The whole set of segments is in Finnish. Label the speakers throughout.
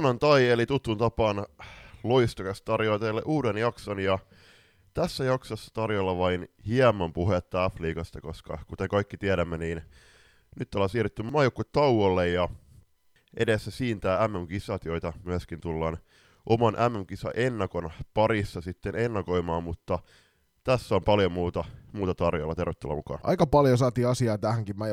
Speaker 1: Maanantai eli tuttuun tapaan loistokas tarjoaa teille uuden jakson ja tässä jaksossa tarjolla vain hieman puhetta F-liigasta, koska kuten kaikki tiedämme, niin nyt ollaan siirrytty tauolle ja edessä siintää MM-kisat, joita myöskin tullaan oman MM-kisa ennakon parissa sitten ennakoimaan, mutta tässä on paljon muuta, muuta tarjolla. Tervetuloa mukaan.
Speaker 2: Aika paljon saatiin asiaa tähänkin. Mä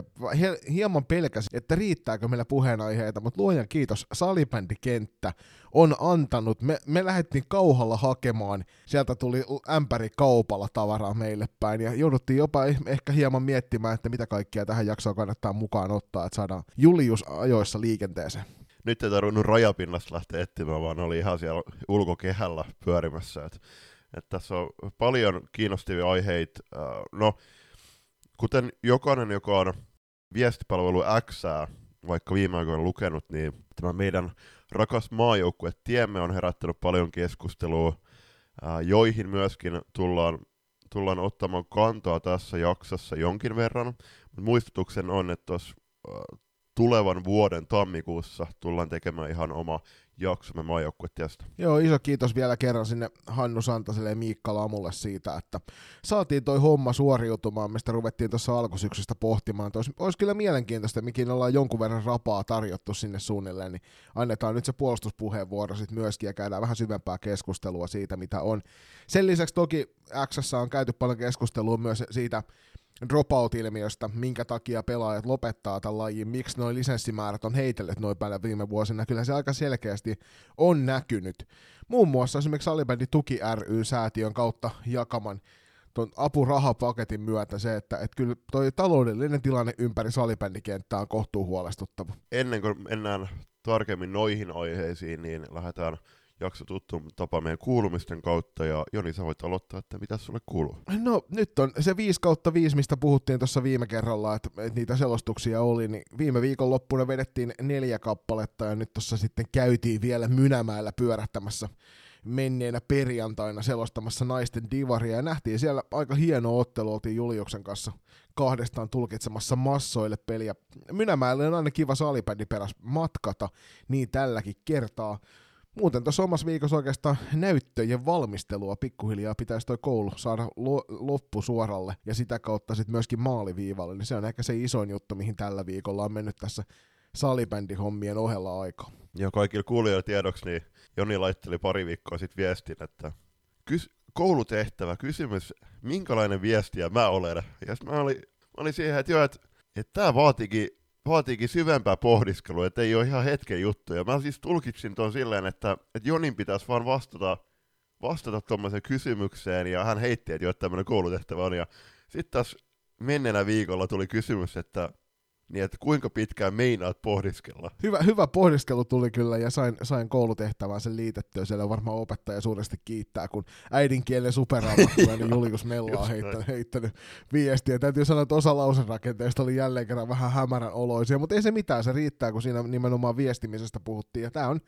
Speaker 2: hieman pelkäsin, että riittääkö meillä puheenaiheita, mutta luojan kiitos, salibändikenttä on antanut. Me, me lähdettiin kauhalla hakemaan, sieltä tuli ämpäri kaupalla tavaraa meille päin, ja jouduttiin jopa ehkä hieman miettimään, että mitä kaikkea tähän jaksoon kannattaa mukaan ottaa, että saadaan Julius ajoissa liikenteeseen
Speaker 1: nyt ei tarvinnut rajapinnasta lähteä etsimään, vaan oli ihan siellä ulkokehällä pyörimässä. Et että tässä on paljon kiinnostavia aiheita. No, kuten jokainen, joka on viestipalvelu X, vaikka viime aikoina lukenut, niin tämä meidän rakas maajoukkue tiemme on herättänyt paljon keskustelua, joihin myöskin tullaan, tullaan ottamaan kantaa tässä jaksossa jonkin verran. Muistutuksen on, että tuossa tulevan vuoden tammikuussa tullaan tekemään ihan oma jaksomme maajoukkuetiestä.
Speaker 2: Joo, iso kiitos vielä kerran sinne Hannu Santaselle ja Miikka Lamulle siitä, että saatiin toi homma suoriutumaan, mistä ruvettiin tuossa alkusyksystä pohtimaan. Olisi, olisi kyllä mielenkiintoista, mikin ollaan jonkun verran rapaa tarjottu sinne suunnilleen, niin annetaan nyt se puolustuspuheenvuoro sitten myöskin ja käydään vähän syvempää keskustelua siitä, mitä on. Sen lisäksi toki X on käyty paljon keskustelua myös siitä, dropout-ilmiöstä, minkä takia pelaajat lopettaa tämän lajin, miksi noin lisenssimäärät on heitellyt noin paljon viime vuosina. Kyllä se aika selkeästi on näkynyt. Muun muassa esimerkiksi Salibändi Tuki ry-säätiön kautta jakaman tuon apurahapaketin myötä se, että et kyllä toi taloudellinen tilanne ympäri salibändikenttää on kohtuu huolestuttava.
Speaker 1: Ennen kuin mennään tarkemmin noihin aiheisiin, niin lähdetään jakso tuttu tapa meidän kuulumisten kautta, ja Joni, sä voit aloittaa, että mitä sulle kuuluu?
Speaker 2: No nyt on se 5 kautta 5, mistä puhuttiin tuossa viime kerralla, että, että niitä selostuksia oli, niin viime viikon loppuna vedettiin neljä kappaletta, ja nyt tuossa sitten käytiin vielä Mynämäellä pyörähtämässä menneenä perjantaina selostamassa naisten divaria, ja nähtiin siellä aika hieno ottelu, oltiin Juliuksen kanssa kahdestaan tulkitsemassa massoille peliä. Mynämäelle on aina kiva salibändi peräs matkata, niin tälläkin kertaa muuten tuossa omassa viikossa oikeastaan näyttöjen valmistelua pikkuhiljaa pitäisi toi koulu saada lo- loppusuoralle ja sitä kautta sitten myöskin maaliviivalle, niin se on ehkä se isoin juttu, mihin tällä viikolla on mennyt tässä salibändihommien ohella aikaa.
Speaker 1: Ja kaikille kuulijoille tiedoksi, niin Joni laitteli pari viikkoa sitten viestin, että kys- koulutehtävä, kysymys, minkälainen viestiä mä olen. Ja mä olin, mä olin siihen, että joo, että, että tämä vaatikin vaatiikin syvempää pohdiskelua, että ei ole ihan hetken juttuja. Mä siis tulkitsin tuon silleen, että, että Jonin pitäisi vaan vastata vastata tuommoiseen kysymykseen, ja hän heitti, että jo tämmöinen koulutehtävä on, ja sitten taas menneenä viikolla tuli kysymys, että niin, että kuinka pitkään meinaat pohdiskella?
Speaker 2: Hyvä, hyvä pohdiskelu tuli kyllä ja sain, sain koulutehtävään sen liitettyä. Siellä varmaan opettaja suuresti kiittää, kun äidinkielen superammattilainen niin Julius Mella on heittänyt, heittänyt viestiä. Täytyy sanoa, että osa lauserakenteesta oli jälleen kerran vähän hämärän oloisia, mutta ei se mitään, se riittää, kun siinä nimenomaan viestimisestä puhuttiin. Ja tämä on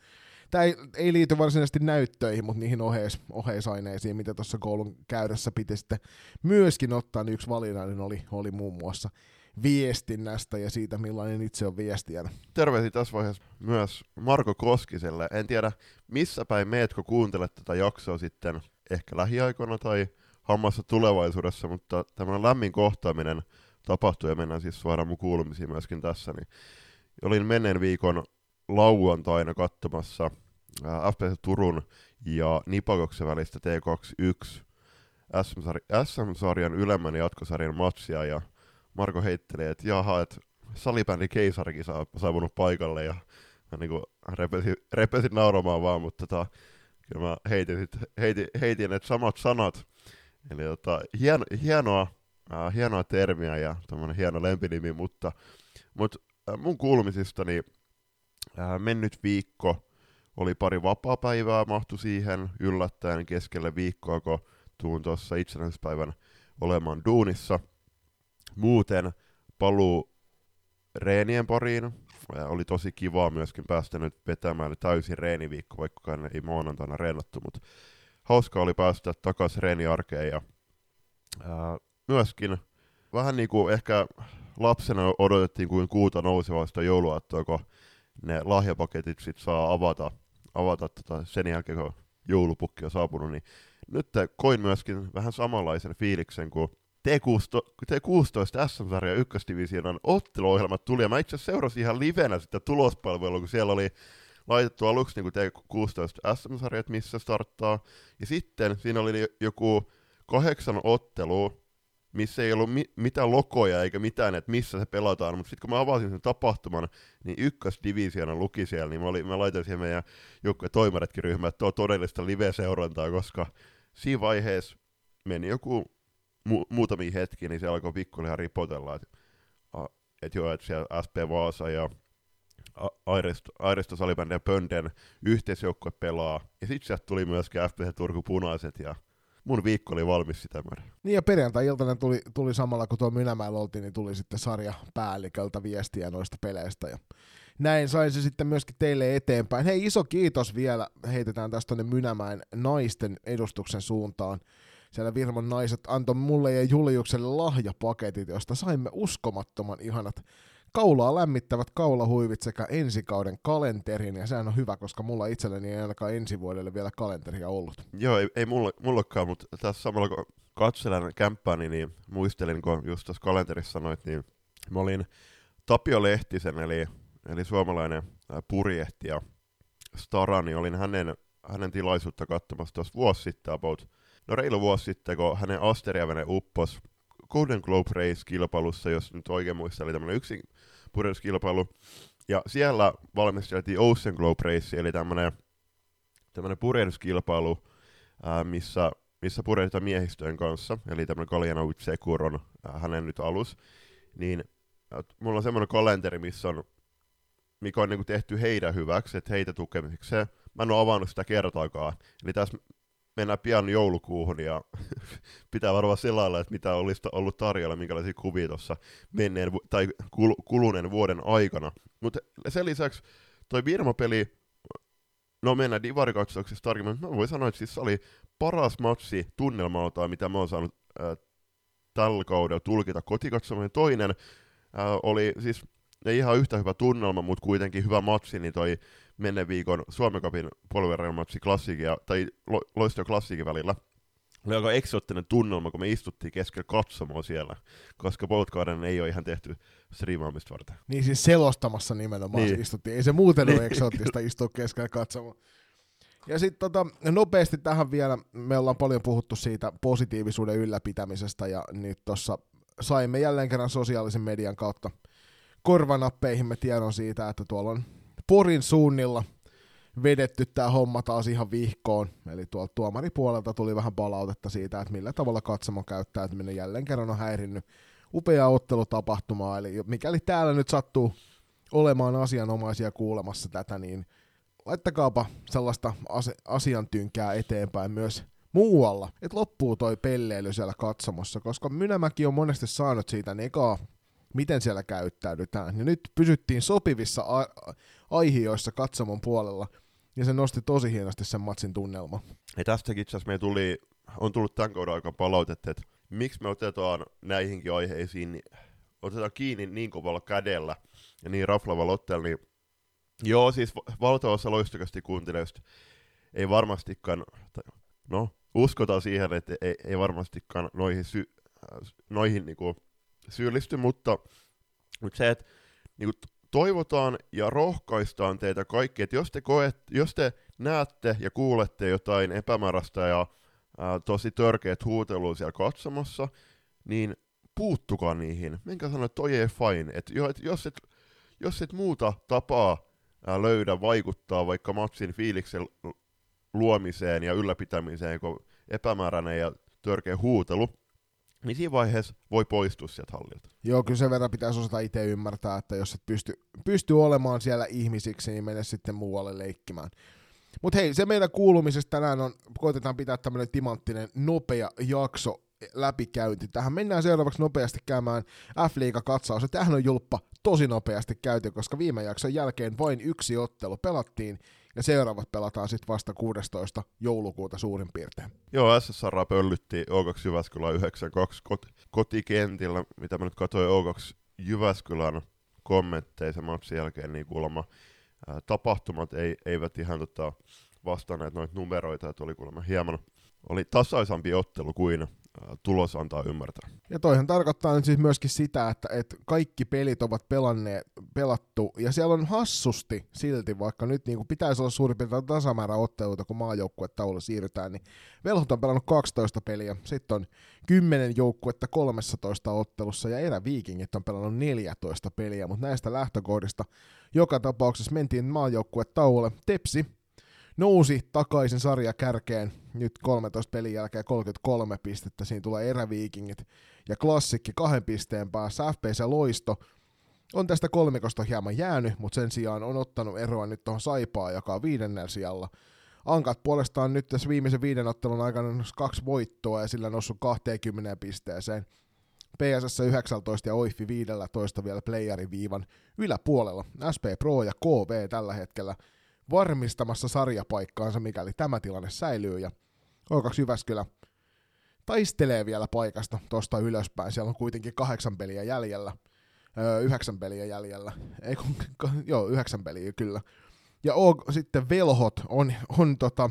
Speaker 2: Tämä ei, ei liity varsinaisesti näyttöihin, mutta niihin oheis, oheisaineisiin, mitä tuossa koulun käydessä piti sitten myöskin ottaa, niin yksi valinnainen oli, oli muun muassa viestinnästä ja siitä, millainen itse on viestijänä.
Speaker 1: Terveisiä tässä vaiheessa myös Marko Koskiselle. En tiedä, missä päin meetkö kuuntelet tätä jaksoa sitten, ehkä lähiaikoina tai hammassa tulevaisuudessa, mutta tämmöinen lämmin kohtaaminen tapahtui ja mennään siis suoraan mun kuulumisiin myöskin tässä. Niin olin menneen viikon lauantaina katsomassa FPS Turun ja Nipakoksen välistä T21 SM-sarjan ylemmän jatkosarjan matsia ja Marko heitteli, että jaha, että salibändi keisarikin saa, saapunut paikalle ja mä niinku repesin, repesin nauramaan vaan, mutta tota, kyllä mä heitin, sit, heitin, heitin että samat sanat. Eli tota, hieno, hienoa, äh, hienoa termiä ja tämmönen hieno lempinimi, mutta, mutta äh, mun kuulumisistani äh, mennyt viikko oli pari vapaa-päivää mahtu siihen yllättäen keskelle viikkoa, kun tuun tuossa itsenäisyyspäivän olemaan duunissa – muuten paluu reenien pariin. Ja oli tosi kivaa myöskin päästä nyt vetämään täysin reeniviikko, vaikka ei maanantaina reenattu, mutta hauska oli päästä takaisin reeniarkeen ja ää, myöskin vähän niin kuin ehkä lapsena odotettiin kuin kuuta nousevasta jouluaattoa, kun ne lahjapaketit sit saa avata, avata tota sen jälkeen, kun joulupukki on saapunut, niin nyt koin myöskin vähän samanlaisen fiiliksen kuin T16, T16 SM-sarja ykkösdivisionan otteluohjelmat tuli, ja mä itse seurasin ihan livenä sitä tulospalvelua, kun siellä oli laitettu aluksi niin T16 SM-sarjat, missä starttaa, ja sitten siinä oli joku kahdeksan ottelua, missä ei ollut mi- mitään lokoja eikä mitään, että missä se pelataan, mutta sitten kun mä avasin sen tapahtuman, niin ykkösdivisiona luki siellä, niin mä, oli, mä laitoin siihen meidän joukkueen toimaretkin ryhmään, että tuo on todellista live-seurantaa, koska siinä vaiheessa meni joku mu- muutamia hetkiä, niin se alkoi pikkuhiljaa ripotella, että et joo, että siellä SP Vaasa ja Airisto, Airisto Salibändi ja Pönden yhteisjoukkue pelaa, ja sitten sieltä tuli myöskin FPC Turku Punaiset, ja mun viikko oli valmis sitä myöden.
Speaker 2: Niin ja perjantai-iltana tuli, tuli samalla, kun tuo Mynämäellä oltiin, niin tuli sitten sarja päälliköltä viestiä noista peleistä, ja näin sain se sitten myöskin teille eteenpäin. Hei, iso kiitos vielä, heitetään tästä tuonne Mynämäen naisten edustuksen suuntaan siellä Virmon naiset antoi mulle ja Juliukselle lahjapaketit, josta saimme uskomattoman ihanat kaulaa lämmittävät kaulahuivit sekä ensikauden kalenterin, ja sehän on hyvä, koska mulla itselleni ei ainakaan ensi vuodelle vielä kalenteria ollut.
Speaker 1: Joo, ei, ei mulle, mullekaan, mutta tässä samalla kun katselen kämppääni, niin muistelin, kun just tuossa kalenterissa sanoit, niin mä olin Tapio Lehtisen, eli, eli suomalainen purjehti ja Stara, niin olin hänen, hänen tilaisuutta katsomassa tuossa vuosi sitten about no reilu vuosi sitten, kun hänen Asteriavene uppos Golden Globe Race-kilpailussa, jos nyt oikein muistaa, oli tämmöinen yksin purjehduskilpailu. Ja siellä valmisteltiin Ocean Globe Race, eli tämmöinen tämmöinen purjehduskilpailu, ää, missä, missä purjehdutaan miehistöjen kanssa, eli tämmöinen Kaljanovic Sekur on ää, hänen nyt alus. Niin ää, mulla on semmoinen kalenteri, missä on, mikä on niinku tehty heidän hyväksi, että heitä tukemiseksi. Mä en ole avannut sitä kertaakaan. Eli tässä mennään pian joulukuuhun ja pitää varmaan selailla, että mitä olisi ollut tarjolla, minkälaisia kuvia tuossa menneen tai kuluneen vuoden aikana. Mutta sen lisäksi toi Virmo-peli, no mennään divarikatsauksessa tarkemmin, mä voin sanoa, että siis se oli paras matsi tunnelmaltaan, mitä mä oon saanut äh, tällä kaudella tulkita kotikatsomaan. Toinen äh, oli siis ei ihan yhtä hyvä tunnelma, mutta kuitenkin hyvä matsi, niin toi menneen viikon Suomen Cupin matsi klassikin ja, tai lo, loisto klassikin välillä. Oli aika eksoottinen tunnelma, kun me istuttiin keskellä katsomoa siellä, koska Boatgarden ei ole ihan tehty striimaamista varten.
Speaker 2: Niin siis selostamassa nimenomaan niin. istuttiin. Ei se muuten ole eksoottista istua keskellä katsomoa. Ja sitten tota, nopeasti tähän vielä, me ollaan paljon puhuttu siitä positiivisuuden ylläpitämisestä, ja nyt tuossa saimme jälleen kerran sosiaalisen median kautta korvanappeihimme tiedon siitä, että tuolla on Porin suunnilla vedetty tämä homma taas ihan vihkoon. Eli tuolta tuomaripuolelta tuli vähän palautetta siitä, että millä tavalla katsomo käyttäytyminen jälleen kerran on häirinnyt upea ottelutapahtuma. Eli mikäli täällä nyt sattuu olemaan asianomaisia kuulemassa tätä, niin laittakaapa sellaista asiantynkää eteenpäin myös muualla, että loppuu toi pelleily siellä katsomossa, koska Mynämäki on monesti saanut siitä negaa miten siellä käyttäydytään. Ja nyt pysyttiin sopivissa a- aihioissa katsomon puolella, ja se nosti tosi hienosti sen matsin tunnelma.
Speaker 1: Ja tästäkin itse asiassa me tuli, on tullut tämän kauden aikaan palautetta, että miksi me otetaan näihinkin aiheisiin, niin otetaan kiinni niin kovalla kädellä ja niin raflavalla otteella, niin joo, siis valtaosa loistokasti kuuntelijoista ei varmastikaan, no uskotaan siihen, että ei, ei varmastikaan noihin, sy, noihin niinku syyllisty, mutta, mutta se, että niin toivotaan ja rohkaistaan teitä kaikki, että jos te, koet, jos te näette ja kuulette jotain epämääräistä ja ää, tosi törkeät huutelua siellä katsomassa, niin puuttukaa niihin. Minkä sanoa, että toi ei fine. Et, jo, et, jos, et, jos et muuta tapaa ää, löydä vaikuttaa vaikka matsin fiiliksen luomiseen ja ylläpitämiseen, kun epämääräinen ja törkeä huutelu, niin siinä vaiheessa voi poistua sieltä hallilta.
Speaker 2: Joo, kyllä sen verran pitäisi osata itse ymmärtää, että jos et pysty, pysty olemaan siellä ihmisiksi, niin mene sitten muualle leikkimään. Mutta hei, se meidän kuulumisesta tänään on, koitetaan pitää tämmöinen timanttinen nopea jakso läpikäynti. Tähän mennään seuraavaksi nopeasti käymään F-liiga-katsaus. Tähän on julppa tosi nopeasti käyty, koska viime jakson jälkeen vain yksi ottelu pelattiin, ja seuraavat pelataan sitten vasta 16. joulukuuta suurin piirtein.
Speaker 1: Joo, SSR pöllytti O2 Jyväskylän 92 kot- kotikentillä, mitä mä nyt katsoin O2 Jyväskylän kommentteja sen matsin jälkeen, niin kuulemma ää, tapahtumat ei, eivät ihan tota, vastanneet noita numeroita, että oli kuulemma hieman oli tasaisampi ottelu kuin tulos antaa ymmärtää.
Speaker 2: Ja toihan tarkoittaa nyt siis myöskin sitä, että, että kaikki pelit ovat pelanneet, pelattu, ja siellä on hassusti silti, vaikka nyt niin kuin pitäisi olla suurin piirtein tasamäärä otteluita, kun maajoukkuetaulu siirrytään, niin Velhot on pelannut 12 peliä, sitten on 10 joukkuetta 13 ottelussa, ja eräviikingit on pelannut 14 peliä, mutta näistä lähtökohdista joka tapauksessa mentiin maajoukkuetaululle. Tepsi nousi takaisin sarja kärkeen nyt 13 pelin jälkeen 33 pistettä, siinä tulee eräviikingit ja klassikki kahden pisteen päässä, FPC Loisto on tästä kolmikosta hieman jäänyt, mutta sen sijaan on ottanut eroa nyt tuohon Saipaa, joka on viidennellä sijalla. Ankat puolestaan nyt tässä viimeisen viiden ottelun aikana kaksi voittoa ja sillä noussut 20 pisteeseen. PSS 19 ja OIFI 15 vielä playerin viivan yläpuolella. SP Pro ja KV tällä hetkellä varmistamassa sarjapaikkaansa, mikäli tämä tilanne säilyy. Ja O2 Jyväskylä taistelee vielä paikasta tuosta ylöspäin. Siellä on kuitenkin kahdeksan peliä jäljellä. Öö, yhdeksän peliä jäljellä. Ei kun, joo, yhdeksän peliä kyllä. Ja o, sitten Velhot on, on tota,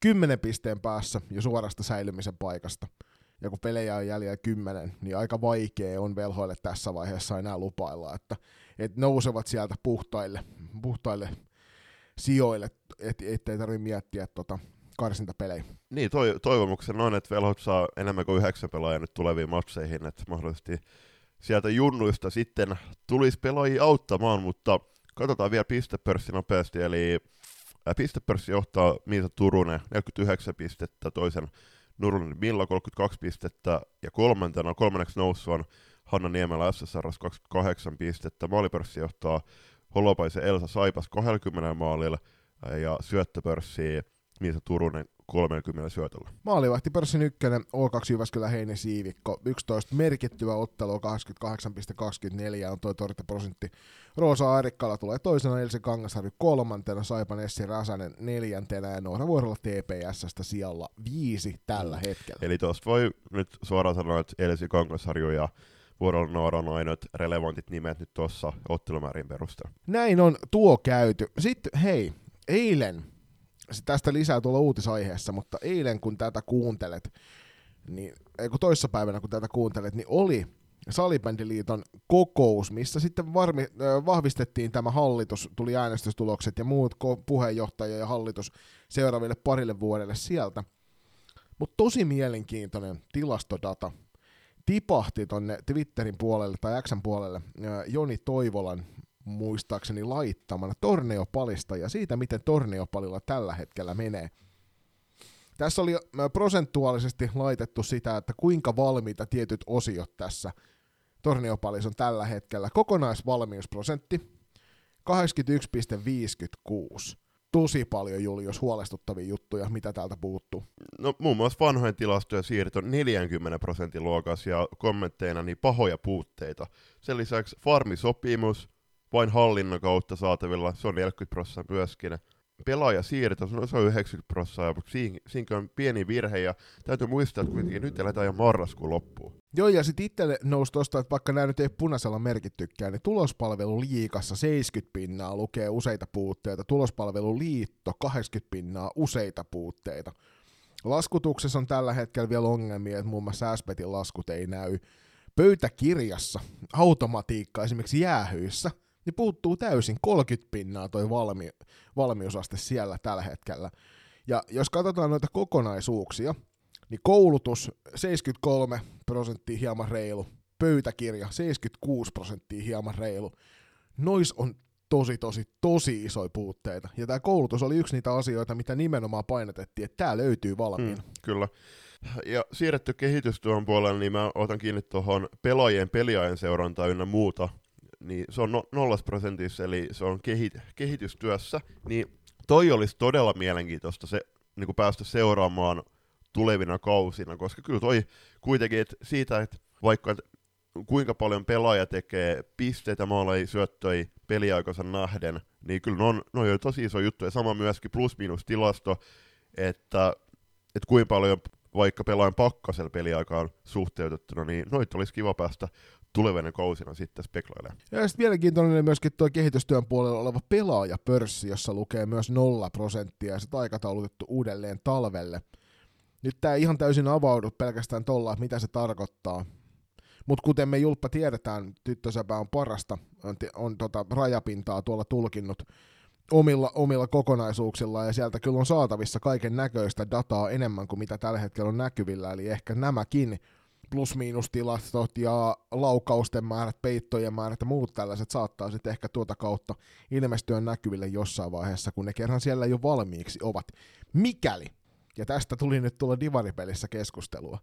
Speaker 2: kymmenen pisteen päässä jo suorasta säilymisen paikasta. Ja kun pelejä on jäljellä kymmenen, niin aika vaikea on velhoille tässä vaiheessa enää lupailla, että, että nousevat sieltä puhtaille, puhtaille sijoille, et, ettei tarvitse miettiä tota karsintapelejä.
Speaker 1: Niin, toi, toivomuksen on, että Velhot saa enemmän kuin yhdeksän pelaajaa nyt tuleviin matseihin, että mahdollisesti sieltä junnuista sitten tulisi pelaajia auttamaan, mutta katsotaan vielä pistepörssi nopeasti, eli pistepörssi johtaa Miisa Turunen 49 pistettä, toisen Nurunen Milla 32 pistettä ja kolmantena kolmanneksi noussut on Hanna Niemelä SSR 28 pistettä. Maalipörssi johtaa Holopaisen Elsa Saipas 20 maalilla ja syöttöpörssiä Miisa Turunen 30 syötöllä.
Speaker 2: Maalivahti pörssin ykkönen, O2 Jyväskylä Heine Siivikko, 11 merkittävä ottelu, 28,24 on toi torjuntaprosentti. Roosa Airikkala tulee toisena, Elsi Kangasharju kolmantena, Saipa Nessi Räsänen neljäntenä ja Noora Vuorolla TPSstä sijalla viisi tällä hetkellä.
Speaker 1: Eli tuosta voi nyt suoraan sanoa, että Elsi Kangasharju ja Noora on ainoat relevantit nimet nyt tuossa ottelumäärin perusteella.
Speaker 2: Näin on tuo käyty. Sitten hei, eilen tästä lisää tuolla uutisaiheessa, mutta eilen kun tätä kuuntelet, niin, ei kun toissapäivänä kun tätä kuuntelet, niin oli Salibändiliiton kokous, missä sitten varmi, vahvistettiin tämä hallitus, tuli äänestystulokset ja muut puheenjohtaja ja hallitus seuraaville parille vuodelle sieltä. Mutta tosi mielenkiintoinen tilastodata tipahti tonne Twitterin puolelle tai Xn puolelle Joni Toivolan muistaakseni laittamana Torneopalista ja siitä, miten Torneopalilla tällä hetkellä menee. Tässä oli prosentuaalisesti laitettu sitä, että kuinka valmiita tietyt osiot tässä Torneopalissa on tällä hetkellä. Kokonaisvalmiusprosentti 81,56. Tosi paljon, Julius, huolestuttavia juttuja, mitä täältä puuttuu.
Speaker 1: No muun muassa vanhojen tilastojen siirto on 40 prosentin luokassa ja kommentteina niin pahoja puutteita. Sen lisäksi farmisopimus, vain hallinnon kautta saatavilla, se on 40 prosenttia myöskin. Pelaaja siirto, se on 90 prosenttia, mutta siinä, siinä on pieni virhe, ja täytyy muistaa, että kuitenkin nyt eletään jo marraskuun loppuun.
Speaker 2: Joo, ja sitten itselle nousi tuosta, että vaikka nämä nyt ei punaisella merkittykään, niin tulospalvelu liikassa 70 pinnaa lukee useita puutteita, tulospalvelu liitto 80 pinnaa useita puutteita. Laskutuksessa on tällä hetkellä vielä ongelmia, että muun muassa Aspetin laskut ei näy pöytäkirjassa, automatiikka esimerkiksi jäähyissä – niin puuttuu täysin 30 pinnaa toi valmi, valmiusaste siellä tällä hetkellä. Ja jos katsotaan noita kokonaisuuksia, niin koulutus 73 prosenttia hieman reilu, pöytäkirja 76 prosenttia hieman reilu. Nois on tosi, tosi, tosi isoja puutteita. Ja tämä koulutus oli yksi niitä asioita, mitä nimenomaan painotettiin, että tämä löytyy valmiina. Mm,
Speaker 1: kyllä. Ja siirretty kehitystyön puolelle, niin mä otan kiinni tuohon pelaajien peliajan seurantaa ynnä muuta niin se on no, nollas prosentissa, eli se on kehi, kehitystyössä, niin toi olisi todella mielenkiintoista se, niin kuin päästä seuraamaan tulevina kausina, koska kyllä toi kuitenkin että siitä, että vaikka että kuinka paljon pelaaja tekee pisteitä, maaleja, syöttöjä peliaikansa nähden, niin kyllä ne on, ne on jo tosi iso juttu, ja sama myöskin plus-minus tilasto, että, että kuinka paljon vaikka pelaajan pakkasella peliaikaan suhteutettuna, niin noita olisi kiva päästä tulevina kausina sitten spekloilee.
Speaker 2: Ja sitten mielenkiintoinen myöskin tuo kehitystyön puolella oleva pelaajapörssi, jossa lukee myös nolla prosenttia ja sitten aikataulutettu uudelleen talvelle. Nyt tämä ihan täysin avaudu pelkästään tuolla, mitä se tarkoittaa. Mutta kuten me Julppa tiedetään, tyttösäpä on parasta, on, on tota rajapintaa tuolla tulkinnut omilla, omilla kokonaisuuksilla, ja sieltä kyllä on saatavissa kaiken näköistä dataa enemmän kuin mitä tällä hetkellä on näkyvillä, eli ehkä nämäkin plus-miinustilastot ja laukausten määrät, peittojen määrät ja muut tällaiset saattaa sitten ehkä tuota kautta ilmestyä näkyville jossain vaiheessa, kun ne kerran siellä jo valmiiksi ovat. Mikäli, ja tästä tuli nyt tulla divaripelissä keskustelua,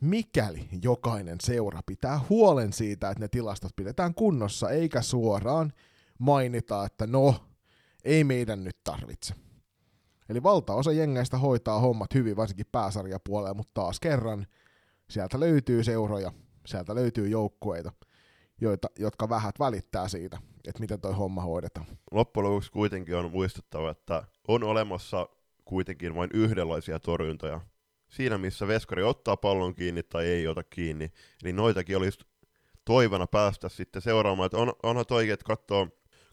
Speaker 2: mikäli jokainen seura pitää huolen siitä, että ne tilastot pidetään kunnossa, eikä suoraan mainita, että no, ei meidän nyt tarvitse. Eli valtaosa jengeistä hoitaa hommat hyvin, varsinkin pääsarjapuolella, mutta taas kerran sieltä löytyy seuroja, sieltä löytyy joukkueita, joita, jotka vähät välittää siitä, että miten toi homma hoidetaan.
Speaker 1: Loppujen lopuksi kuitenkin on muistettava, että on olemassa kuitenkin vain yhdenlaisia torjuntoja. Siinä, missä veskari ottaa pallon kiinni tai ei ota kiinni. Eli noitakin olisi toivona päästä sitten seuraamaan. Että on, onhan toikin, että katsoo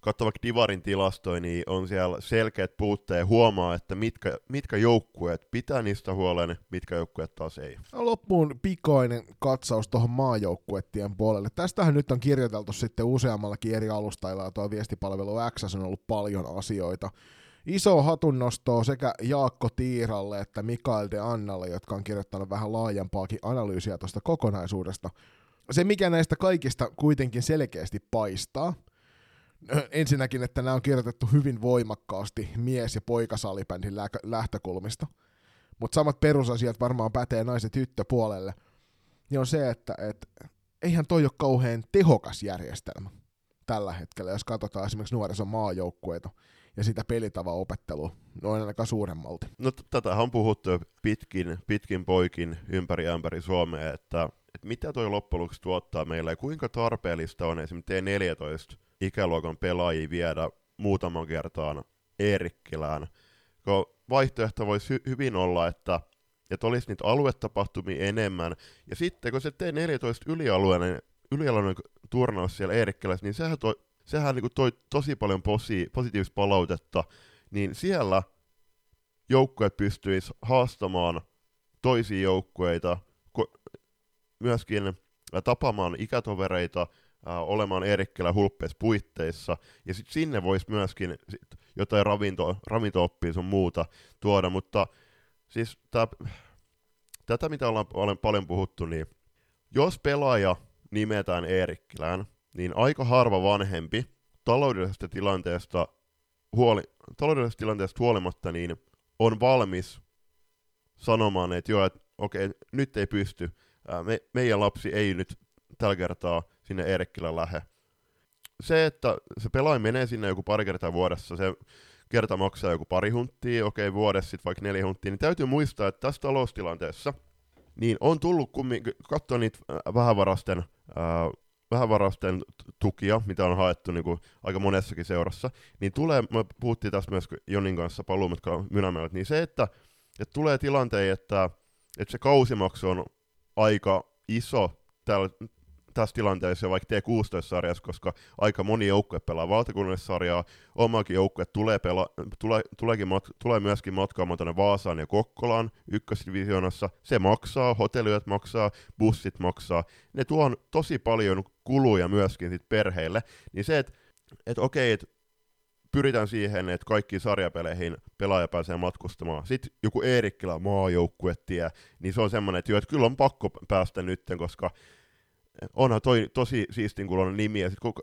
Speaker 1: katsoo vaikka Divarin tilastoja, niin on siellä selkeät puutteet huomaa, että mitkä, mitkä joukkueet pitää niistä huolen, mitkä joukkueet taas ei.
Speaker 2: No, loppuun pikainen katsaus tuohon maajoukkuettien puolelle. Tästähän nyt on kirjoiteltu sitten useammallakin eri alustailla, ja tuo viestipalvelu X on ollut paljon asioita. Iso hatunnosto sekä Jaakko Tiiralle että Mikael de Annalle, jotka on kirjoittanut vähän laajempaakin analyysiä tuosta kokonaisuudesta. Se, mikä näistä kaikista kuitenkin selkeästi paistaa – ensinnäkin, että nämä on kirjoitettu hyvin voimakkaasti mies- ja poikasalibändin lä- lähtökulmista. Mutta samat perusasiat varmaan pätee naiset tyttöpuolelle. Niin on se, että et, eihän toi ole kauhean tehokas järjestelmä tällä hetkellä, jos katsotaan esimerkiksi nuorison maajoukkueita ja sitä pelitavan opettelua noin aika suuremmalti.
Speaker 1: No tätä on puhuttu pitkin, pitkin poikin ympäri ämpäri Suomea, että, että mitä toi loppujen tuottaa meille ja kuinka tarpeellista on esimerkiksi T14 ikäluokan pelaajia viedä muutaman kertaan Eerikkilään. Kun vaihtoehto voisi hy- hyvin olla, että, että olisi niitä aluetapahtumia enemmän, ja sitten kun se T14 ylialueinen, ylialueinen turnaus siellä Eerikkilässä, niin sehän, toi, sehän niin toi tosi paljon posi- positiivista palautetta, niin siellä joukkueet pystyisi haastamaan toisia joukkueita, myöskin tapaamaan ikätovereita, olemaan Eerikkilä hulppeissa puitteissa, ja sitten sinne voisi myöskin sit jotain ravinto, ravinto-oppia sun muuta tuoda, mutta siis tää, tätä, mitä ollaan, olen paljon puhuttu, niin jos pelaaja nimetään Eerikkilään, niin aika harva vanhempi taloudellisesta tilanteesta, huoli, taloudellisesta tilanteesta huolimatta niin on valmis sanomaan, että joo, että okei, nyt ei pysty, me, meidän lapsi ei nyt tällä kertaa sinne Eerikkilän lähe. Se, että se pelaaja menee sinne joku pari kertaa vuodessa, se kerta maksaa joku pari hunttia, okei vuodessa sitten vaikka neljä hunttia, niin täytyy muistaa, että tässä taloustilanteessa niin on tullut kumminkin, katsoa niitä äh, vähävarasten, äh, vähävarasten tukia, mitä on haettu niin kuin aika monessakin seurassa, niin tulee, me puhuttiin tässä myös Jonin kanssa paluumatkalla Mynämällä, niin se, että, että tulee tilanteen, että, että se kausimaksu on aika iso tällä, tässä tilanteessa vaikka T16-sarjassa, koska aika moni joukkue pelaa valtakunnallisarjaa, omakin joukkue tulee, pela, tule, tuleekin mat, tulee myöskin matkaamaan tuonne Vaasaan ja Kokkolaan ykkösdivisioonassa. Se maksaa, hotelliyöt maksaa, bussit maksaa. Ne tuo tosi paljon kuluja myöskin sit perheille. Niin se, että et okei, et pyritään siihen, että kaikki sarjapeleihin pelaaja pääsee matkustamaan. Sitten joku Eerikkilä maajoukkuetie, niin se on semmoinen, että, että kyllä on pakko päästä nytten, koska onhan toi tosi siistin kuulonen nimi, ja kun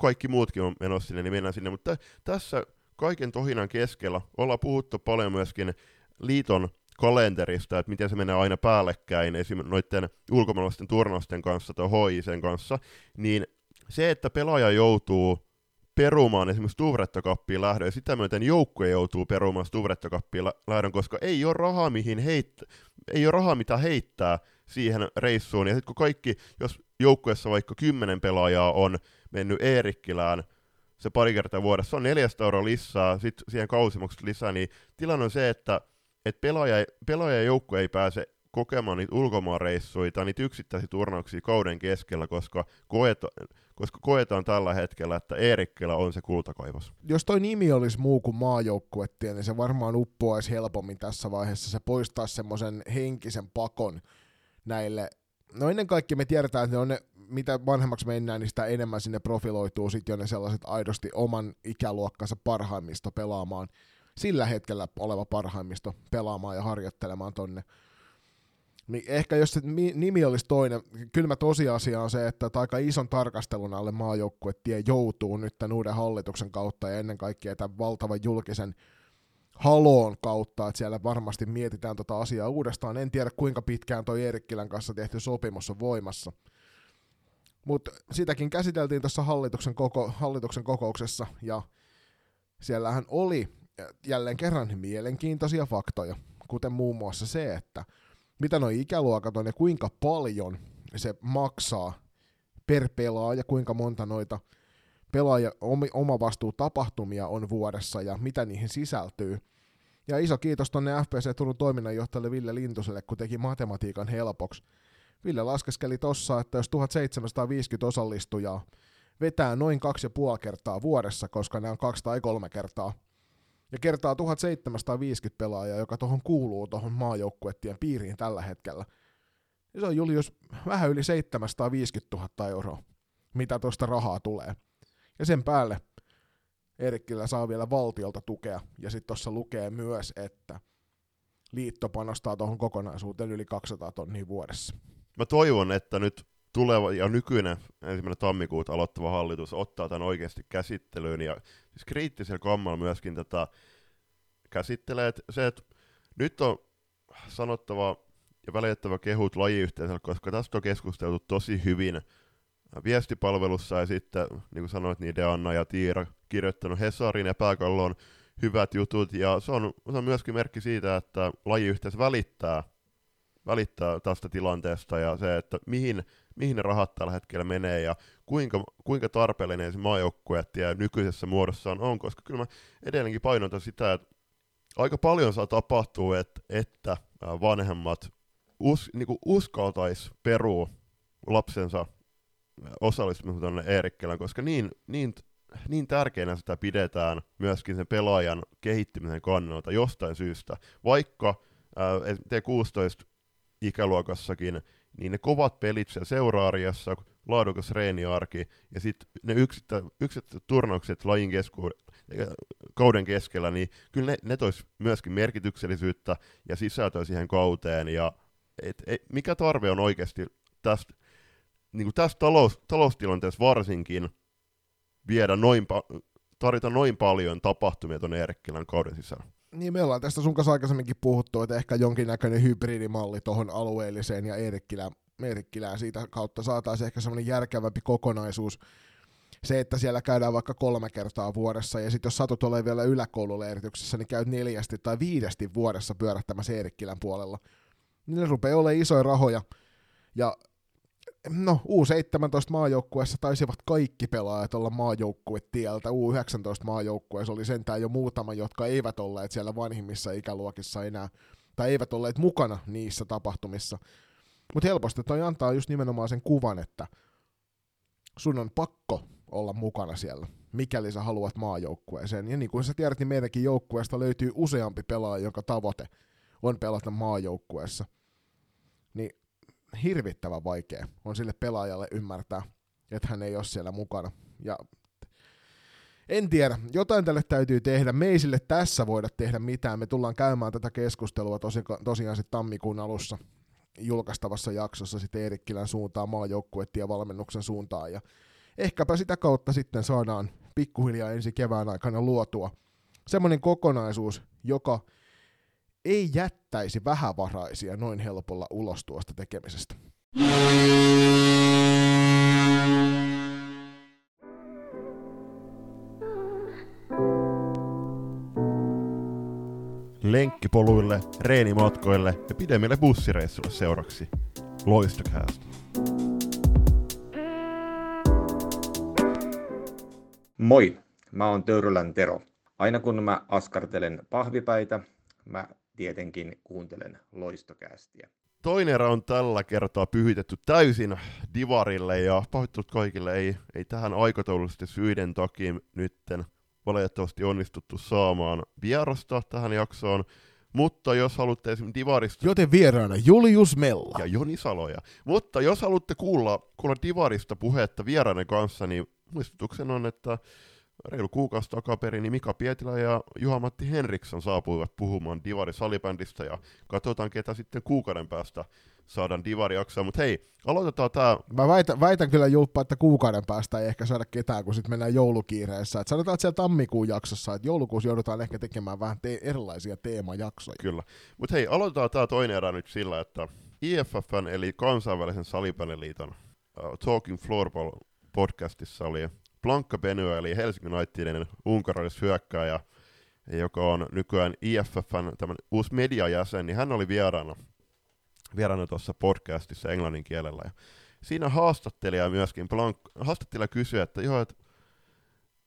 Speaker 1: kaikki muutkin on menossa sinne, niin mennään sinne, mutta tässä kaiken tohinan keskellä ollaan puhuttu paljon myöskin liiton kalenterista, että miten se menee aina päällekkäin esimerkiksi noiden ulkomaalaisten turnausten kanssa tai HICn kanssa, niin se, että pelaaja joutuu perumaan esimerkiksi Tuvrettokappiin lähdön, ja sitä myöten joukkue joutuu perumaan Tuvrettokappiin lähdön, koska ei ole rahaa, mihin heit, ei ole rahaa, mitä heittää siihen reissuun, ja sitten kun kaikki, jos joukkueessa vaikka kymmenen pelaajaa on mennyt Eerikkilään, se pari kertaa vuodessa, on 400 euroa lisää, sitten siihen kausimaksut lisää, niin tilanne on se, että et pelaaja, pelaaja ja joukkue ei pääse kokemaan niitä ulkomaanreissuja tai niitä yksittäisiä turnauksia kauden keskellä, koska, koeta, koska koetaan tällä hetkellä, että Eerikkilä on se kultakaivos.
Speaker 2: Jos toi nimi olisi muu kuin maajoukkuettie, niin se varmaan uppoaisi helpommin tässä vaiheessa. Se poistaisi semmoisen henkisen pakon näille No ennen kaikkea me tiedetään, että ne on ne, mitä vanhemmaksi mennään, niin sitä enemmän sinne profiloituu sitten jo ne sellaiset aidosti oman ikäluokkansa parhaimmisto pelaamaan, sillä hetkellä oleva parhaimmisto pelaamaan ja harjoittelemaan tonne. Niin ehkä jos se nimi olisi toinen, kylmä tosiasia on se, että aika ison tarkastelun alle maajoukkuetie joutuu nyt tämän uuden hallituksen kautta ja ennen kaikkea tämän valtavan julkisen haloon kautta, että siellä varmasti mietitään tota asiaa uudestaan. En tiedä kuinka pitkään toi Eerikkilän kanssa tehty sopimus on voimassa. Mutta sitäkin käsiteltiin tuossa hallituksen, koko, hallituksen kokouksessa ja siellähän oli jälleen kerran mielenkiintoisia faktoja, kuten muun muassa se, että mitä nuo ikäluokat on ja kuinka paljon se maksaa per pelaaja, kuinka monta noita pelaaja oma vastuu tapahtumia on vuodessa ja mitä niihin sisältyy. Ja iso kiitos tonne FPC Turun toiminnanjohtajalle Ville Lintuselle, kun teki matematiikan helpoksi. Ville laskeskeli tossa, että jos 1750 osallistujaa vetää noin kaksi ja puoli kertaa vuodessa, koska nämä on kaksi tai kolme kertaa, ja kertaa 1750 pelaajaa, joka tuohon kuuluu tuohon maajoukkuettien piiriin tällä hetkellä, niin se on Julius vähän yli 750 000 euroa, mitä tuosta rahaa tulee. Ja sen päälle Erikkillä saa vielä valtiolta tukea, ja sitten tuossa lukee myös, että liitto panostaa tuohon kokonaisuuteen yli 200 tonnia vuodessa.
Speaker 1: Mä toivon, että nyt tuleva ja nykyinen ensimmäinen tammikuuta aloittava hallitus ottaa tämän oikeasti käsittelyyn, ja siis kriittisellä kammalla myöskin tätä käsittelee, että se, että nyt on sanottava ja välitettävä kehut lajiyhteisölle, koska tästä on keskusteltu tosi hyvin viestipalvelussa ja sitten, niin kuin sanoit, niin Deanna ja Tiira kirjoittanut Hesarin ja Pääkallon hyvät jutut. Ja se on, se on myöskin merkki siitä, että lajiyhteisö välittää, välittää tästä tilanteesta ja se, että mihin, mihin ne rahat tällä hetkellä menee ja kuinka, kuinka tarpeellinen se maajoukkuetie nykyisessä muodossaan on, koska kyllä mä edelleenkin painotan sitä, että aika paljon saa tapahtua, että, että vanhemmat us, niin uskaltaisi perua lapsensa osallistumisen tuonne Eerikkilän, koska niin, niin, niin tärkeänä sitä pidetään myöskin sen pelaajan kehittymisen kannalta jostain syystä. Vaikka ää, T16 ikäluokassakin, niin ne kovat pelit siellä seuraariassa, laadukas reeniarki ja sitten ne yksittäiset yksittä turnaukset lajin kesku, kauden keskellä, niin kyllä ne, ne tois myöskin merkityksellisyyttä ja sisältöä siihen kauteen. Ja et, et, mikä tarve on oikeasti tästä niin kuin tässä talous, taloustilanteessa varsinkin viedä noin pa- tarjota noin paljon tapahtumia tuonne Eerkkilän kauden sisällä.
Speaker 2: Niin me ollaan tästä sun kanssa aikaisemminkin puhuttu, että ehkä jonkinnäköinen hybridimalli tuohon alueelliseen ja Eerikkilään, Eerikkilään siitä kautta saataisiin ehkä semmoinen järkevämpi kokonaisuus. Se, että siellä käydään vaikka kolme kertaa vuodessa, ja sitten jos satut olemaan vielä yläkoululeirityksessä, niin käyt neljästi tai viidesti vuodessa pyörähtämässä Eerikkilän puolella. Niin ne rupeaa olemaan isoja rahoja, ja no U17 maajoukkueessa taisivat kaikki pelaajat olla maajoukkuetieltä. U19 maajoukkueessa oli sentään jo muutama, jotka eivät olleet siellä vanhimmissa ikäluokissa enää, tai eivät olleet mukana niissä tapahtumissa. Mutta helposti toi antaa just nimenomaan sen kuvan, että sun on pakko olla mukana siellä, mikäli sä haluat maajoukkueeseen. Ja niin kuin sä tiedät, niin meidänkin joukkueesta löytyy useampi pelaaja, jonka tavoite on pelata maajoukkueessa. Hirvittävän vaikea on sille pelaajalle ymmärtää, että hän ei ole siellä mukana. Ja en tiedä, jotain tälle täytyy tehdä. Me ei sille tässä voida tehdä mitään. Me tullaan käymään tätä keskustelua tosi, tosiaan sitten tammikuun alussa julkaistavassa jaksossa sitten Eerikkilän suuntaan, maajoukkuettiin ja valmennuksen suuntaan. Ja ehkäpä sitä kautta sitten saadaan pikkuhiljaa ensi kevään aikana luotua semmoinen kokonaisuus, joka ei jättäisi vähävaraisia noin helpolla ulos tuosta tekemisestä.
Speaker 1: lenkkipoluille, reenimatkoille ja pidemmille bussireissuille seuraksi. Loistokäästä.
Speaker 3: Moi, mä oon Töyrylän Tero. Aina kun mä askartelen pahvipäitä, mä tietenkin kuuntelen loistokästiä.
Speaker 1: toinen on tällä kertaa pyhitetty täysin Divarille ja pahoittelut kaikille ei, ei tähän aikataulullisesti syiden takia nytten valitettavasti onnistuttu saamaan vierasta tähän jaksoon. Mutta jos haluatte esimerkiksi Divarista...
Speaker 2: Joten vieraana Julius Mella.
Speaker 1: Ja Joni Saloja. Mutta jos haluatte kuulla, kuulla Divarista puhetta vieraiden kanssa, niin muistutuksen on, että reilu kuukausi takaperin niin Mika Pietilä ja Juha-Matti Henriksson saapuivat puhumaan Divari salibändistä ja katsotaan ketä sitten kuukauden päästä saadaan Divari jaksoa. Mutta hei, aloitetaan tää.
Speaker 2: Mä väitän, väitän kyllä Julppa, että kuukauden päästä ei ehkä saada ketään, kun sitten mennään joulukiireessä. Et sanotaan, että siellä tammikuun jaksossa, että joulukuussa joudutaan ehkä tekemään vähän te- erilaisia teemajaksoja.
Speaker 1: Kyllä. Mutta hei, aloitetaan tämä toinen erä nyt sillä, että IFFn eli kansainvälisen salibändiliiton uh, Talking Floorball podcastissa oli Blanka Benu, eli Helsingin Unitedin unkarilaishyökkääjä, joka on nykyään IFFn tämän uusi mediajäsen, niin hän oli vieraana, vieraana tuossa podcastissa englannin kielellä. Ja siinä haastattelija myöskin, Blank, haastattelija kysyi, että joo, että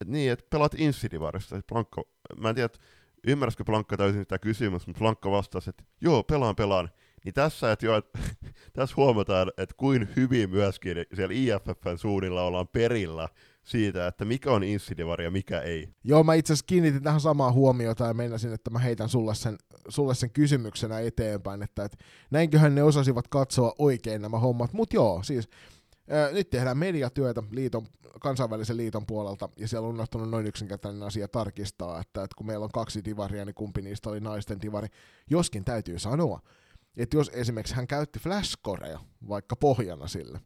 Speaker 1: et niin, että pelaat Insidivarista. Blankka, mä en tiedä, ymmärräskö Blankka täysin sitä kysymystä, mutta Blankka vastasi, että joo, pelaan, pelaan. Niin tässä, että jo, että, tässä huomataan, että kuin hyvin myöskin siellä IFFn suunnilla ollaan perillä siitä, että mikä on insidivari ja mikä ei.
Speaker 2: Joo, mä itse asiassa kiinnitin tähän samaan huomiota ja meinasin, että mä heitän sulle sen, sulle sen kysymyksenä eteenpäin, että, että näinköhän ne osasivat katsoa oikein nämä hommat, mutta joo, siis ää, nyt tehdään mediatyötä liiton, kansainvälisen liiton puolelta, ja siellä on unohtunut noin yksinkertainen asia tarkistaa, että, että kun meillä on kaksi divaria, niin kumpi niistä oli naisten divari, joskin täytyy sanoa, että jos esimerkiksi hän käytti flashcorea vaikka pohjana sille,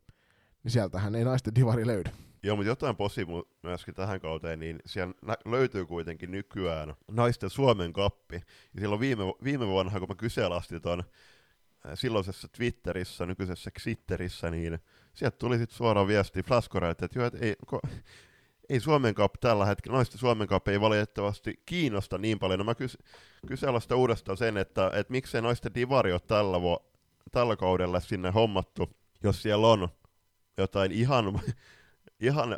Speaker 2: niin sieltähän ei naisten divari löydy.
Speaker 1: Joo, mutta jotain posi myöskin tähän kauteen, niin siellä nä- löytyy kuitenkin nykyään naisten Suomen kappi. Ja silloin viime, viime vuonna, kun mä kyseenalaistin tuon silloisessa Twitterissä, nykyisessä Xitterissä, niin sieltä tuli sitten suoraan viesti Flaskorelta, että joo, et ei, ko, ei Suomen Cup tällä hetkellä, naisten Suomen Cup ei valitettavasti kiinnosta niin paljon. No mä kys, kyseenalaistan uudestaan sen, että, että miksei naisten divari ole tällä, tällä kaudella sinne hommattu, jos siellä on jotain ihan ihan,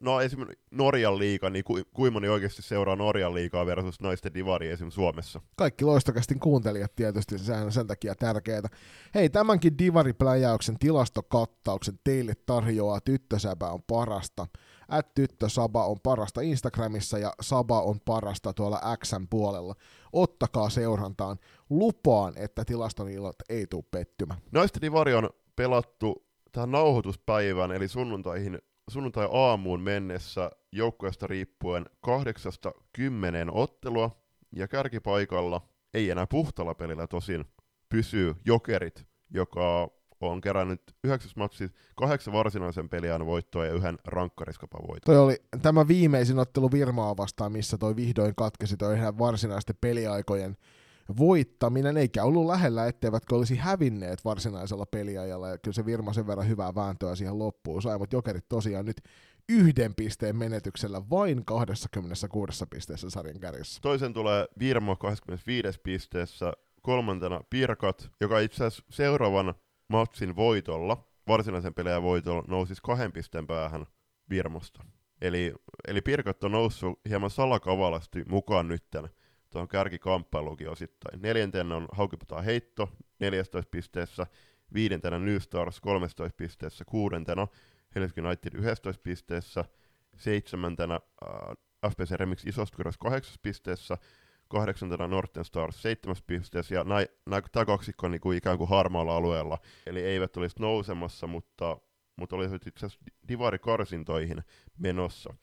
Speaker 1: no esimerkiksi Norjan liiga, niin ku, kuinka moni oikeasti seuraa Norjan liigaa versus naisten divari esimerkiksi Suomessa?
Speaker 2: Kaikki loistokästin kuuntelijat tietysti, sehän on sen takia tärkeää. Hei, tämänkin divaripläjäyksen tilastokattauksen teille tarjoaa Tyttösäbä on parasta. At tyttösaba on parasta Instagramissa ja Saba on parasta tuolla Xn puolella. Ottakaa seurantaan. Lupaan, että tilaston ilot ei tule pettymään.
Speaker 1: Naisten divari on pelattu tähän nauhoituspäivään, eli sunnuntaihin sunnuntai-aamuun mennessä joukkueesta riippuen kahdeksasta kymmeneen ottelua, ja kärkipaikalla ei enää puhtalla pelillä tosin pysyy Jokerit, joka on kerännyt yhdeksäs matsi kahdeksan varsinaisen peliään voittoa ja yhden rankkariskapan voittoa.
Speaker 2: Toi oli tämä viimeisin ottelu Virmaa vastaan, missä toi vihdoin katkesi toi ihan varsinaisten peliaikojen voittaminen, eikä ollut lähellä, etteivätkö olisi hävinneet varsinaisella peliajalla, ja kyllä se Virma sen verran hyvää vääntöä siihen loppuun sai, mutta Jokerit tosiaan nyt yhden pisteen menetyksellä vain 26 pisteessä sarjan kärjessä.
Speaker 1: Toisen tulee Virma 25 pisteessä, kolmantena Pirkat, joka itse asiassa seuraavan matsin voitolla, varsinaisen pelejä voitolla, nousisi kahden pisteen päähän Virmosta. Eli, eli Pirkat on noussut hieman salakavalasti mukaan nytten tuohon kärkikamppailuunkin osittain. Neljäntenä on Haukiputaan heitto 14 pisteessä, viidentenä New Stars 13 pisteessä, kuudentena Helsingin United 11 pisteessä, seitsemäntenä äh, FPC Remix Isoskuras 8 pisteessä, kahdeksantena Northern Stars 7 pisteessä, ja tämä kaksikko on niin kuin ikään kuin harmaalla alueella, eli eivät olisi nousemassa, mutta, mutta olisivat itse asiassa Divari-karsintoihin menossa.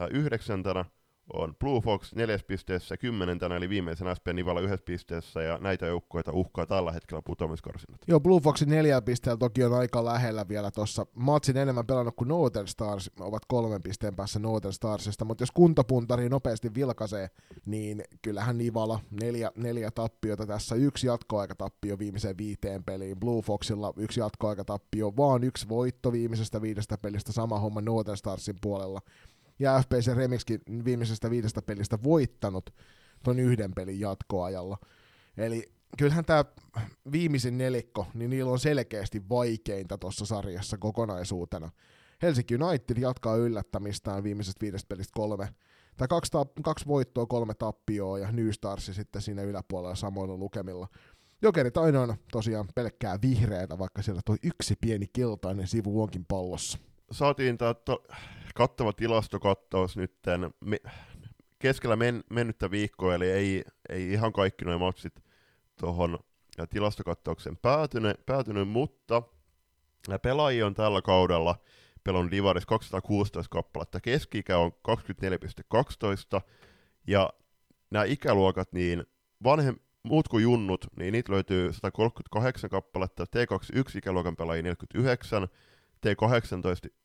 Speaker 1: Äh, yhdeksäntänä on Blue Fox neljäs pisteessä, kymmenentenä eli viimeisen SP Nivala yhdessä pisteessä ja näitä joukkoita uhkaa tällä hetkellä putoamiskarsinat.
Speaker 2: Joo, Blue Foxin neljä pisteellä toki on aika lähellä vielä tuossa. Matsin enemmän pelannut kuin Northern Stars, ovat kolmen pisteen päässä Northern Starsista, mutta jos kuntapuntari nopeasti vilkaisee, niin kyllähän Nivala neljä, neljä tappiota tässä, yksi jatkoaikatappio viimeiseen viiteen peliin, Blue Foxilla yksi jatkoaikatappio, vaan yksi voitto viimeisestä viidestä pelistä, sama homma Northern Starsin puolella ja FPC Remixkin viimeisestä viidestä pelistä voittanut ton yhden pelin jatkoajalla. Eli kyllähän tämä viimeisin nelikko, niin niillä on selkeästi vaikeinta tuossa sarjassa kokonaisuutena. Helsinki United jatkaa yllättämistään viimeisestä viidestä pelistä kolme, tai kaksi, ta- kaksi voittoa, kolme tappioa ja New Stars sitten siinä yläpuolella samoilla lukemilla. Jokerit ainoana tosiaan pelkkää vihreätä, vaikka siellä toi yksi pieni keltainen sivu onkin pallossa.
Speaker 1: Saatiin tää to- kattava tilastokattaus nytten me- keskellä men- mennyttä viikkoa, eli ei, ei ihan kaikki nuo matsit tuohon tilastokattaukseen päätynyt, päätynyt, mutta pelaajia on tällä kaudella pelon Divaris 216 kappaletta, keski-ikä on 24,12, ja nämä ikäluokat, niin vanhem, muut kuin junnut, niin niitä löytyy 138 kappaletta, T21 ikäluokan pelaajia 49, T18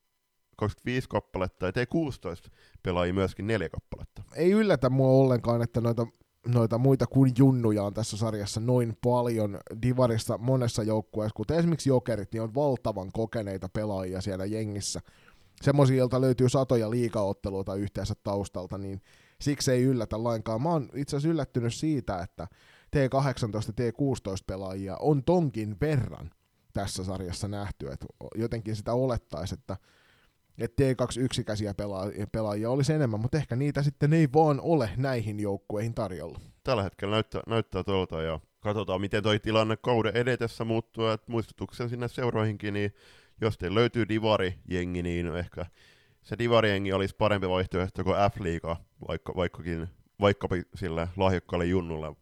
Speaker 1: 25 kappaletta ja T16 pelaajia myöskin neljä kappaletta.
Speaker 2: Ei yllätä mua ollenkaan, että noita, noita muita kuin junnuja on tässä sarjassa noin paljon Divarissa monessa joukkueessa, kuten esimerkiksi Jokerit, niin on valtavan kokeneita pelaajia siellä jengissä. Semmoisia, joilta löytyy satoja liikaotteluita yhteensä taustalta, niin siksi ei yllätä lainkaan. Mä oon itse asiassa yllättynyt siitä, että T18 ja T16 pelaajia on tonkin verran tässä sarjassa nähty, että jotenkin sitä olettaisi, että että T21-käsiä pelaajia, pelaajia olisi enemmän, mutta ehkä niitä sitten ei vaan ole näihin joukkueihin tarjolla.
Speaker 1: Tällä hetkellä näyttää, näyttää tuolta ja katsotaan miten toi tilanne kauden edetessä muuttuu, että muistutuksen sinne seuroihinkin, niin jos teillä löytyy Divari-jengi, niin ehkä se Divari-jengi olisi parempi vaihtoehto kuin F-liiga, vaikka, vaikkakin vaikka sille lahjakkaalle junnulle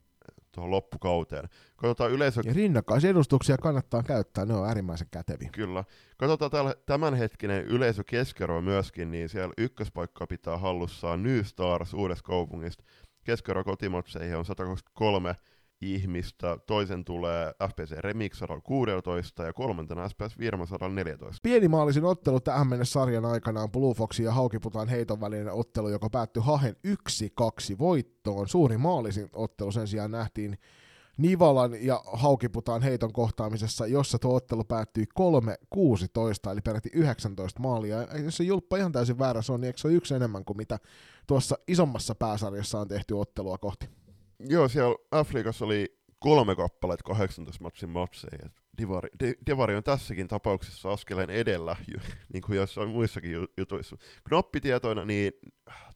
Speaker 1: tuohon loppukauteen. Katsotaan yleisö...
Speaker 2: Ja rinnakkaisedustuksia kannattaa käyttää, ne on äärimmäisen käteviä.
Speaker 1: Kyllä. Katsotaan tämänhetkinen yleisö keskero myöskin, niin siellä ykköspaikka pitää hallussaan New Stars uudesta kaupungista. Keskero kotimatseihin on 123 ihmistä, toisen tulee FPC Remix 116 ja kolmantena SPS Virma 114.
Speaker 2: Pienimaalisin ottelu tähän mennessä sarjan aikana on Blue Foxin ja Haukiputaan heiton välinen ottelu, joka päättyi Hahen 1-2 voittoon. Suuri maalisin ottelu sen sijaan nähtiin Nivalan ja Haukiputaan heiton kohtaamisessa, jossa tuo ottelu päättyi 3-16, eli peräti 19 maalia. Jos se julppa ihan täysin väärä se on, niin eikö se ole yksi enemmän kuin mitä tuossa isommassa pääsarjassa on tehty ottelua kohti?
Speaker 1: Joo, siellä Afrikassa oli kolme kappaletta 18 matsin matseja. Divari, Divari on tässäkin tapauksessa askeleen edellä, niin kuin jossain muissakin jutuissa. Knoppitietoina, niin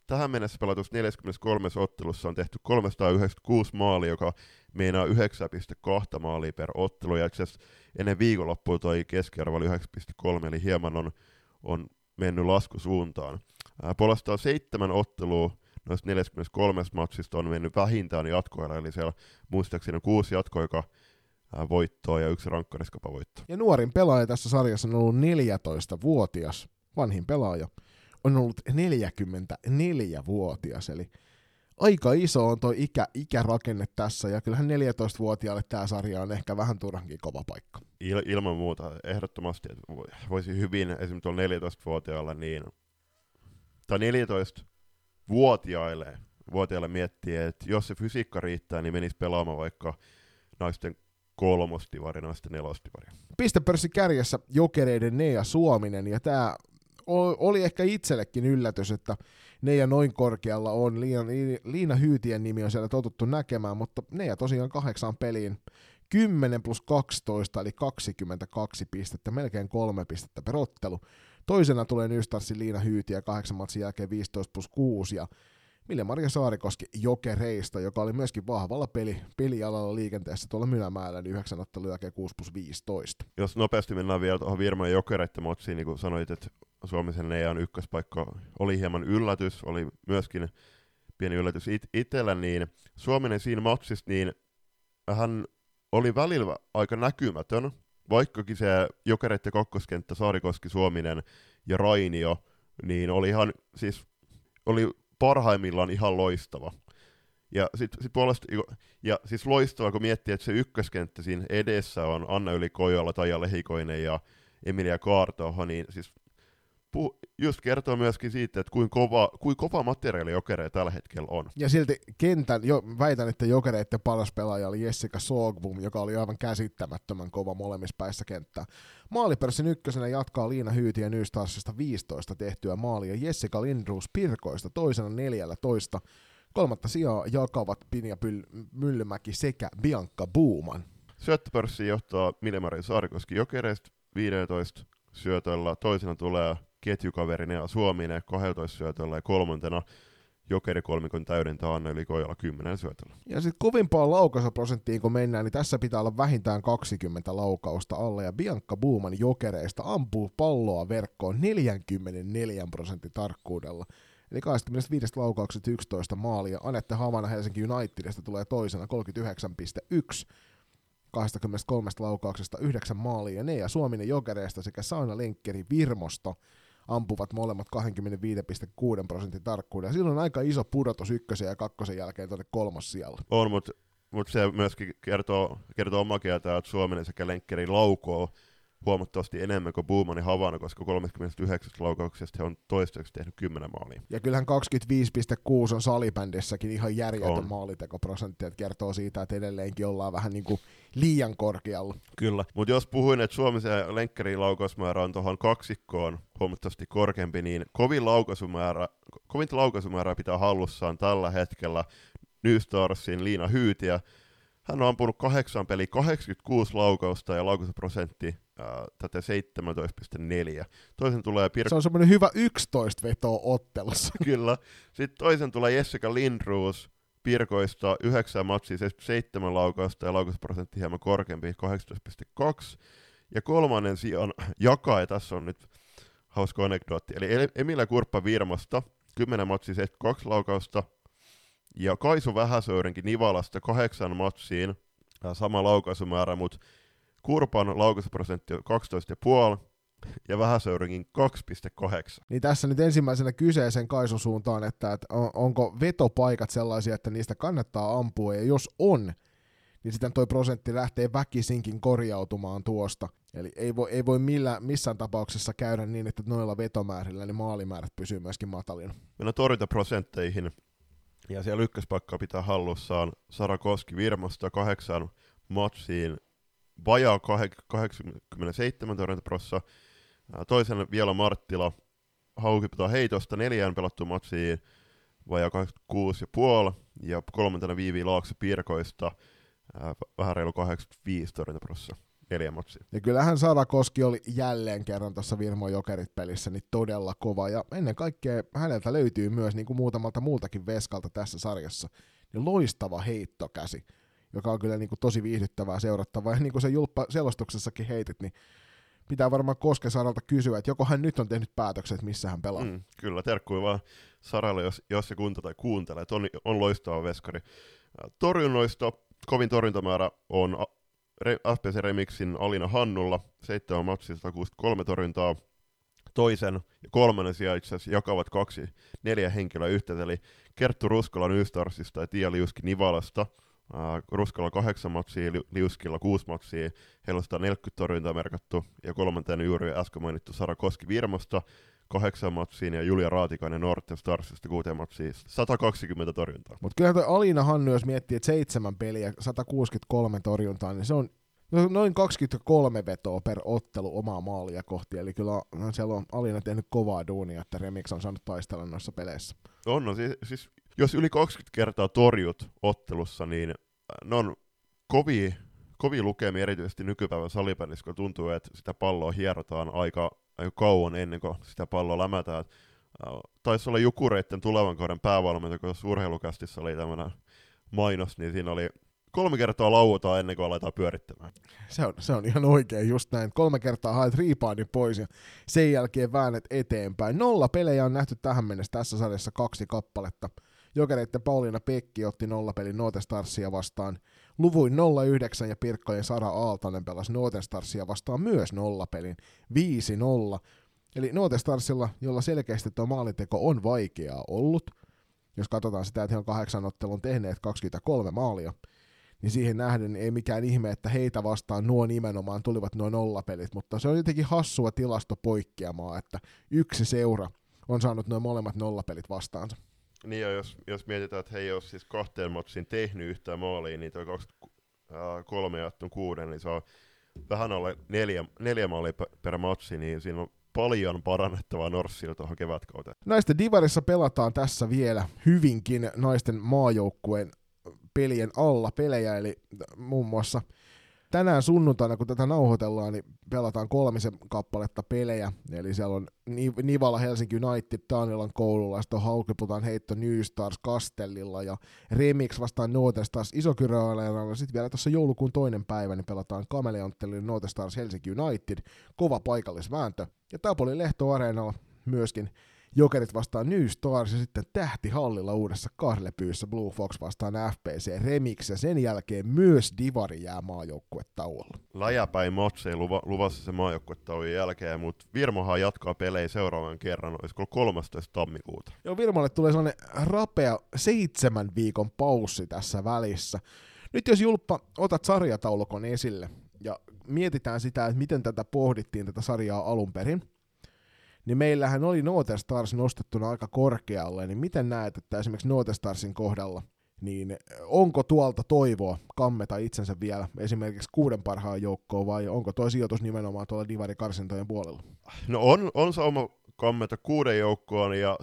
Speaker 1: tähän mennessä pelatussa 43 ottelussa on tehty 396 maali, joka meinaa 9,2 maalia per ottelu, ja itse ennen viikonloppua toi keskiarvo oli 9,3, eli hieman on, on mennyt laskusuuntaan. Puolestaan seitsemän ottelua noista 43 matsista on mennyt vähintään jatkoilla, eli siellä muistaakseni on kuusi jatkoika voittoa ja yksi rankkariskapa voitto.
Speaker 2: Ja nuorin pelaaja tässä sarjassa on ollut 14-vuotias, vanhin pelaaja, on ollut 44-vuotias, eli aika iso on tuo ikä, ikärakenne tässä, ja kyllähän 14-vuotiaalle tämä sarja on ehkä vähän turhankin kova paikka.
Speaker 1: Il, ilman muuta, ehdottomasti, että voisi hyvin esimerkiksi tuolla 14-vuotiaalla niin, tai 14 vuotiaille, vuotiaille miettii, että jos se fysiikka riittää, niin menisi pelaamaan vaikka naisten kolmostivari, naisten nelostivari.
Speaker 2: Pistepörssi kärjessä jokereiden Nea Suominen, ja tämä oli ehkä itsellekin yllätys, että Neija noin korkealla on. Liina, Liina Hyytien nimi on siellä totuttu näkemään, mutta Neija tosiaan kahdeksan peliin 10 plus 12, eli 22 pistettä, melkein kolme pistettä per ottelu. Toisena tulee Nystarsin Liina Hyytiä kahdeksan matsin jälkeen 15 plus 6 ja Mille Maria Saarikoski Jokereista, joka oli myöskin vahvalla peli, pelialalla liikenteessä tuolla Mynämäellä, niin 9 ottelun jälkeen 6 plus 15.
Speaker 1: Jos nopeasti mennään vielä tuohon Virma ja Jokereiden motsiin, niin kuin sanoit, että Suomisen EAN ykköspaikka oli hieman yllätys, oli myöskin pieni yllätys it- itsellä, niin Suominen siinä motsissa, niin hän oli välillä aika näkymätön, vaikkakin se Jokereiden kakkoskenttä Saarikoski, Suominen ja Rainio, niin oli ihan, siis oli parhaimmillaan ihan loistava. Ja sit, sit puolesta, ja siis loistava, kun miettii, että se ykköskenttä siinä edessä on Anna Yli Kojola, Taija Lehikoinen ja Emilia Kaartoho, niin siis puh, just kertoo myöskin siitä, että kuinka kova, kuinka kova materiaali Jokere tällä hetkellä on.
Speaker 2: Ja silti kentän, jo, väitän, että Jokereiden paras pelaaja oli Jessica Sogbum, joka oli aivan käsittämättömän kova molemmissa päissä kenttää. Maalipörssin ykkösenä jatkaa Liina Hyyti ja Nystarsista 15 tehtyä maalia, Jessica Lindruus Pirkoista toisena 14. Kolmatta sijaa jakavat Pinja Pyl- Myllymäki sekä Bianca Buuman.
Speaker 1: Syöttöpörssi johtaa Milemari Saarikoski Jokereista 15 syötöllä, toisena tulee ketjukaverina ja Suominen 12 syötöllä ja kolmantena jokerikolmikon täydentää Anneli Kojala 10 syötöllä.
Speaker 2: Ja sitten kovimpaan laukausaprosenttiin kun mennään, niin tässä pitää olla vähintään 20 laukausta alle, ja Bianca Buuman jokereista ampuu palloa verkkoon 44 prosentin tarkkuudella. Eli 25 laukauksesta 11 maalia. Anette Havana Helsinki Unitedista tulee toisena 39,1. 23 laukauksesta 9 maalia. Ne ja Suominen Jokereista sekä Sauna Lenkkeri Virmosta ampuvat molemmat 25,6 prosentin tarkkuudella. Silloin on aika iso pudotus ykkösen ja kakkosen jälkeen tuonne kolmas siellä.
Speaker 1: On, mutta mut se myöskin kertoo, kertoo omaa kieltä, että Suominen sekä Lenkkeri laukoo huomattavasti enemmän kuin Boomani Havana, koska 39 laukauksesta he on toistaiseksi tehnyt 10 maalia.
Speaker 2: Ja kyllähän 25,6 on salibändissäkin ihan järjetön on. maalitekoprosentti, että kertoo siitä, että edelleenkin ollaan vähän niin kuin liian korkealla.
Speaker 1: Kyllä, mutta jos puhuin, että Suomisen lenkkerin laukausmäärä on tuohon kaksikkoon huomattavasti korkeampi, niin kovin laukaisumäärä, kovin laukaisumäärää pitää hallussaan tällä hetkellä Nystarsin Liina Hyytiä. Hän on ampunut kahdeksan peli 86 laukausta ja laukaisuprosentti tätä 17,4. Toisen tulee
Speaker 2: Pirk... Se on semmoinen hyvä 11 vetoa ottelussa.
Speaker 1: Kyllä. Sitten toisen tulee Jessica Lindroos Pirkoista 9 matsia, 7 laukausta ja laukausprosentti hieman korkeampi, 18,2. Ja kolmannen sijaan jakaa, ja tässä on nyt hauska anekdootti, eli Emilia Kurppa Virmasta, 10 matsia, 72 laukausta, ja Kaisu Vähäsöyrenkin Nivalasta kahdeksan matsiin, sama laukaisumäärä, mutta Kurpan laukaisuprosentti on 12,5 ja Vähäsöyrinkin 2,8.
Speaker 2: Niin tässä nyt ensimmäisenä kyseisen Kaisun suuntaan, että, että on, onko vetopaikat sellaisia, että niistä kannattaa ampua, ja jos on, niin sitten toi prosentti lähtee väkisinkin korjautumaan tuosta. Eli ei voi, ei voi millä, missään tapauksessa käydä niin, että noilla vetomäärillä niin maalimäärät pysyy myöskin matalina.
Speaker 1: Mennään torjuntaprosentteihin. Ja siellä ykköspaikkaa pitää hallussaan Sara Koski Virmasta kahdeksan matsiin vajaa 87 torjuntaprossa. Toisen vielä Marttila. Haukiptaa heitosta neljään pelattu matsiin. Vajaa 86,5 ja kolmantena Viivi Laakso Pirkoista vähän reilu 85 torjuntaprossa neljä matsia.
Speaker 2: Ja kyllähän Sara Koski oli jälleen kerran tuossa Virmo Jokerit pelissä niin todella kova. Ja ennen kaikkea häneltä löytyy myös niin kuin muutamalta muultakin veskalta tässä sarjassa. Niin loistava heittokäsi joka on kyllä niin kuin tosi viihdyttävää seurattavaa. Ja niin kuin se julppa selostuksessakin heitit, niin pitää varmaan Koske Saralta kysyä, että joko hän nyt on tehnyt päätökset, missä hän pelaa. Mm,
Speaker 1: kyllä, terkkui vaan Saralle, jos, jos se kunta tai kuuntelee, että on, on loistava veskari. Torjunnoista kovin torjuntamäärä on SPC Remixin Alina Hannulla, 7 matsia 163 torjuntaa, toisen ja kolmannen sijaan itse asiassa jakavat kaksi neljä henkilöä yhteensä, eli Kerttu Ruskolan Ystarsista ja Tia Liuski Nivalasta – Ruskalla kahdeksan matsia, Liuskilla kuusi matsia, heillä on 140 torjuntaa merkattu, ja kolmantena juuri äsken mainittu Sara Koski Virmasta, kahdeksan matsiin ja Julia Raatikainen Norten Starsista kuuteen matsiin, 120 torjuntaa.
Speaker 2: Mutta kyllä toi Alina Hannu, jos miettii, että seitsemän peliä, 163 torjuntaa, niin se on no, noin 23 vetoa per ottelu omaa maalia kohti, eli kyllä no, siellä on Alina tehnyt kovaa duunia, että Remix on saanut taistella noissa peleissä.
Speaker 1: On, no siis, siis jos yli 20 kertaa torjut ottelussa, niin äh, ne on kovia, kovia lukemia erityisesti nykypäivän salipelissä, kun tuntuu, että sitä palloa hierotaan aika, aika kauan ennen kuin sitä palloa lämätään. Äh, taisi olla Jukureitten tulevan kauden päävalmentaja, kun urheilukästissä oli tämmöinen mainos, niin siinä oli kolme kertaa lauataan ennen kuin aletaan pyörittämään.
Speaker 2: Se on, se on ihan oikein, just näin. Kolme kertaa haet riipaadin pois ja sen jälkeen väännät eteenpäin. Nolla pelejä on nähty tähän mennessä tässä sarjassa kaksi kappaletta. Jokereiden Pauliina Pekki otti nollapelin Note Starsia vastaan. Luvuin 09 ja Pirkkojen Sara Aaltonen pelasi Note Starsia vastaan myös nollapelin 5-0. Eli Note Starsilla, jolla selkeästi tuo maalinteko on vaikeaa ollut, jos katsotaan sitä, että he on kahdeksan ottelun tehneet 23 maalia, niin siihen nähden ei mikään ihme, että heitä vastaan nuo nimenomaan tulivat nuo nollapelit, mutta se on jotenkin hassua tilastopoikkeamaa, että yksi seura on saanut nuo molemmat nollapelit vastaansa.
Speaker 1: Niin ja jos, jos mietitään, että he ei ole siis kahteen matsiin tehnyt yhtään maalia, niin tuo 23 ja kuuden, niin se on vähän alle neljä, neljä maalia per matsi, niin siinä on paljon parannettavaa Norssilla tuohon kevätkauteen.
Speaker 2: Naisten divarissa pelataan tässä vielä hyvinkin naisten maajoukkueen pelien alla pelejä, eli muun muassa tänään sunnuntaina, kun tätä nauhoitellaan, niin pelataan kolmisen kappaletta pelejä. Eli siellä on Nivala Helsinki United Taanilan koululla, sitten on Haukiputan heitto New Stars Kastellilla ja Remix vastaan Northern Stars Isokyrö Sitten vielä tuossa joulukuun toinen päivä, niin pelataan Kameleonttelin Northern Stars Helsinki United, kova paikallisvääntö. Ja Tapoli Lehto Areenalla myöskin Jokerit vastaan New Stars ja sitten Tähtihallilla uudessa kahlepyyssä Blue Fox vastaan FPC Remix ja sen jälkeen myös Divari jää maajoukkuetauolla.
Speaker 1: Läjäpäin Motsei luva, luvassa se maajoukkuetauon jälkeen, mutta Virmohan jatkaa pelejä seuraavan kerran, olisiko 13. tammikuuta.
Speaker 2: Joo, Virmolle tulee sellainen rapea seitsemän viikon paussi tässä välissä. Nyt jos Julppa, otat sarjataulukon esille ja mietitään sitä, että miten tätä pohdittiin tätä sarjaa alun perin, niin meillähän oli Note Stars nostettuna aika korkealle, niin miten näet, että esimerkiksi Note Starsin kohdalla, niin onko tuolta toivoa kammeta itsensä vielä esimerkiksi kuuden parhaan joukkoon, vai onko tuo sijoitus nimenomaan tuolla Divari-karsintojen puolella?
Speaker 1: No on, on sauma kammeta kuuden joukkoon, ja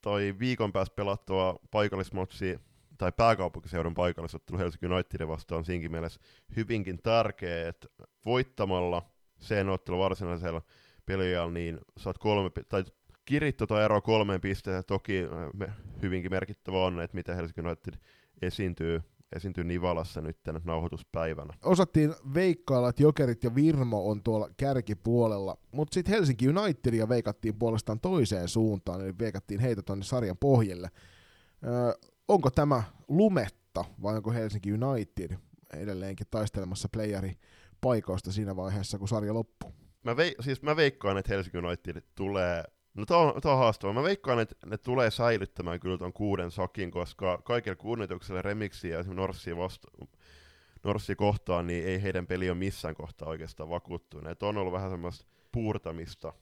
Speaker 1: toi viikon päästä pelattua paikallismotsi tai pääkaupunkiseudun paikallisottelu Helsinki Unitedin vastaan siinkin mielessä hyvinkin tärkeä, että voittamalla sen ottelu varsinaisella peliajalla, niin saat kolme, tai kiritto tai ero kolmeen pisteeseen. Toki äh, me, hyvinkin merkittävä on, että miten Helsinki United esiintyy esiintyy Nivalassa nyt tänne nauhoituspäivänä.
Speaker 2: Osattiin veikkailla, että Jokerit ja Virmo on tuolla kärkipuolella, mutta sitten Helsinki Unitedia veikattiin puolestaan toiseen suuntaan, eli veikattiin heitä tuonne sarjan pohjille. Öö, onko tämä lumetta vai onko Helsinki United edelleenkin taistelemassa playeri paikoista siinä vaiheessa, kun sarja loppuu?
Speaker 1: Mä, vei, siis mä veikkaan, että Helsinki United tulee, no tää on, on haastava, mä veikkaan, että ne tulee säilyttämään kyllä ton kuuden sakin, koska kaikilla kunnioituksella Remixiä ja vasta, Norssia kohtaan, niin ei heidän peli ole missään kohtaa oikeastaan vakuuttunut. on ollut vähän semmoista puurtamista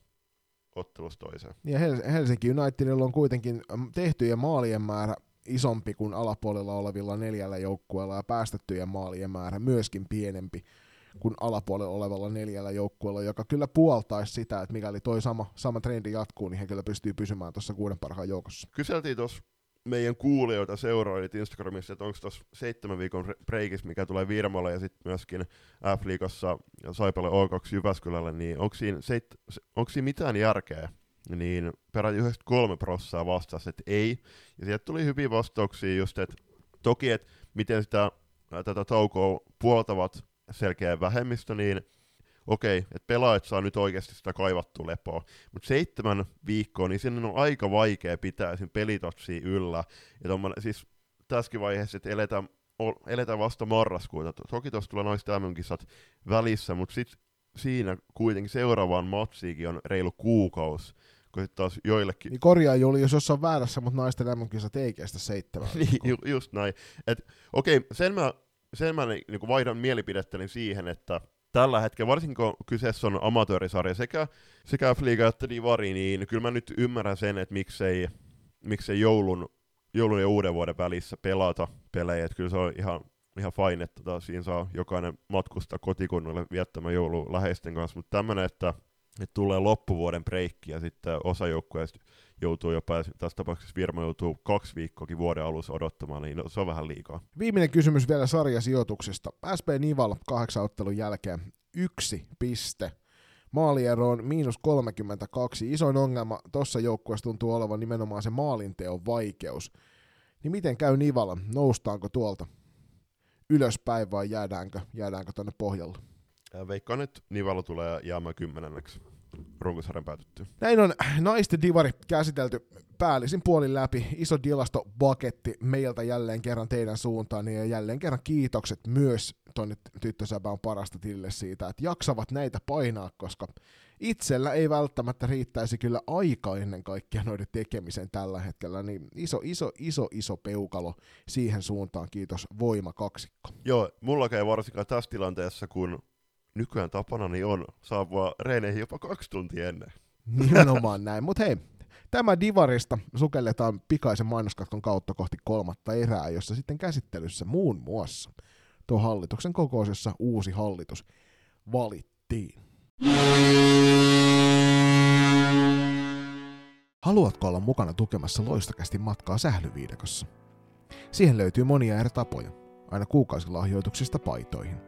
Speaker 1: ottelusta toiseen.
Speaker 2: Ja Helsinki Unitedilla on kuitenkin tehtyjen maalien määrä isompi kuin alapuolella olevilla neljällä joukkueella ja päästettyjen maalien määrä myöskin pienempi kuin alapuolella olevalla neljällä joukkueella, joka kyllä puoltaisi sitä, että mikäli toi sama, sama trendi jatkuu, niin he kyllä pystyy pysymään tuossa kuuden parhaan joukossa.
Speaker 1: Kyseltiin tuossa meidän kuulijoita seuraajat Instagramissa, että onko tuossa seitsemän viikon breakissa, mikä tulee Virmalle ja sitten myöskin F-liigassa Saipalle O2 Jyväskylälle, niin onko siinä, seit, onko siinä mitään järkeä? Niin peräti 93 prossaa vastasi, että ei. Ja sieltä tuli hyviä vastauksia just, että toki, että miten sitä tätä taukoa puoltavat selkeä vähemmistö, niin okei, että pelaajat saa nyt oikeasti sitä kaivattua lepoa. Mutta seitsemän viikkoa, niin sinne on aika vaikea pitää sen pelitotsia yllä. Ja tommonen, siis tässäkin vaiheessa, että eletään, eletään vasta marraskuuta. Toki tuossa tulee noista mm välissä, mutta sitten siinä kuitenkin seuraavaan matsiikin on reilu kuukausi kun sitten taas joillekin...
Speaker 2: Niin korjaa Juli, jos jossain väärässä, mutta naisten MM-kisat ei kestä seitsemän.
Speaker 1: niin, ju, just näin. Et, okei, sen mä sen mä niin kuin vaihdan mielipidettäni siihen, että tällä hetkellä, varsinkin kun kyseessä on amatöörisarja sekä, sekä Fliga että Divari, niin kyllä mä nyt ymmärrän sen, että miksei, miksei joulun, joulun ja uuden vuoden välissä pelata pelejä, että kyllä se on ihan, ihan fine, että tota, siinä saa jokainen matkusta kotikunnalle viettämään joulun läheisten kanssa, mutta tämmöinen, että, että tulee loppuvuoden breikki ja sitten osa joukkueista joutuu jopa, tässä tapauksessa firma joutuu kaksi viikkoakin vuoden alussa odottamaan, niin se on vähän liikaa.
Speaker 2: Viimeinen kysymys vielä sarjasijoituksesta. SP Nival kahdeksan ottelun jälkeen yksi piste. Maaliero on miinus 32. Isoin ongelma tuossa joukkueessa tuntuu olevan nimenomaan se maalinteon vaikeus. Niin miten käy Nivala? Noustaanko tuolta ylöspäin vai jäädäänkö, jäädäänkö tuonne pohjalle?
Speaker 1: Veikkaan, että Nivala tulee jäämään kymmenenneksi runkosarjan päätyttyä.
Speaker 2: Näin on naisten divari käsitelty päällisin puolin läpi. Iso dilastopaketti meiltä jälleen kerran teidän suuntaan ja jälleen kerran kiitokset myös tuonne tyttösäpään parasta tilille siitä, että jaksavat näitä painaa, koska itsellä ei välttämättä riittäisi kyllä aika ennen kaikkea noiden tekemiseen tällä hetkellä, niin iso, iso, iso, iso peukalo siihen suuntaan, kiitos voima kaksikko.
Speaker 1: Joo, mulla käy varsinkaan tässä tilanteessa, kun nykyään tapana niin on saapua reeneihin jopa kaksi tuntia ennen.
Speaker 2: Nimenomaan näin, mutta hei, Tämä Divarista sukelletaan pikaisen mainoskatkon kautta kohti kolmatta erää, jossa sitten käsittelyssä muun muassa tuo hallituksen kokous, jossa uusi hallitus valittiin. Haluatko olla mukana tukemassa loistakästi matkaa sählyviidakossa? Siihen löytyy monia eri tapoja, aina kuukausilahjoituksista paitoihin.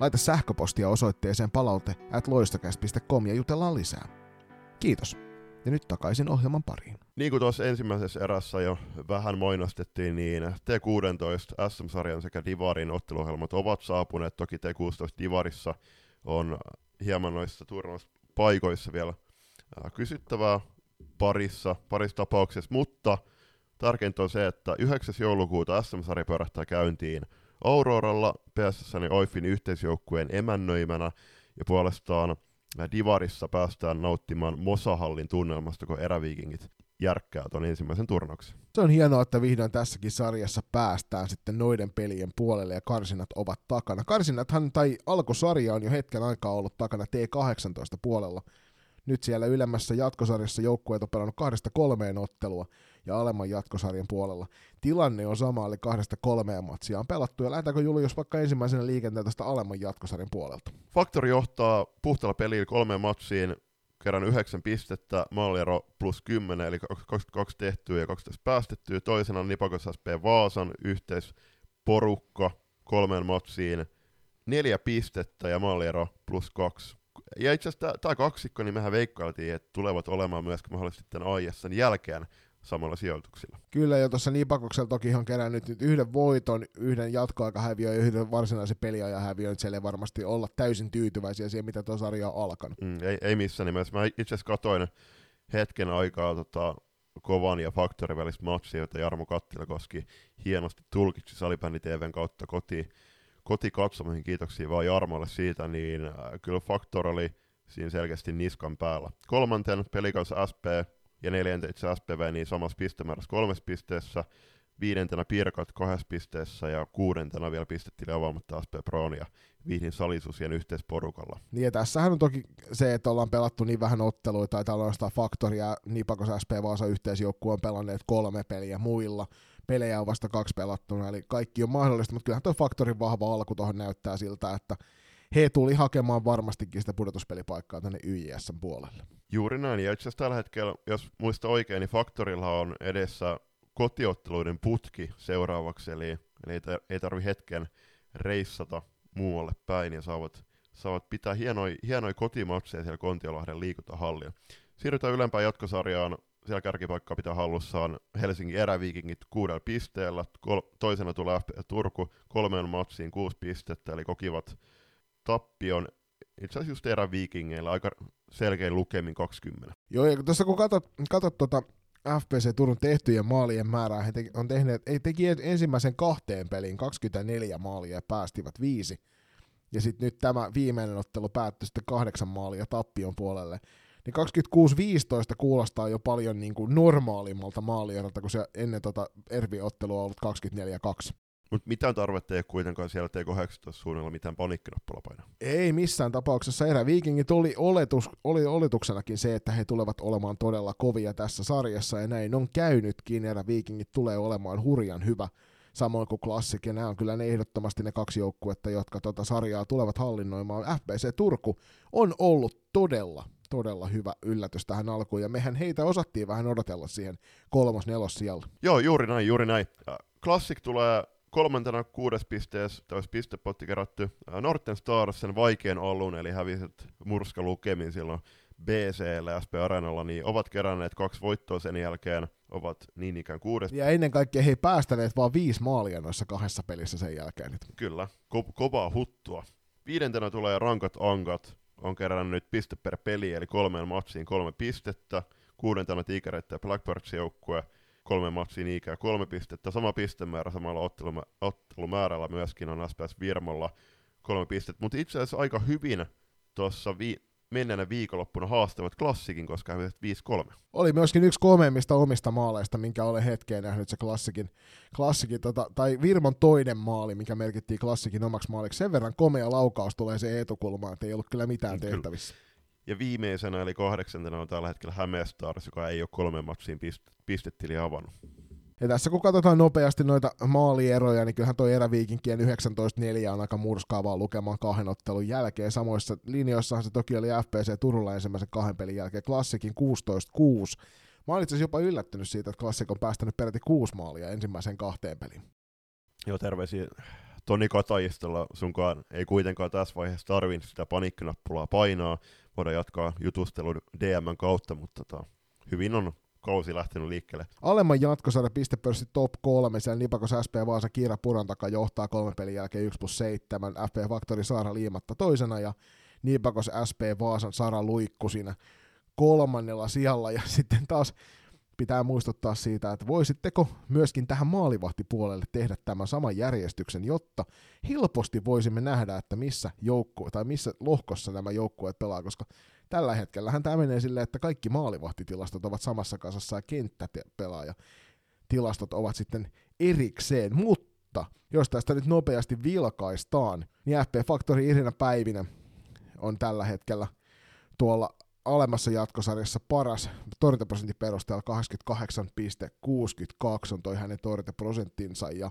Speaker 2: Laita sähköpostia osoitteeseen palaute at ja jutellaan lisää. Kiitos. Ja nyt takaisin ohjelman pariin.
Speaker 1: Niin kuin tuossa ensimmäisessä erässä jo vähän mainostettiin, niin T16 SM-sarjan sekä Divarin otteluohjelmat ovat saapuneet. Toki T16 Divarissa on hieman noissa paikoissa vielä kysyttävää parissa, parissa tapauksessa, mutta tärkeintä on se, että 9. joulukuuta SM-sarja pörähtää käyntiin Auroralla PSSn Oifin yhteisjoukkueen emännöimänä ja puolestaan Divarissa päästään nauttimaan Mosahallin tunnelmasta, kun eräviikingit järkkää tuon ensimmäisen turnauksen.
Speaker 2: Se on hienoa, että vihdoin tässäkin sarjassa päästään sitten noiden pelien puolelle ja karsinat ovat takana. Karsinathan tai alkusarja on jo hetken aikaa ollut takana T18 puolella. Nyt siellä ylemmässä jatkosarjassa joukkueet on pelannut kahdesta kolmeen ottelua ja alemman jatkosarjan puolella. Tilanne on sama, eli kahdesta kolmeen matsia on pelattu, ja lähdetäänkö Julius vaikka ensimmäisenä liikenteen tästä alemman jatkosarjan puolelta?
Speaker 1: Faktori johtaa puhtaalla pelillä kolmeen matsiin, kerran yhdeksän pistettä, maaliero plus 10, eli 22 tehtyä ja 12 päästettyä. Toisena Nipakos SP Vaasan yhteisporukka kolmeen matsiin, neljä pistettä ja maaliero plus kaksi. Ja itse asiassa tämä kaksikko, niin mehän veikkailtiin, että tulevat olemaan myöskin mahdollisesti tämän AISn jälkeen samalla sijoituksilla.
Speaker 2: Kyllä, ja tuossa Nipakoksella toki on kerännyt nyt yhden voiton, yhden jatkoaikahäviön ja yhden varsinaisen peliajahäviön, että siellä ei varmasti olla täysin tyytyväisiä siihen, mitä tuo sarja on alkanut.
Speaker 1: Mm, ei, ei missään nimessä. Mä itse asiassa katoin hetken aikaa tota, kovan ja faktorin välistä matsia, jota Jarmo Kattila koski hienosti tulkitsi Salibändi TVn kautta kotiin kotikatsomoihin. Kiitoksia vaan Jarmolle siitä, niin äh, kyllä Faktor oli siinä selkeästi niskan päällä. Kolmanten pelikaus SP ja neljäntenä itse SPV niin samassa pistemäärässä kolmessa pisteessä, viidentenä Pirkat kahdessa pisteessä ja kuudentena vielä pistettiin avaamatta SP Proon ja Vihdin salisusien yhteisporukalla.
Speaker 2: Niin ja tässähän on toki se, että ollaan pelattu niin vähän otteluita, tai täällä on sitä faktoria, Nipakos SP Vaasa yhteisjoukkue on pelanneet kolme peliä muilla, pelejä on vasta kaksi pelattuna, eli kaikki on mahdollista, mutta kyllähän tuo faktorin vahva alku tuohon näyttää siltä, että he tuli hakemaan varmastikin sitä pudotuspelipaikkaa tänne YJS puolelle.
Speaker 1: Juuri näin, ja itse asiassa tällä hetkellä, jos muista oikein, niin Faktorilla on edessä kotiotteluiden putki seuraavaksi, eli, eli ei tarvi hetken reissata muualle päin, ja saavat, saavat pitää hienoja, hienoi kotimatseja siellä Kontiolahden liikuntahallilla. Siirrytään ylempään jatkosarjaan, siellä kärkipaikka pitää hallussaan Helsingin eräviikingit kuudella pisteellä, Kol- toisena tulee Turku kolmeen matsiin kuusi pistettä, eli kokivat tappion itse asiassa just eräviikingeillä aika selkein lukemin 20.
Speaker 2: Joo, ja tuossa kun katsot, katsot tuota FPC Turun tehtyjen maalien määrää, he te, on tehneet, ei teki ensimmäisen kahteen peliin 24 maalia ja päästivät viisi. Ja sitten nyt tämä viimeinen ottelu päättyi sitten kahdeksan maalia tappion puolelle. Niin 26-15 kuulostaa jo paljon niin kuin normaalimmalta maalierolta, kun se ennen tota Ervi-ottelua on ollut 24-2.
Speaker 1: Mutta mitään tarvetta ei kuitenkaan siellä T18 suunnalla mitään panikkinappula painaa.
Speaker 2: Ei missään tapauksessa. Eräviikingit oli, oletus, oli oletuksenakin se, että he tulevat olemaan todella kovia tässä sarjassa, ja näin on käynytkin. Eräviikingit tulee olemaan hurjan hyvä, samoin kuin Klassik, ja nämä on kyllä ne ehdottomasti ne kaksi joukkuetta, jotka tota sarjaa tulevat hallinnoimaan. FBC Turku on ollut todella, todella hyvä yllätys tähän alkuun, ja mehän heitä osattiin vähän odotella siihen kolmos-nelos siellä.
Speaker 1: Joo, juuri näin, juuri näin. Classic tulee kolmantena kuudes pisteessä, tai pistepotti kerätty. Norten Stars sen vaikean alun, eli häviset murska lukemin silloin BCllä SP Areenalla, niin ovat keränneet kaksi voittoa sen jälkeen, ovat niin ikään kuudes.
Speaker 2: Ja ennen kaikkea he päästäneet vaan viisi maalia noissa kahdessa pelissä sen jälkeen.
Speaker 1: Kyllä, ko- kovaa huttua. Viidentenä tulee Rankat Ankat, on kerännyt piste per peli, eli kolmeen matsiin kolme pistettä. Kuudentena Tigereitä ja Blackbirds joukkue, kolme matsiin ikää kolme pistettä. Sama pistemäärä samalla ottelumä- ottelumäärällä myöskin on SPS Virmolla kolme pistettä. Mutta itse asiassa aika hyvin tuossa vi- menneenä viikonloppuna haastavat klassikin, koska he 5-3.
Speaker 2: Oli myöskin yksi komeimmista omista maaleista, minkä olen hetkeen nähnyt se klassikin, klassikin tota, tai Virmon toinen maali, mikä merkittiin klassikin omaksi maaliksi. Sen verran komea laukaus tulee se etukulmaan, että ei ollut kyllä mitään
Speaker 1: Kyllä. Ja viimeisenä, eli kahdeksantena on tällä hetkellä Hämeen Stars, joka ei ole kolme matsiin pist- pistetili avannut.
Speaker 2: Ja tässä kun katsotaan nopeasti noita maalieroja, niin kyllähän toi eräviikinkien 19-4 on aika murskaavaa lukemaan kahden ottelun jälkeen. Samoissa linjoissahan se toki oli FPC Turulla ensimmäisen kahden pelin jälkeen, Klassikin 16-6. Mä olin itse jopa yllättynyt siitä, että Klassik on päästänyt peräti kuusi maalia ensimmäisen kahteen peliin.
Speaker 1: Joo, terveisiä Toni Katajistolla sunkaan ei kuitenkaan tässä vaiheessa tarvinnut sitä paniikkinappulaa painaa. Voidaan jatkaa jutustelun DMn kautta, mutta tota, hyvin on kausi lähtenyt liikkeelle.
Speaker 2: Alemman jatkosarja pistepörssi top 3, siellä Nipakos SP Vaasa Kiira Puran takaa johtaa kolmen pelin jälkeen 1 plus 7, FP Faktori Saara Liimatta toisena ja Nipakos SP Vaasan Sara Luikku siinä kolmannella sijalla ja sitten taas pitää muistuttaa siitä, että voisitteko myöskin tähän maalivahtipuolelle tehdä tämän saman järjestyksen, jotta helposti voisimme nähdä, että missä joukku tai missä lohkossa nämä joukkueet pelaa, koska tällä hetkellähän tämä menee silleen, että kaikki maalivahtitilastot ovat samassa kasassa ja kenttäpelaaja tilastot ovat sitten erikseen, mutta jos tästä nyt nopeasti vilkaistaan, niin FP Factory Irina Päivinen on tällä hetkellä tuolla alemmassa jatkosarjassa paras torjuntaprosentin perusteella 88,62 on toi hänen torjuntaprosenttinsa ja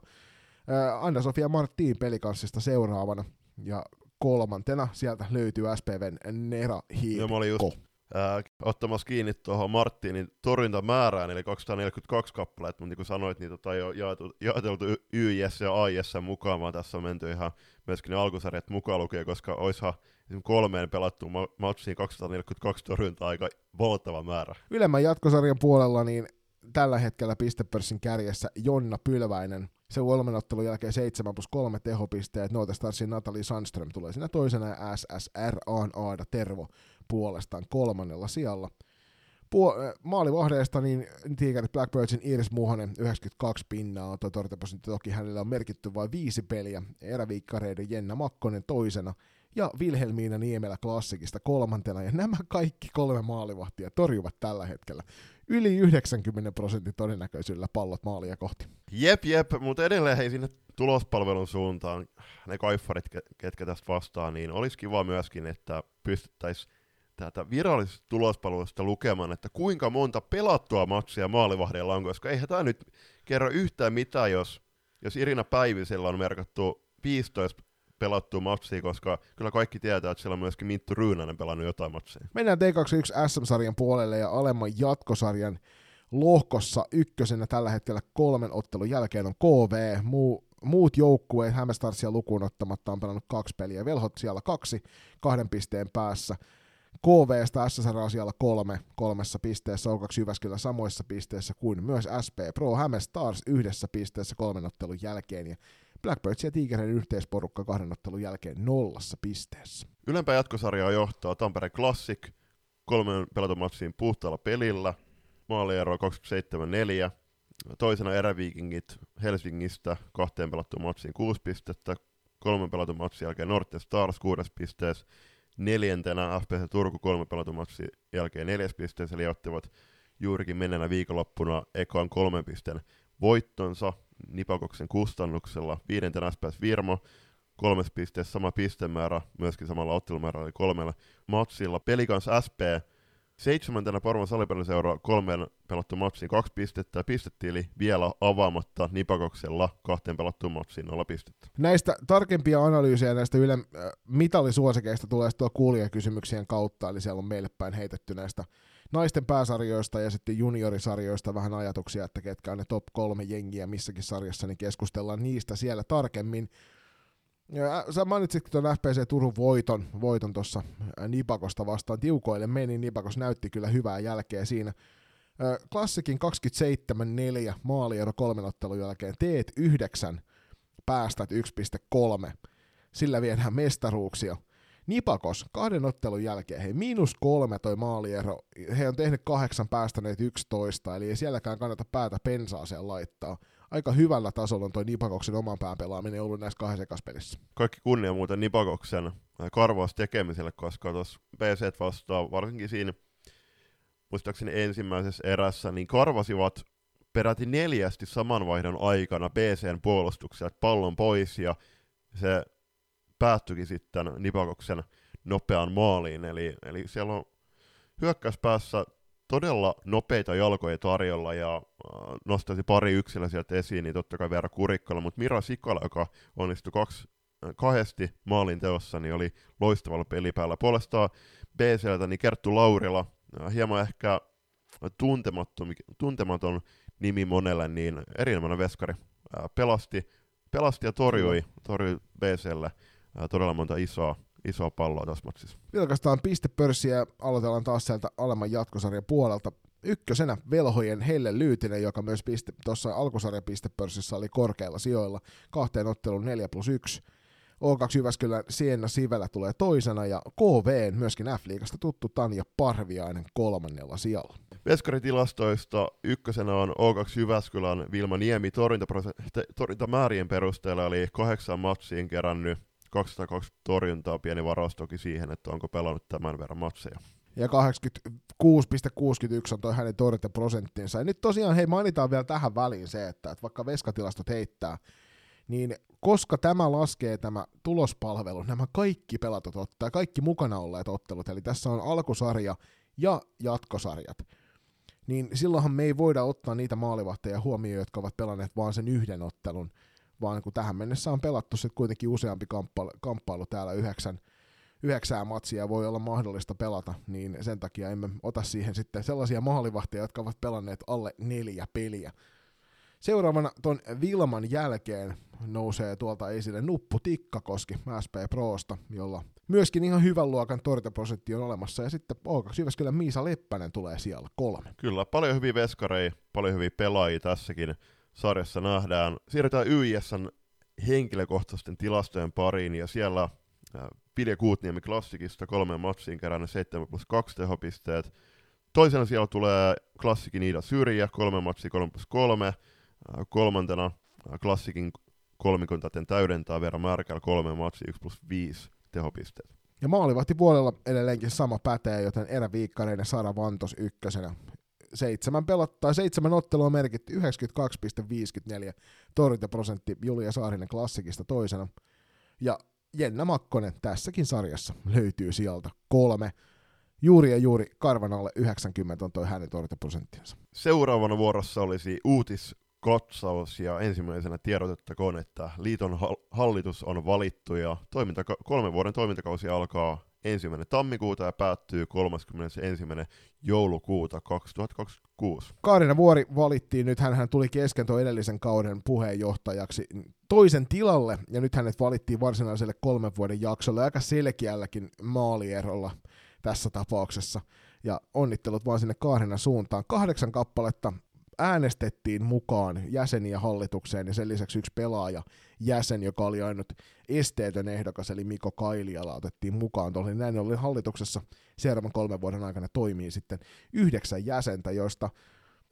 Speaker 2: Anna-Sofia Martin pelikanssista seuraavana ja kolmantena sieltä löytyy SPVn Nera
Speaker 1: Ja mä olin just
Speaker 2: Hiikko.
Speaker 1: ää, ottamassa kiinni tuohon Martinin torjuntamäärään, eli 242 kappaletta, mutta niin kuin sanoit, niin tota, jo jaetu, jaeteltu Y- YIS ja AIS mukaan, vaan tässä on menty ihan myöskin ne alkusarjat mukaan lukee, koska oishan kolmeen pelattuun ma- matsiin 242 torjuntaa aika valtava määrä.
Speaker 2: Ylemmän jatkosarjan puolella niin tällä hetkellä pistepörssin kärjessä Jonna Pylväinen. Se kolmen ottelun jälkeen 7 plus 3 tehopisteet. Noita Starsin Natalie Sandström tulee siinä toisena ja SSR Aan Aada Tervo puolestaan kolmannella sijalla. Puo- äh, maalivahdeesta niin Tigerit Blackbirdsin Iris Muhonen 92 pinnaa on torjuntaprosentti. Toki hänellä on merkitty vain viisi peliä. Eräviikkareiden Jenna Makkonen toisena ja Vilhelmiina Niemelä klassikista kolmantena, ja nämä kaikki kolme maalivahtia torjuvat tällä hetkellä. Yli 90 prosentin todennäköisyydellä pallot maalia kohti.
Speaker 1: Jep, jep, mutta edelleen hei sinne tulospalvelun suuntaan, ne kaiffarit, ke- ketkä tästä vastaa, niin olisi kiva myöskin, että pystyttäisiin tätä virallisesta tulospalvelusta lukemaan, että kuinka monta pelattua matsia maalivahdeilla on, koska eihän tämä nyt kerro yhtään mitään, jos, jos Irina Päivisellä on merkattu 15 pelattua matsia, koska kyllä kaikki tietää, että siellä on myöskin Minttu Ryynänen pelannut jotain matseja.
Speaker 2: Mennään T21 SM-sarjan puolelle ja alemman jatkosarjan lohkossa ykkösenä tällä hetkellä kolmen ottelun jälkeen on KV. Muu, muut joukkueet Hämestarsia lukuun ottamatta on pelannut kaksi peliä. Velhot siellä kaksi, kahden pisteen päässä. KVstä SSR on siellä kolme, kolmessa pisteessä, O2 Jyväskylä samoissa pisteissä kuin myös SP Pro Häme Stars yhdessä pisteessä kolmen ottelun jälkeen ja Blackbirds ja Tigerin yhteisporukka kahden ottelun jälkeen nollassa pisteessä.
Speaker 1: Ylempää jatkosarjaa johtaa Tampere Classic kolmen pelatun matsiin puhtaalla pelillä, maaliero 27-4. Toisena eräviikingit Helsingistä kahteen pelattuun matsiin 6 pistettä, kolmen pelatun matsin jälkeen Norte Stars kuudes pisteessä, neljäntenä FPC Turku kolmen pelatun matsin jälkeen neljäs pisteessä, eli ottivat juurikin menneenä viikonloppuna ekaan kolmen pisteen voittonsa Nipakoksen kustannuksella. Viidentenä SPS Virmo, kolmes pisteessä sama pistemäärä, myöskin samalla ottelumäärällä eli kolmella matsilla. Pelikans SP, seitsemäntenä Porvon salipeliseura kolmeen pelattu matsiin kaksi pistettä ja pistettiili vielä avaamatta Nipakoksella kahteen pelattuun matsiin nolla pistettä.
Speaker 2: Näistä tarkempia analyysejä näistä Yle äh, mitallisuosikeista tulee sitten kuulijakysymyksien kautta, eli siellä on meille päin heitetty näistä naisten pääsarjoista ja sitten juniorisarjoista vähän ajatuksia, että ketkä on ne top kolme jengiä missäkin sarjassa, niin keskustellaan niistä siellä tarkemmin. Ja, sä mainitsitkin tuon FPC Turun voiton, voiton tuossa Nipakosta vastaan. Tiukoille meni, Nipakos näytti kyllä hyvää jälkeä siinä. Klassikin 27-4 maaliero kolmen ottelun jälkeen. Teet 9, päästät 1,3. Sillä viedään mestaruuksia. Nipakos kahden ottelun jälkeen, hei miinus kolme toi maaliero, he on tehnyt kahdeksan päästäneet 11, eli ei sielläkään kannata päätä pensaaseen laittaa. aika hyvällä tasolla on toi Nipakoksen oman pään pelaaminen ollut näissä kahdessa pelissä.
Speaker 1: Kaikki kunnia muuten Nipakoksen karvaus tekemiselle, koska tuossa BC vastaan, varsinkin siinä muistaakseni ensimmäisessä erässä, niin karvasivat peräti neljästi saman vaihdon aikana BCn puolustuksia pallon pois, ja se päättyikin sitten Nipakoksen nopeaan maaliin, eli, eli siellä on hyökkäyspäässä todella nopeita jalkoja tarjolla ja äh, nostaisi pari yksilöä sieltä esiin, niin totta kai Veera Kurikkala, mutta Mira Sikala, joka onnistui kaksi, äh, kahdesti maalin teossa, niin oli loistavalla pelipäällä. Puolestaan BCltä niin Kerttu Laurila, äh, hieman ehkä tuntematon, tuntematon nimi monelle, niin erinomainen veskari. Pelasti, pelasti ja torjui, torjui BClle todella monta isoa isoa palloa tässä matsissa.
Speaker 2: Vilkaistaan pistepörssiä ja aloitellaan taas sieltä alemman jatkosarjan puolelta. Ykkösenä velhojen Helle Lyytinen, joka myös piste, tuossa alkusarjan pistepörssissä oli korkeilla sijoilla. Kahteen ottelun 4 plus 1. O2 Jyväskylän Sienna Sivelä tulee toisena ja KV, myöskin F-liigasta tuttu Tanja Parviainen kolmannella sijalla.
Speaker 1: Veskaritilastoista ykkösenä on O2 Jyväskylän Vilma Niemi torjuntamäärien perusteella, eli kahdeksan matsiin kerännyt 220 torjuntaa, pieni varaus toki siihen, että onko pelannut tämän verran matseja.
Speaker 2: Ja 86,61 on toi hänen torjuntaprosenttinsa. Ja nyt tosiaan, hei mainitaan vielä tähän väliin se, että, että vaikka veskatilastot heittää, niin koska tämä laskee tämä tulospalvelu, nämä kaikki pelatut ottaa, kaikki mukana olleet ottelut, eli tässä on alkusarja ja jatkosarjat, niin silloinhan me ei voida ottaa niitä maalivahteja huomioon, jotka ovat pelanneet vaan sen yhden ottelun, vaan kun tähän mennessä on pelattu sitten kuitenkin useampi kamppailu, kamppailu täällä yhdeksän, yhdeksää matsia voi olla mahdollista pelata, niin sen takia emme ota siihen sitten sellaisia maalivahtia, jotka ovat pelanneet alle neljä peliä. Seuraavana ton Vilman jälkeen nousee tuolta esille Nuppu Tikkakoski SP Proosta, jolla myöskin ihan hyvän luokan torjuntaprosentti on olemassa, ja sitten O2 Jyväskylän Miisa Leppänen tulee siellä kolme.
Speaker 1: Kyllä, paljon hyviä veskareja, paljon hyviä pelaajia tässäkin sarjassa nähdään. Siirrytään YISn henkilökohtaisten tilastojen pariin, ja siellä Pilje Kuutniemi klassikista kolme matsiin kerännyt 7 plus 2 tehopisteet. Toisena siellä tulee klassikin Iida Syrjä, kolme matsia 3 plus 3. Kolmantena klassikin kolmikuntaten täydentää Vera Märkäl, kolme matsia 1 plus 5 tehopisteet.
Speaker 2: Ja maalivahti puolella edelleenkin sama pätee, joten eräviikkareiden Sara Vantos ykkösenä seitsemän pelottaa, seitsemän ottelua merkitty 92,54 torjuntaprosentti Julia Saarinen klassikista toisena. Ja Jenna Makkonen tässäkin sarjassa löytyy sieltä kolme. Juuri ja juuri karvan alle 90 on toi hänen torjuntaprosenttinsa.
Speaker 1: Seuraavana vuorossa olisi uutiskatsaus ja ensimmäisenä tiedotettakoon, että liiton hallitus on valittu ja toiminta, kolmen vuoden toimintakausi alkaa ensimmäinen tammikuuta ja päättyy 31. joulukuuta 2026.
Speaker 2: Kaarina Vuori valittiin, nyt hän tuli kesken tuon edellisen kauden puheenjohtajaksi toisen tilalle, ja nyt hänet valittiin varsinaiselle kolmen vuoden jaksolle aika selkeälläkin maalierolla tässä tapauksessa. Ja onnittelut vaan sinne Kaarina suuntaan. Kahdeksan kappaletta äänestettiin mukaan jäseniä hallitukseen ja sen lisäksi yksi pelaaja jäsen, joka oli ainut esteetön ehdokas, eli Miko Kailiala otettiin mukaan. Tuolla näin oli hallituksessa seuraavan kolmen vuoden aikana toimii sitten yhdeksän jäsentä, joista,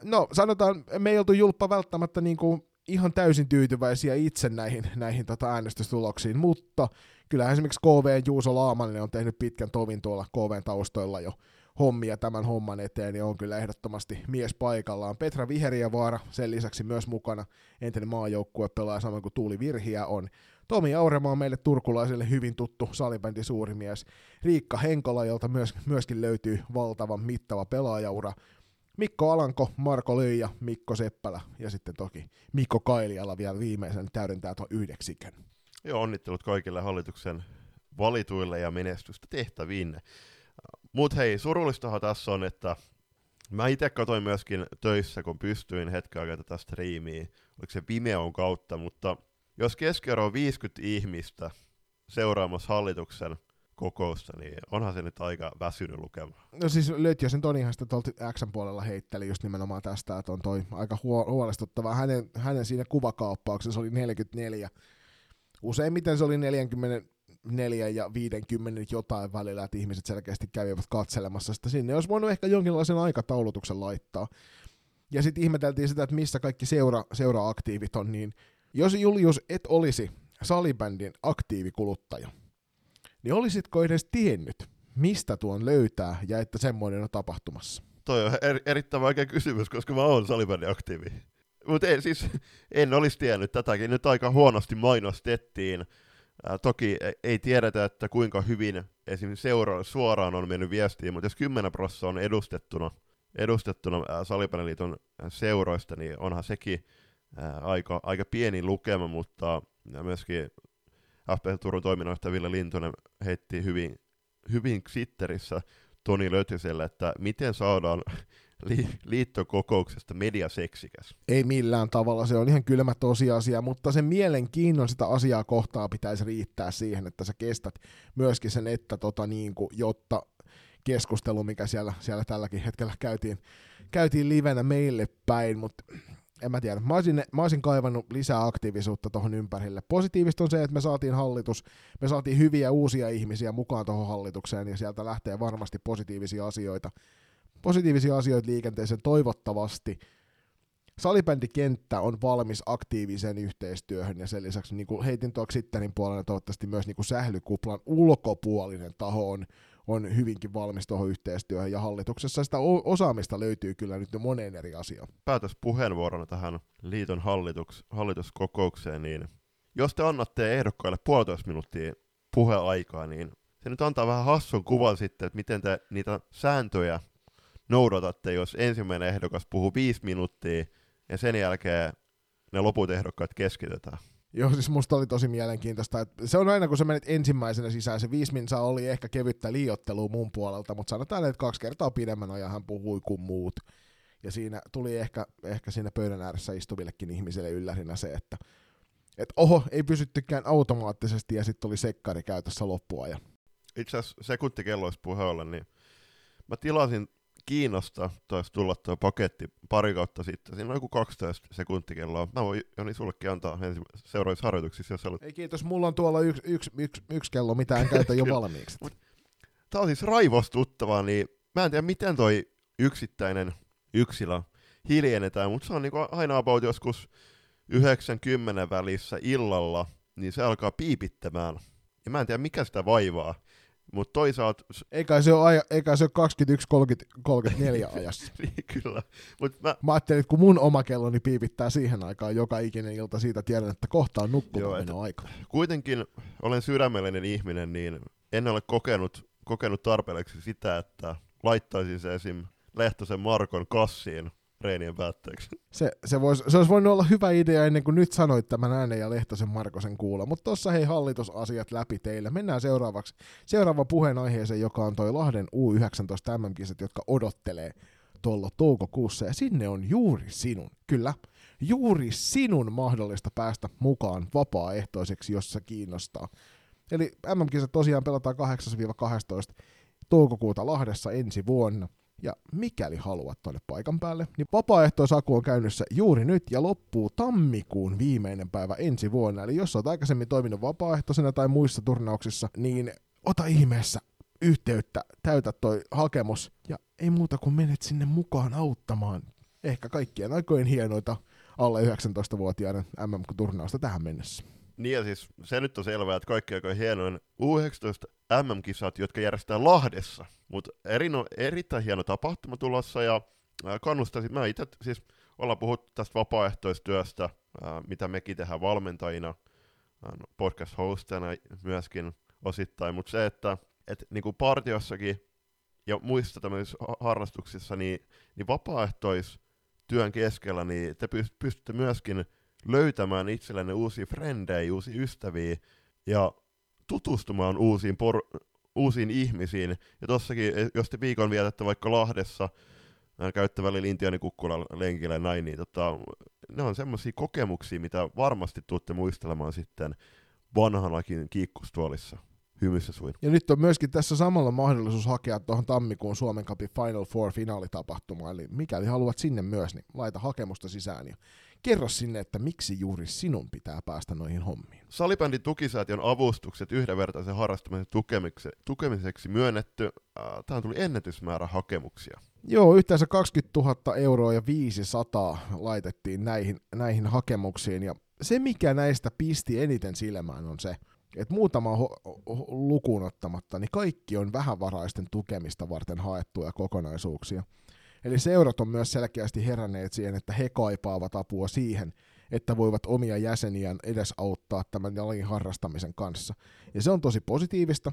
Speaker 2: no sanotaan, me ei oltu julppa välttämättä niin kuin ihan täysin tyytyväisiä itse näihin, näihin tota äänestystuloksiin, mutta kyllähän esimerkiksi KV Juuso Laamaninen on tehnyt pitkän tovin tuolla KVn taustoilla jo hommia tämän homman eteen, niin on kyllä ehdottomasti mies paikallaan. Petra Viheriävaara sen lisäksi myös mukana, entinen maajoukkue pelaa samoin kuin Tuuli Virhiä on. Tomi Aurema on meille turkulaisille hyvin tuttu salibändi suurimies. Riikka Henkola, jolta myös, myöskin löytyy valtavan mittava pelaajaura. Mikko Alanko, Marko Löijä, Mikko Seppälä ja sitten toki Mikko Kailiala vielä viimeisen täydentää tuon yhdeksikön.
Speaker 1: Joo, onnittelut kaikille hallituksen valituille ja menestystä tehtäviin. Mut hei, surullistahan tässä on, että mä itse katsoin myöskin töissä, kun pystyin hetken aikaa tätä striimiä, oliko se Vimeon kautta, mutta jos keskiarvo on 50 ihmistä seuraamassa hallituksen kokousta, niin onhan se nyt aika väsynyt lukema.
Speaker 2: No siis sen Tonihan sitä tuolta Xn puolella heitteli just nimenomaan tästä, että on toi aika huolestuttavaa. Hänen, hänen siinä kuvakaappauksessa oli 44. Useimmiten se oli 40 4 ja 50 jotain välillä, että ihmiset selkeästi kävivät katselemassa sitä sinne. Olisi voinut ehkä jonkinlaisen aikataulutuksen laittaa. Ja sitten ihmeteltiin sitä, että missä kaikki seura, seura-aktiivit on, niin jos Julius et olisi salibändin aktiivikuluttaja, niin olisitko edes tiennyt, mistä tuon löytää ja että semmoinen on tapahtumassa?
Speaker 1: Toi on er, erittäin vaikea kysymys, koska mä oon salibändin aktiivi. Mutta siis, en olisi tiennyt, tätäkin nyt aika huonosti mainostettiin. Ää, toki e, ei tiedetä, että kuinka hyvin esimerkiksi seura suoraan on mennyt viestiin, mutta jos 10 prosenttia on edustettuna, edustettuna Salibändiliiton seuroista, niin onhan sekin aika, aika pieni lukema, mutta myöskin FPL Turun toiminnasta Ville Lintunen heitti hyvin, hyvin Twitterissä Toni Lötyselle, että miten saadaan li- liittokokouksesta mediaseksikäs.
Speaker 2: Ei millään tavalla, se on ihan kylmä tosiasia, mutta sen mielenkiinnon sitä asiaa kohtaa pitäisi riittää siihen, että sä kestät myöskin sen, että tota niin kuin, jotta keskustelu, mikä siellä, siellä tälläkin hetkellä käytiin, käytiin livenä meille päin, mutta en mä tiedä. Mä olisin, mä olisin kaivannut lisää aktiivisuutta tuohon ympärille. Positiivista on se, että me saatiin hallitus, me saatiin hyviä uusia ihmisiä mukaan tuohon hallitukseen, ja sieltä lähtee varmasti positiivisia asioita, positiivisia asioita liikenteeseen toivottavasti. Salibändikenttä on valmis aktiiviseen yhteistyöhön, ja sen lisäksi niin kuin heitin tuoksi Sitterin puolella toivottavasti myös niin kuin sählykuplan ulkopuolinen taho on on hyvinkin valmis tuohon yhteistyöhön, ja hallituksessa sitä osaamista löytyy kyllä nyt moneen eri asiaan.
Speaker 1: Päätöspuheenvuorona tähän liiton hallituks, hallituskokoukseen, niin jos te annatte ehdokkaille puolitoista minuuttia puheaikaa, niin se nyt antaa vähän hassun kuvan sitten, että miten te niitä sääntöjä noudatatte, jos ensimmäinen ehdokas puhuu viisi minuuttia, ja sen jälkeen ne loput ehdokkaat keskitetään.
Speaker 2: Joo, siis musta oli tosi mielenkiintoista. Että se on aina, kun sä menet ensimmäisenä sisään, se viisi minsa oli ehkä kevyttä liiottelua mun puolelta, mutta sanotaan, että kaksi kertaa pidemmän ajan hän puhui kuin muut. Ja siinä tuli ehkä, ehkä siinä pöydän ääressä istuvillekin ihmisille yllärinä se, että et oho, ei pysyttykään automaattisesti ja sitten oli sekkari käytössä loppuajan.
Speaker 1: Itse asiassa sekuntikelloissa puheella, niin mä tilasin Kiinasta taisi tulla tuo paketti pari kautta sitten. Siinä on joku 12 sekuntikelloa. Mä voin Joni sullekin antaa seuraavissa harjoituksissa, jos haluat.
Speaker 2: Ei kiitos, mulla on tuolla yksi, yksi, yksi, yksi kello, mitä en käytä jo valmiiksi.
Speaker 1: Tää on siis raivostuttavaa, niin mä en tiedä miten toi yksittäinen yksilö hiljennetään, mutta se on niinku aina about joskus 90 välissä illalla, niin se alkaa piipittämään. Ja mä en tiedä mikä sitä vaivaa. Mutta toisaalta...
Speaker 2: Eikä se ole, aja, eikä se ole 21 30, 34 ajassa.
Speaker 1: niin, kyllä. Mut mä...
Speaker 2: mä ajattelin, että kun mun oma kelloni piipittää siihen aikaan joka ikinen ilta, siitä tiedän, että kohta on nukkumaan aika.
Speaker 1: Kuitenkin olen sydämellinen ihminen, niin en ole kokenut, kokenut tarpeeksi sitä, että laittaisin se esim. Lehtosen Markon kassiin reenien päätteeksi.
Speaker 2: Se, se, vois, se olisi voinut olla hyvä idea ennen kuin nyt sanoit tämän äänen ja Lehtosen Markosen kuulla. Mutta tuossa hei hallitusasiat läpi teille. Mennään seuraavaksi. Seuraava puheenaiheeseen, joka on toi Lahden U19 MM-kisat, jotka odottelee tuolla toukokuussa. Ja sinne on juuri sinun, kyllä, juuri sinun mahdollista päästä mukaan vapaaehtoiseksi, jos se kiinnostaa. Eli MM-kisat tosiaan pelataan 8-12 toukokuuta Lahdessa ensi vuonna – ja mikäli haluat tuonne paikan päälle, niin vapaaehtoisaku on käynnissä juuri nyt ja loppuu tammikuun viimeinen päivä ensi vuonna. Eli jos olet aikaisemmin toiminut vapaaehtoisena tai muissa turnauksissa, niin ota ihmeessä yhteyttä, täytä toi hakemus ja ei muuta kuin menet sinne mukaan auttamaan ehkä kaikkien aikojen hienoita alle 19-vuotiaiden MM-turnausta tähän mennessä.
Speaker 1: Niin ja siis se nyt on selvää, että kaikki aika hienoin U19 MM-kisat, jotka järjestetään Lahdessa, mutta erino, erittäin hieno tapahtuma tulossa ja kannustaisin, mä itse siis ollaan puhuttu tästä vapaaehtoistyöstä, mitä mekin tehdään valmentajina, podcast-hostina myöskin osittain, mutta se, että et, niin kuin partiossakin ja muissa tämmöisissä harrastuksissa, niin, niin vapaaehtoistyön keskellä niin te pystytte myöskin löytämään itsellenne uusia frendejä, uusia ystäviä ja tutustumaan uusiin, por- uusiin ihmisiin. Ja tossakin, e, jos te viikon vietätte vaikka Lahdessa, käytte välillä Intianin kukkulan lenkillä näin, niin tota, ne on semmoisia kokemuksia, mitä varmasti tuutte muistelemaan sitten vanhanakin kiikkustuolissa. hymissä suin.
Speaker 2: Ja nyt on myöskin tässä samalla mahdollisuus hakea tuohon tammikuun Suomen Cupin Final Four finaalitapahtumaan, eli mikäli haluat sinne myös, niin laita hakemusta sisään ja kerro sinne, että miksi juuri sinun pitää päästä noihin hommiin.
Speaker 1: Salibändin tukisäätiön avustukset yhdenvertaisen harrastamisen tukemiseksi, tukemiseksi myönnetty. Tähän tuli ennätysmäärä hakemuksia.
Speaker 2: Joo, yhteensä 20 000 euroa ja 500 laitettiin näihin, näihin hakemuksiin, ja se mikä näistä pisti eniten silmään on se, että muutama ho- ho- lukuun ottamatta, niin kaikki on vähävaraisten tukemista varten haettuja kokonaisuuksia. Eli seurat on myös selkeästi heränneet siihen, että he kaipaavat apua siihen, että voivat omia jäseniään edesauttaa tämän jalin harrastamisen kanssa. Ja se on tosi positiivista,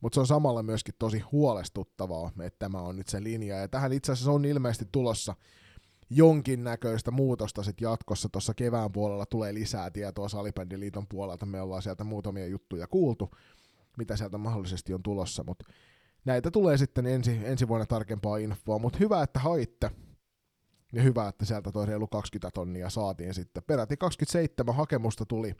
Speaker 2: mutta se on samalla myöskin tosi huolestuttavaa, että tämä on nyt se linja. Ja tähän itse asiassa on ilmeisesti tulossa jonkinnäköistä muutosta sitten jatkossa. Tuossa kevään puolella tulee lisää tietoa Salibändiliiton puolelta. Me ollaan sieltä muutamia juttuja kuultu, mitä sieltä mahdollisesti on tulossa, mutta näitä tulee sitten ensi, ensi vuonna tarkempaa infoa, mutta hyvä, että haitte. Ja hyvä, että sieltä toi reilu 20 tonnia saatiin sitten. Peräti 27 hakemusta tuli,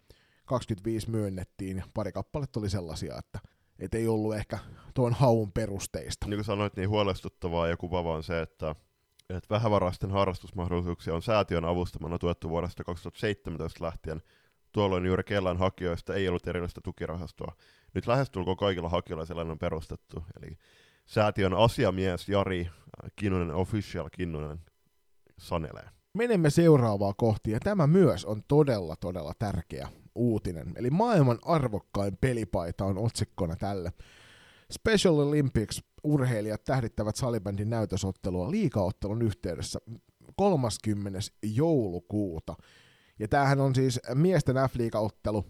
Speaker 2: 25 myönnettiin pari kappaletta oli sellaisia, että et ei ollut ehkä tuon haun perusteista.
Speaker 1: Niin kuin sanoit, niin huolestuttavaa ja kuvavaa on se, että, että vähävaraisten harrastusmahdollisuuksia on säätiön avustamana tuettu vuodesta 2017 lähtien. Tuolloin juuri Kellan hakijoista ei ollut erillistä tukirahastoa. Nyt lähestulkoon kaikilla hakijoilla sellainen on perustettu. Eli säätiön asiamies Jari Kinnunen, official Kinnunen, sanelee.
Speaker 2: Menemme seuraavaa kohti, ja tämä myös on todella, todella tärkeä uutinen. Eli maailman arvokkain pelipaita on otsikkona tälle. Special Olympics urheilijat tähdittävät salibändin näytösottelua liikaottelun yhteydessä 30. joulukuuta. Ja tämähän on siis miesten F-liigaottelu,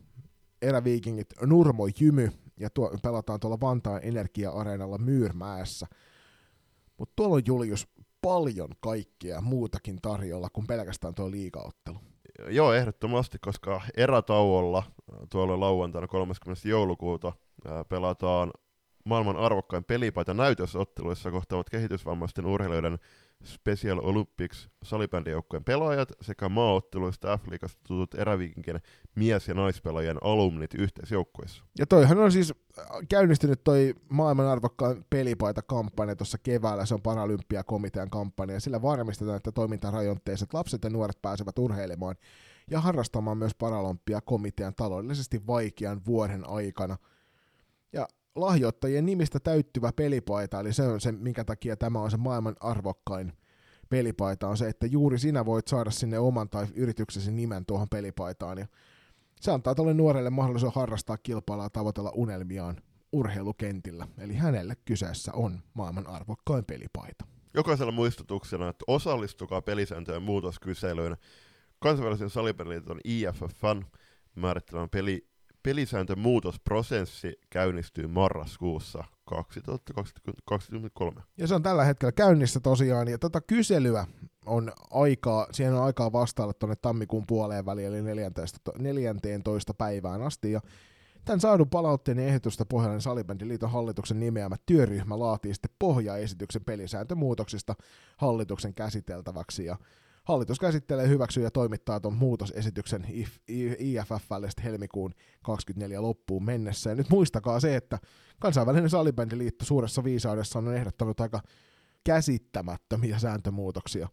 Speaker 2: eräviikingit Nurmo Jymy, ja tuo, pelataan tuolla Vantaan Energia-areenalla Myyrmäessä. Mutta tuolla on Julius paljon kaikkea muutakin tarjolla kuin pelkästään tuo liigaottelu.
Speaker 1: Joo, ehdottomasti, koska erätauolla tuolla lauantaina 30. joulukuuta pelataan maailman arvokkain pelipaita näytösotteluissa kohtaavat kehitysvammaisten urheilijoiden Special Olympics salibändijoukkueen pelaajat sekä maaotteluista F-liigasta tutut eräviikinkien mies- ja naispelaajien alumnit yhteisjoukkueissa.
Speaker 2: Ja toihan on siis käynnistynyt toi maailman arvokkaan pelipaita-kampanja tuossa keväällä, se on Paralympiakomitean kampanja, ja sillä varmistetaan, että toimintarajoitteiset lapset ja nuoret pääsevät urheilemaan ja harrastamaan myös Paralympiakomitean taloudellisesti vaikean vuoden aikana. Lahjoittajien nimistä täyttyvä pelipaita, eli se on se, minkä takia tämä on se maailman arvokkain pelipaita, on se, että juuri sinä voit saada sinne oman tai yrityksesi nimen tuohon pelipaitaan, ja se antaa tuolle nuorelle mahdollisuuden harrastaa kilpailua ja tavoitella unelmiaan urheilukentillä, eli hänelle kyseessä on maailman arvokkain pelipaita.
Speaker 1: Jokaisella muistutuksena, että osallistukaa pelisääntöjen muutoskyselyyn. Kansainvälisen salipeliliiton IFFn määrittelemän peli, pelisääntömuutosprosessi käynnistyy marraskuussa 2023.
Speaker 2: Ja se on tällä hetkellä käynnissä tosiaan, ja tota kyselyä on aikaa, siihen on aikaa vastailla tuonne tammikuun puoleen väliin, eli 14, 14 päivään asti, ja Tämän saadun palautteen ja ehdotusta Pohjoinen Salibändiliiton hallituksen nimeämä työryhmä laatii sitten pohjaesityksen pelisääntömuutoksista hallituksen käsiteltäväksi, ja Hallitus käsittelee, hyväksyy ja toimittaa tuon muutosesityksen IFFlle helmikuun 24 loppuun mennessä. Ja nyt muistakaa se, että kansainvälinen salibändiliitto suuressa viisaudessa on ehdottanut aika käsittämättömiä sääntömuutoksia,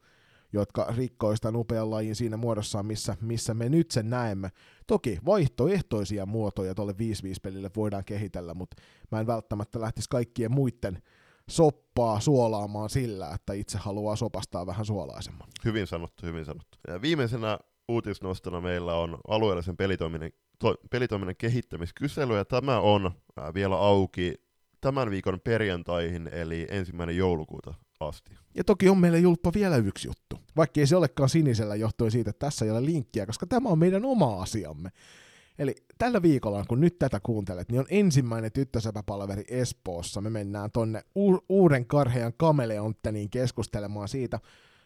Speaker 2: jotka rikkoo sitä upean lajin siinä muodossaan, missä, missä me nyt sen näemme. Toki vaihtoehtoisia muotoja tuolle 5-5-pelille voidaan kehitellä, mutta mä en välttämättä lähtisi kaikkien muiden soppaa suolaamaan sillä, että itse haluaa sopastaa vähän suolaisemman.
Speaker 1: Hyvin sanottu, hyvin sanottu. Ja viimeisenä uutisnostona meillä on alueellisen pelitoiminnan, to, pelitoiminnan kehittämiskysely, ja tämä on ää, vielä auki tämän viikon perjantaihin, eli ensimmäinen joulukuuta asti.
Speaker 2: Ja toki on meillä julppa vielä yksi juttu, vaikka ei se olekaan sinisellä johtuen siitä, että tässä ei ole linkkiä, koska tämä on meidän oma asiamme. Eli tällä viikolla, kun nyt tätä kuuntelet, niin on ensimmäinen tyttösäpäpalveri Espoossa. Me mennään tonne u- uuden karhean kameleontteniin keskustelemaan siitä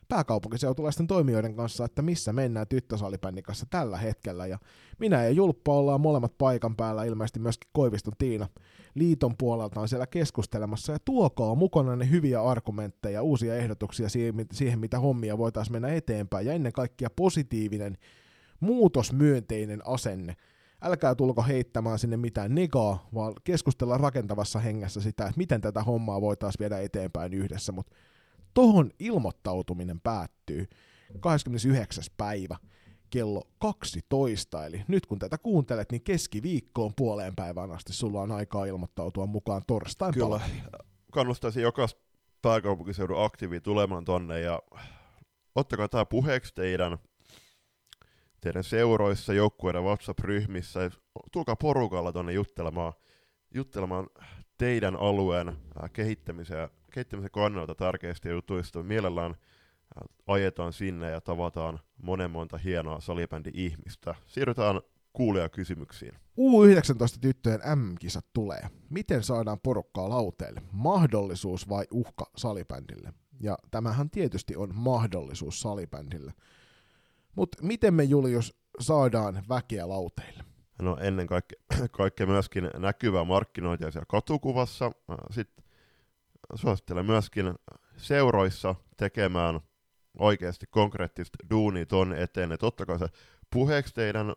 Speaker 2: pääkaupunkiseutulaisten toimijoiden kanssa, että missä mennään tyttösalibändin kanssa tällä hetkellä. Ja minä ja Julppa ollaan molemmat paikan päällä, ilmeisesti myöskin Koiviston Tiina liiton puolelta on siellä keskustelemassa. Ja tuokaa mukana ne hyviä argumentteja, uusia ehdotuksia siihen, mitä hommia voitaisiin mennä eteenpäin. Ja ennen kaikkea positiivinen, muutosmyönteinen asenne älkää tulko heittämään sinne mitään negaa, vaan keskustellaan rakentavassa hengessä sitä, että miten tätä hommaa voitaisiin viedä eteenpäin yhdessä, mutta tohon ilmoittautuminen päättyy 29. päivä kello 12, eli nyt kun tätä kuuntelet, niin keskiviikkoon puoleen päivään asti sulla on aikaa ilmoittautua mukaan torstain
Speaker 1: Kyllä.
Speaker 2: palveluun.
Speaker 1: Kannustaisin jokaista pääkaupunkiseudun aktiivia tulemaan tonne ja ottakaa tämä puheeksi teidän, teidän seuroissa, joukkueiden WhatsApp-ryhmissä. Tulkaa porukalla tonne juttelemaan, juttelemaan teidän alueen äh, kehittämisen, kehittämisen kannalta tärkeistä jutuista. Mielellään äh, ajetaan sinne ja tavataan monen monta hienoa salibändi-ihmistä. Siirrytään kuulijakysymyksiin.
Speaker 2: U19-tyttöjen M-kisat tulee. Miten saadaan porukkaa lauteille? Mahdollisuus vai uhka salibändille? Ja tämähän tietysti on mahdollisuus salibändille. Mutta miten me Julius saadaan väkeä lauteille?
Speaker 1: No ennen kaikkea, kaikkea myöskin näkyvää markkinointia siellä katukuvassa. Sitten suosittelen myöskin seuroissa tekemään oikeasti konkreettista duunia ton eteen. Et ottakaa se puheeksi teidän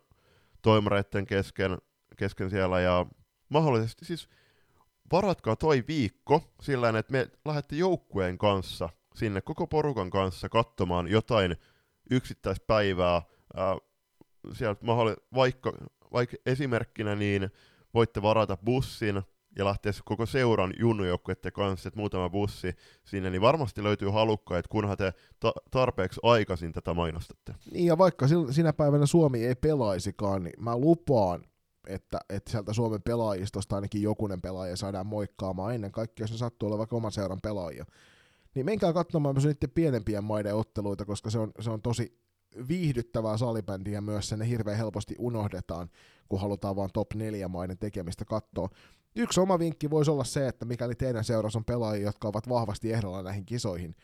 Speaker 1: toimareiden kesken, kesken siellä ja mahdollisesti siis varatkaa toi viikko sillä että me lähdette joukkueen kanssa sinne koko porukan kanssa katsomaan jotain yksittäispäivää. Ää, sieltä mahdolli- vaikka, vaikka esimerkkinä niin voitte varata bussin ja lähteä koko seuran junnujoukkueiden kanssa, että muutama bussi sinne, niin varmasti löytyy halukkaita, kunhan te ta- tarpeeksi aikaisin tätä mainostatte.
Speaker 2: Niin ja vaikka sinä päivänä Suomi ei pelaisikaan, niin mä lupaan, että, että sieltä Suomen pelaajistosta ainakin jokunen pelaaja saadaan moikkaamaan ennen kaikkea, jos ne sattuu olemaan vaikka oman seuran pelaajia. Niin menkää katsomaan myös niiden pienempien maiden otteluita, koska se on, se on tosi viihdyttävää salibändiä myös, se ne hirveän helposti unohdetaan, kun halutaan vaan top 4 maiden tekemistä katsoa. Yksi oma vinkki voisi olla se, että mikäli teidän seurassa on pelaajia, jotka ovat vahvasti ehdolla näihin kisoihin,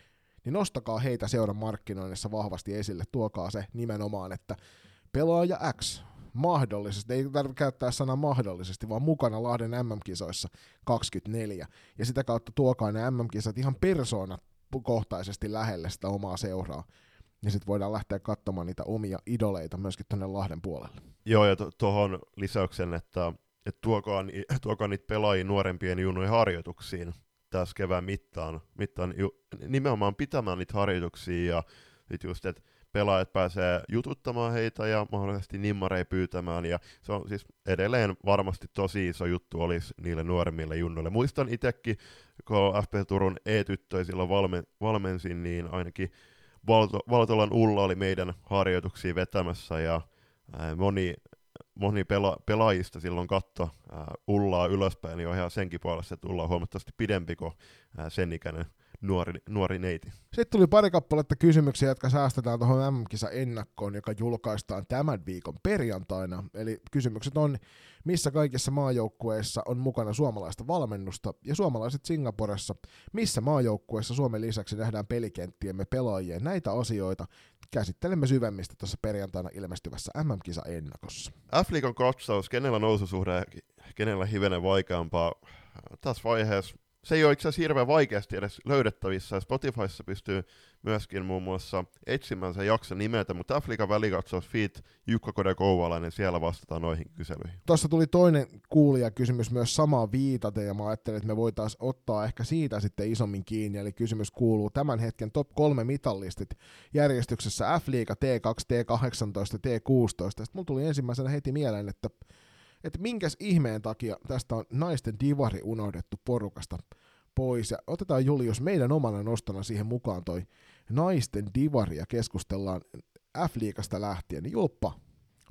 Speaker 2: niin nostakaa heitä seuran markkinoinnissa vahvasti esille, tuokaa se nimenomaan, että pelaaja X mahdollisesti, ei tarvitse käyttää sanaa mahdollisesti, vaan mukana Lahden MM-kisoissa 24, ja sitä kautta tuokaa ne MM-kisat ihan persoonat kohtaisesti lähelle sitä omaa seuraa, ja sitten voidaan lähteä katsomaan niitä omia idoleita myöskin tuonne Lahden puolelle.
Speaker 1: Joo, ja tuohon to- lisäyksen, että, että tuokaa, ni- tuokaa niitä pelaajia nuorempien junnujen harjoituksiin tässä kevään mittaan, mittaan ju, nimenomaan pitämään niitä harjoituksia ja sit just, että pelaajat pääsee jututtamaan heitä ja mahdollisesti nimmarei pyytämään ja se on siis edelleen varmasti tosi iso juttu olisi niille nuoremmille junnuille. Muistan itsekin, kun FP Turun E-tyttöjä silloin valmen, valmensin, niin ainakin Valto, Valtolan Ulla oli meidän harjoituksia vetämässä ja ää, moni, moni pela, pelaajista silloin katto Ullaa ylöspäin, niin on ihan senkin puolesta, että Ulla on huomattavasti pidempi kuin ää, sen ikäinen nuori, nuori neiti.
Speaker 2: Sitten tuli pari kappaletta kysymyksiä, jotka säästetään tuohon MM-kisa ennakkoon, joka julkaistaan tämän viikon perjantaina. Eli kysymykset on, missä kaikissa maajoukkueissa on mukana suomalaista valmennusta ja suomalaiset Singaporessa, missä maajoukkueessa Suomen lisäksi nähdään pelikenttiemme pelaajien näitä asioita käsittelemme syvemmistä tuossa perjantaina ilmestyvässä MM-kisa ennakossa.
Speaker 1: F-liigan katsaus, kenellä noususuhde, kenellä hivenen vaikeampaa. Tässä vaiheessa se ei ole itse asiassa hirveän vaikeasti edes löydettävissä. Spotifyssa pystyy myöskin muun muassa etsimään sen jakson nimeltä, mutta Afrikan välikatsaus feat Jukka Kode Kouvalainen, siellä vastataan noihin kyselyihin.
Speaker 2: Tuossa tuli toinen kuulijakysymys myös samaa viitaten, ja mä ajattelin, että me voitaisiin ottaa ehkä siitä sitten isommin kiinni, eli kysymys kuuluu tämän hetken top kolme mitallistit järjestyksessä F-liiga, T2, T18, T16. Sitten mulla tuli ensimmäisenä heti mieleen, että että minkäs ihmeen takia tästä on naisten divari unohdettu porukasta pois. Ja otetaan Julius meidän omana nostona siihen mukaan toi naisten divari ja keskustellaan F-liigasta lähtien. Niin Julppa,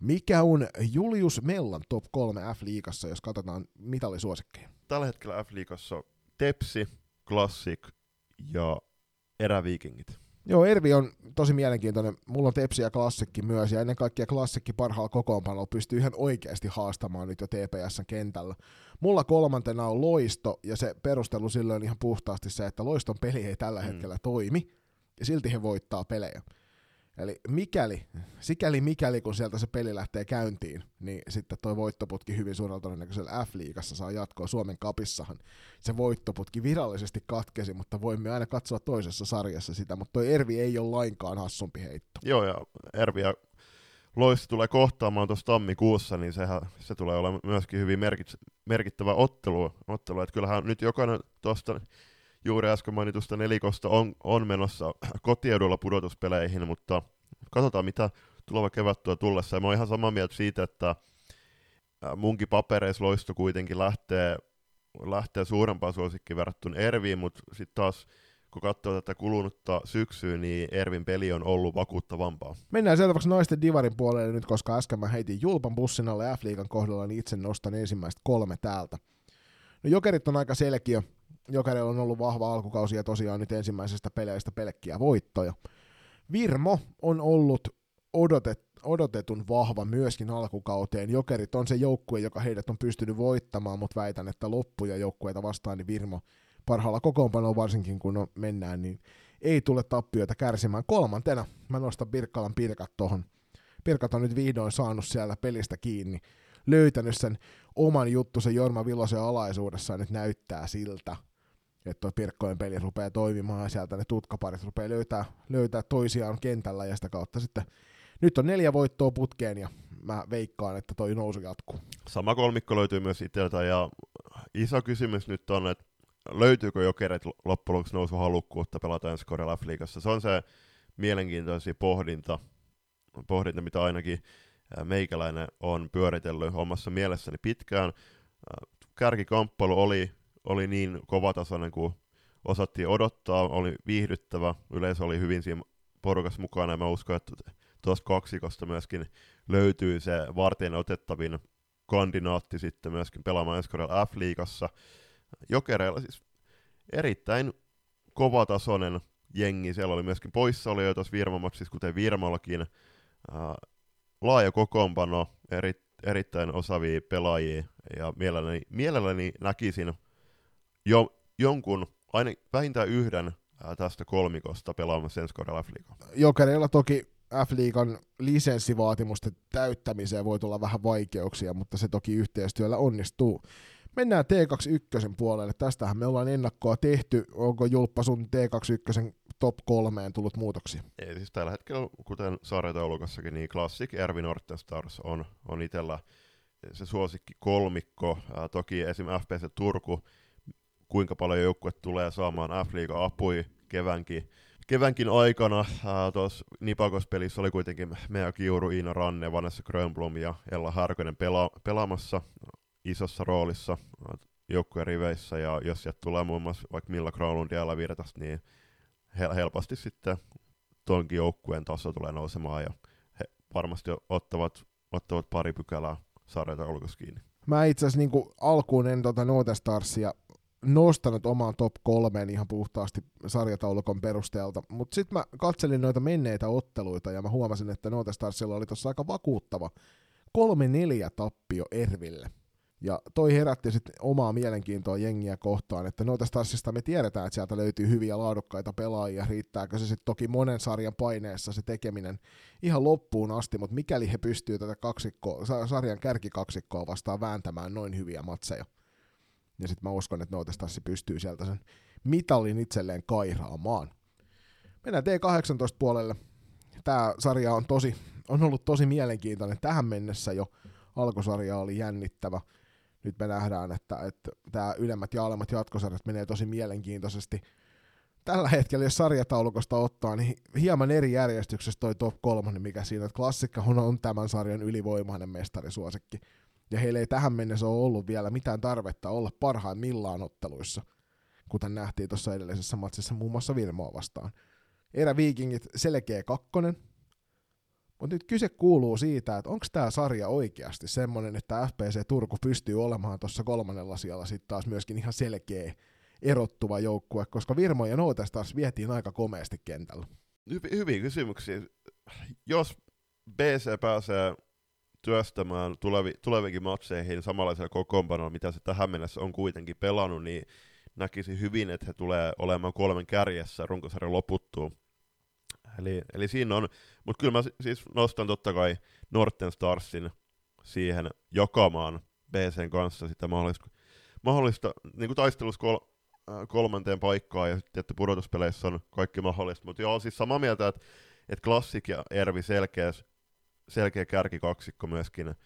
Speaker 2: mikä on Julius Mellan top 3 F-liigassa, jos katsotaan mitallisuosikkeja?
Speaker 1: Tällä hetkellä F-liigassa Tepsi, Classic ja Eräviikingit.
Speaker 2: Joo, Ervi on tosi mielenkiintoinen. Mulla on Tepsi ja Klassikki myös, ja ennen kaikkea Klassikki parhaalla kokoonpanolla pystyy ihan oikeasti haastamaan nyt jo TPSn kentällä. Mulla kolmantena on Loisto, ja se perustelu sille on ihan puhtaasti se, että Loiston peli ei tällä hetkellä mm. toimi, ja silti he voittaa pelejä. Eli mikäli, sikäli mikäli kun sieltä se peli lähtee käyntiin, niin sitten toi voittoputki hyvin suurella todennäköisellä F-liigassa saa jatkoa. Suomen kapissahan se voittoputki virallisesti katkesi, mutta voimme aina katsoa toisessa sarjassa sitä, mutta toi Ervi ei ole lainkaan hassumpi heitto.
Speaker 1: Joo, ja Ervi ja Lois tulee kohtaamaan tuossa tammikuussa, niin sehän, se tulee olemaan myöskin hyvin merkit, merkittävä ottelu. ottelu. Että kyllähän nyt jokainen tuosta juuri äsken mainitusta nelikosta on, on menossa kotiedulla pudotuspeleihin, mutta katsotaan mitä tuleva kevät tuo tullessa. Ja mä oon ihan samaa mieltä siitä, että munkin papereissa loisto kuitenkin lähtee, lähtee suurempaan suosikkiin verrattuna Erviin, mutta sitten taas kun katsoo tätä kulunutta syksyä, niin Ervin peli on ollut vakuuttavampaa.
Speaker 2: Mennään seuraavaksi naisten divarin puolelle nyt, koska äsken mä heitin Julpan bussin alle F-liigan kohdalla, niin itse nostan ensimmäistä kolme täältä. No Jokerit on aika selkeä. Jokerilla on ollut vahva alkukausi ja tosiaan nyt ensimmäisestä peleistä pelkkiä voittoja. Virmo on ollut odotet, odotetun vahva myöskin alkukauteen. Jokerit on se joukkue, joka heidät on pystynyt voittamaan, mutta väitän, että loppuja joukkueita vastaan, niin Virmo parhaalla kokoonpanolla varsinkin kun on, mennään, niin ei tule tappioita kärsimään. Kolmantena mä nostan Pirkkalan Pirkat tohon. Pirkat on nyt vihdoin saanut siellä pelistä kiinni, löytänyt sen oman juttusen Jorma Vilosen alaisuudessa nyt näyttää siltä, että tuo Pirkkojen peli rupeaa toimimaan ja sieltä ne tutkaparit rupeaa löytää, löytää toisiaan kentällä ja sitä kautta sitten nyt on neljä voittoa putkeen ja mä veikkaan, että toi nousu jatkuu.
Speaker 1: Sama kolmikko löytyy myös itseltä ja iso kysymys nyt on, että löytyykö jokerit loppujen lopuksi nousu halukkuutta pelata ensi F-liigassa. Se on se mielenkiintoisin pohdinta, pohdinta, mitä ainakin meikäläinen on pyöritellyt omassa mielessäni pitkään. Kärkikamppailu oli, oli niin kovatasoinen kuin osattiin odottaa, oli viihdyttävä, yleisö oli hyvin siinä porukassa mukana, ja mä uskon, että tuosta kaksikosta myöskin löytyy se varten otettavin kandidaatti sitten myöskin pelaamaan ensi F-liigassa. Jokereilla siis erittäin kovatasoinen jengi, siellä oli myöskin poissaolijoita tuossa Virmamaksissa, kuten Virmallakin. Laaja kokoonpano, eri, erittäin osaavia pelaajia, ja mielelläni, mielelläni näkisin jo, jonkun, aina vähintään yhden ää, tästä kolmikosta pelaamassa ensi kaudella F-liigaa.
Speaker 2: Jokereilla toki F-liigan lisenssivaatimusten täyttämiseen voi tulla vähän vaikeuksia, mutta se toki yhteistyöllä onnistuu. Mennään T21 puolelle. Tästähän me ollaan ennakkoa tehty. Onko Julppa sun T21 top kolmeen tullut muutoksia?
Speaker 1: Ei siis tällä hetkellä, kuten sarjataulukossakin, niin Classic Ervin Norten Stars on, on itsellä se suosikki kolmikko. Ää, toki esim. FPC Turku, kuinka paljon joukkue tulee saamaan F-liiga apui kevänkin, kevänkin aikana. Tuossa Nipakos-pelissä oli kuitenkin Mea Kiuru, Iina Ranne, Vanessa Grönblom ja Ella Härkönen pela- pelaamassa isossa roolissa joukkueen riveissä, ja jos sieltä tulee muun muassa vaikka Milla Granlund ja Virtasta, niin hel- helposti sitten tuonkin joukkueen taso tulee nousemaan, ja he varmasti ottavat, ottavat pari pykälää sarjata ulkossa kiinni.
Speaker 2: Mä itse asiassa niin alkuun en tota Note Starsia nostanut omaan top kolmeen ihan puhtaasti sarjataulukon perusteelta, mutta sitten mä katselin noita menneitä otteluita ja mä huomasin, että Note Starsilla oli tuossa aika vakuuttava kolme neljä tappio Erville. Ja toi herätti sitten omaa mielenkiintoa jengiä kohtaan, että noita Starsista me tiedetään, että sieltä löytyy hyviä laadukkaita pelaajia, riittääkö se sitten toki monen sarjan paineessa se tekeminen ihan loppuun asti, mutta mikäli he pystyy tätä kaksikkoa, sarjan kärkikaksikkoa vastaan vääntämään noin hyviä matseja, ja sitten mä uskon, että noita Starsi pystyy sieltä sen mitallin itselleen kairaamaan. Mennään T18 puolelle. Tämä sarja on, tosi, on ollut tosi mielenkiintoinen tähän mennessä jo. Alkusarja oli jännittävä nyt me nähdään, että, että tämä ylemmät ja alemmat jatkosarjat menee tosi mielenkiintoisesti. Tällä hetkellä, jos sarjataulukosta ottaa, niin hieman eri järjestyksessä toi top 3, mikä siinä, että klassikka on tämän sarjan ylivoimainen mestarisuosikki. Ja heillä ei tähän mennessä ole ollut vielä mitään tarvetta olla parhaimmillaan otteluissa, kuten nähtiin tuossa edellisessä matsissa muun muassa Virmoa vastaan. Erä Vikingit selkeä kakkonen, mutta nyt kyse kuuluu siitä, että onko tämä sarja oikeasti semmoinen, että FPC Turku pystyy olemaan tuossa kolmannella sijalla sitten taas myöskin ihan selkeä erottuva joukkue, koska Virmo ja Nootes taas vietiin aika komeasti kentällä.
Speaker 1: Hyviä kysymyksiä. Jos BC pääsee työstämään tulevi, tulevikin matseihin samanlaisella kokoonpanolla, mitä se tähän mennessä on kuitenkin pelannut, niin näkisi hyvin, että he tulee olemaan kolmen kärjessä runkosarjan loputtuun. Eli, eli siinä on, mutta kyllä mä siis nostan totta kai Norten Starsin siihen jakamaan BCn kanssa sitä mahdollista, mahdollista niin kuin taistelussa kol, äh, kolmanteen paikkaan ja sitten että pudotuspeleissä on kaikki mahdollista. Mutta joo, siis samaa mieltä, että, että Classic ja Ervi selkeä, selkeä kärkikaksikko myöskin ää,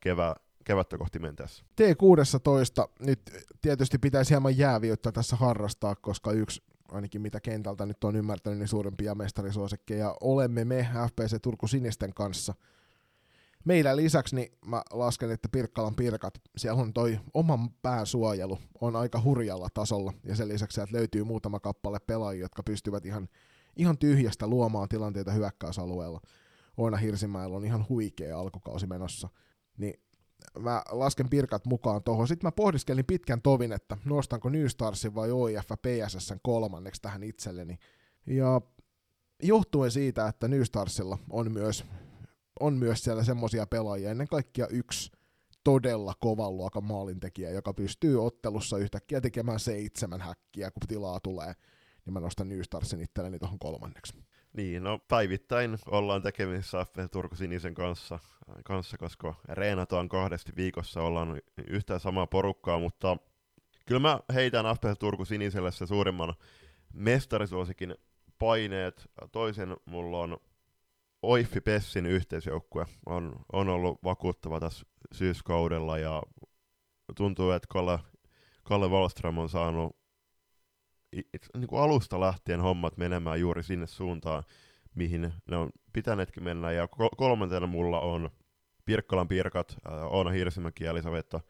Speaker 1: kevä, kevättä kohti mentäessä.
Speaker 2: T16 nyt tietysti pitäisi hieman jääviyttä tässä harrastaa, koska yksi ainakin mitä kentältä nyt on ymmärtänyt, niin suurempia mestarisuosikkeja olemme me FPC Turku Sinisten kanssa. Meillä lisäksi niin mä lasken, että Pirkkalan Pirkat, siellä on toi oman pään suojelu, on aika hurjalla tasolla, ja sen lisäksi sieltä löytyy muutama kappale pelaajia, jotka pystyvät ihan, ihan tyhjästä luomaan tilanteita hyökkäysalueella. Oina Hirsimäellä on ihan huikea alkukausi menossa. Niin mä lasken Pirkat mukaan tuohon. Sitten mä pohdiskelin pitkän tovin, että nostanko New Starsin vai OIF PSSn kolmanneksi tähän itselleni. Ja johtuen siitä, että New Starsilla on myös, on myös siellä semmoisia pelaajia, ennen kaikkea yksi todella kovan luokan maalintekijä, joka pystyy ottelussa yhtäkkiä tekemään seitsemän häkkiä, kun tilaa tulee, niin mä nostan New Starsin itselleni tuohon kolmanneksi.
Speaker 1: Niin, no päivittäin ollaan tekemisissä Turku Sinisen kanssa, kanssa, koska reenataan kahdesti viikossa, ollaan yhtä samaa porukkaa, mutta kyllä mä heitän FP Turku Siniselle se suurimman mestarisuosikin paineet. Toisen mulla on Oiffi Pessin yhteisjoukkue, on, on ollut vakuuttava tässä syyskaudella ja tuntuu, että Kalle, Kalle Wallström on saanut niin kuin alusta lähtien hommat menemään juuri sinne suuntaan, mihin ne on pitäneetkin mennä. Ja kolmantena mulla on Pirkkalan Pirkat, Oona Hirsimäki ja Elisavetta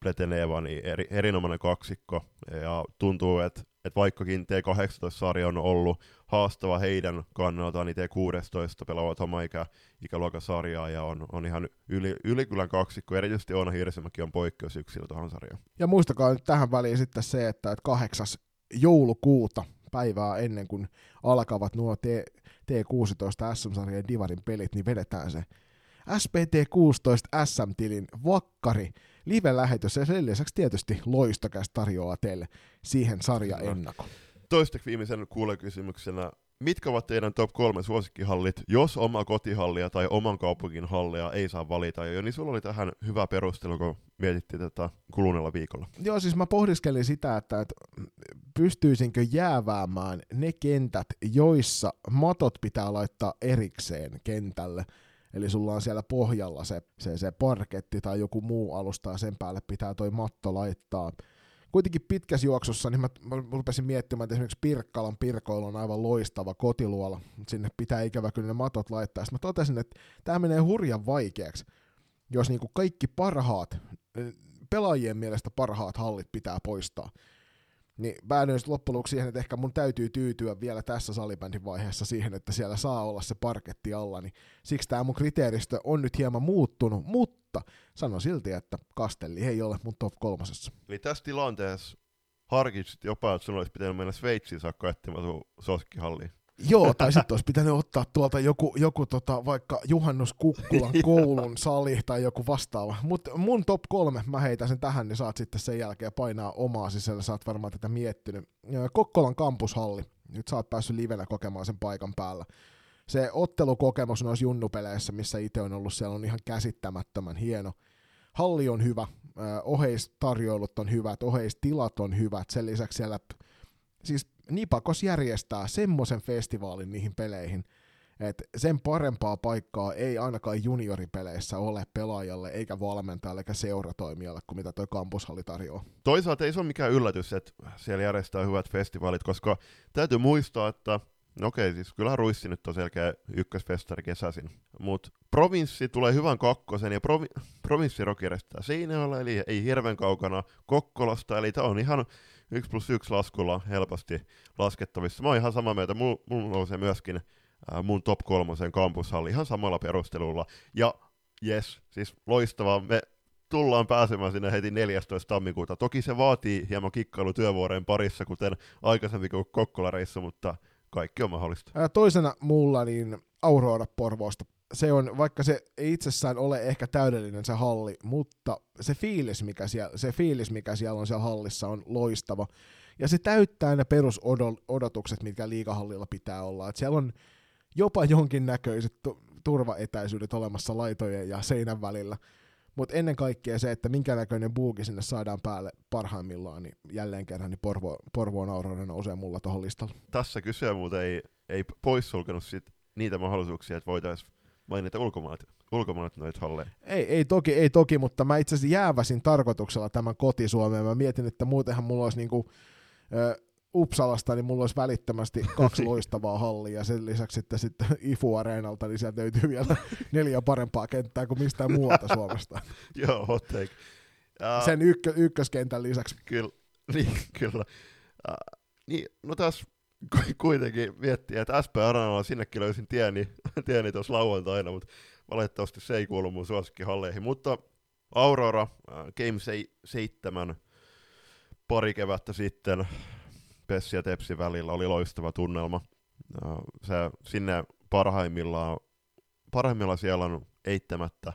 Speaker 1: Pleteneva, niin eri, erinomainen kaksikko. Ja tuntuu, että et vaikkakin T18-sarja on ollut haastava heidän kannaltaan, niin T16 pelaavat oma ikä, ikäluokan sarjaa ja on, on ihan yli, ylikylän kaksikko. Erityisesti Oona Hirsimäki on poikkeusyksilö tuohon sarjaan.
Speaker 2: Ja muistakaa nyt tähän väliin sitten se, että, että kahdeksas joulukuuta päivää ennen kuin alkavat nuo T- T16 SM-sarjan Divarin pelit, niin vedetään se SPT16 SM-tilin vakkari live-lähetys ja sen lisäksi tietysti loistokäs tarjoaa teille siihen sarja ennakko.
Speaker 1: Toisteksi viimeisen kuulekysymyksenä mitkä ovat teidän top kolme suosikkihallit, jos oma kotihallia tai oman kaupungin hallia ei saa valita? Ja niin sulla oli tähän hyvä perustelu, kun mietittiin tätä kuluneella viikolla.
Speaker 2: Joo, siis mä pohdiskelin sitä, että, että pystyisinkö jääväämään ne kentät, joissa matot pitää laittaa erikseen kentälle. Eli sulla on siellä pohjalla se, se, se parketti tai joku muu alusta ja sen päälle pitää toi matto laittaa kuitenkin pitkässä juoksussa, niin mä, mä rupesin miettimään, että esimerkiksi Pirkkalan Pirkoilla on aivan loistava kotiluola, sinne pitää ikävä kyllä ne matot laittaa. Sitten mä totesin, että tämä menee hurjan vaikeaksi, jos niinku kaikki parhaat, pelaajien mielestä parhaat hallit pitää poistaa niin päädyin loppujen lopuksi siihen, että ehkä mun täytyy tyytyä vielä tässä salibändin vaiheessa siihen, että siellä saa olla se parketti alla, niin siksi tämä mun kriteeristö on nyt hieman muuttunut, mutta sanon silti, että Kastelli ei ole mun top kolmosessa.
Speaker 1: Eli tässä tilanteessa harkitsit jopa, että sun olisi pitänyt mennä Sveitsiin saakka etsimään sun soskkihalliin.
Speaker 2: Joo, tai sitten olisi pitänyt ottaa tuolta joku, joku tota, vaikka Juhannus Kukkulan koulun sali tai joku vastaava. Mutta mun top kolme, mä heitän sen tähän, niin saat sitten sen jälkeen painaa omaa sisällä, sä oot varmaan tätä miettinyt. Kokkolan kampushalli, nyt sä oot päässyt livenä kokemaan sen paikan päällä. Se ottelukokemus noissa junnupeleissä, missä itse on ollut, siellä on ihan käsittämättömän hieno. Halli on hyvä, oheistarjoilut on hyvät, oheistilat on hyvät, sen lisäksi siellä siis Nipakos järjestää semmoisen festivaalin niihin peleihin, että sen parempaa paikkaa ei ainakaan junioripeleissä ole pelaajalle, eikä valmentajalle, eikä seuratoimijalle, kuin mitä toi kampushalli tarjoaa.
Speaker 1: Toisaalta ei se ole mikään yllätys, että siellä järjestää hyvät festivaalit, koska täytyy muistaa, että No okei, siis kyllä Ruissi nyt on selkeä ykkösfestari kesäsin. Mutta provinssi tulee hyvän kakkosen ja provi- provinssi järjestää Seinäjoella, eli ei hirveän kaukana Kokkolasta, eli tämä on ihan 1 plus 1 laskulla helposti laskettavissa. Mä oon ihan samaa mieltä, mulla mul nousee myöskin äh, mun top kolmosen kampushalli ihan samalla perustelulla. Ja yes, siis loistavaa, me tullaan pääsemään sinne heti 14. tammikuuta. Toki se vaatii hieman kikkailu työvuoren parissa, kuten aikaisemmin kuin Kokkola-reissu, mutta kaikki on mahdollista.
Speaker 2: Ää, toisena mulla niin Aurora Porvoosta se on, vaikka se ei itsessään ole ehkä täydellinen se halli, mutta se fiilis, mikä siellä, se fiilis, mikä siellä on siellä hallissa, on loistava. Ja se täyttää ne perusodotukset, mitkä liikahallilla pitää olla. Et siellä on jopa jonkinnäköiset turvaetäisyydet olemassa laitojen ja seinän välillä. Mutta ennen kaikkea se, että minkä näköinen buuki sinne saadaan päälle parhaimmillaan, niin jälleen kerran niin Porvo, Porvoon Aurora nousee mulla tuohon listalle.
Speaker 1: Tässä kysyä muuten ei, ei poissulkenut sit niitä mahdollisuuksia, että voitaisiin mainita ulkomaalaiset, ulkomaalaiset noita halleja.
Speaker 2: Ei, ei, toki, ei toki, mutta mä itse asiassa jääväsin tarkoituksella tämän kotisuomeen. Mä mietin, että muutenhan mulla olisi niinku, ö, Uppsalasta, niin mulla olisi välittömästi kaksi loistavaa hallia, ja sen lisäksi sitten, sitten IFU Areenalta, niin sieltä löytyy vielä neljä parempaa kenttää kuin mistään muualta Suomesta.
Speaker 1: Joo, hot take. Uh,
Speaker 2: Sen ykkö, ykköskentän lisäksi.
Speaker 1: Kyllä, niin, kyllä. Uh, niin, no taas kuitenkin miettii, että SP Arenalla sinnekin löysin tieni, tieni tuossa lauantaina, mutta valitettavasti se ei kuulu mun suosikkihalleihin. Mutta Aurora, uh, Game 7, pari kevättä sitten, Pessi ja Tepsi välillä oli loistava tunnelma. Uh, se sinne parhaimmillaan, parhaimmillaan siellä on eittämättä,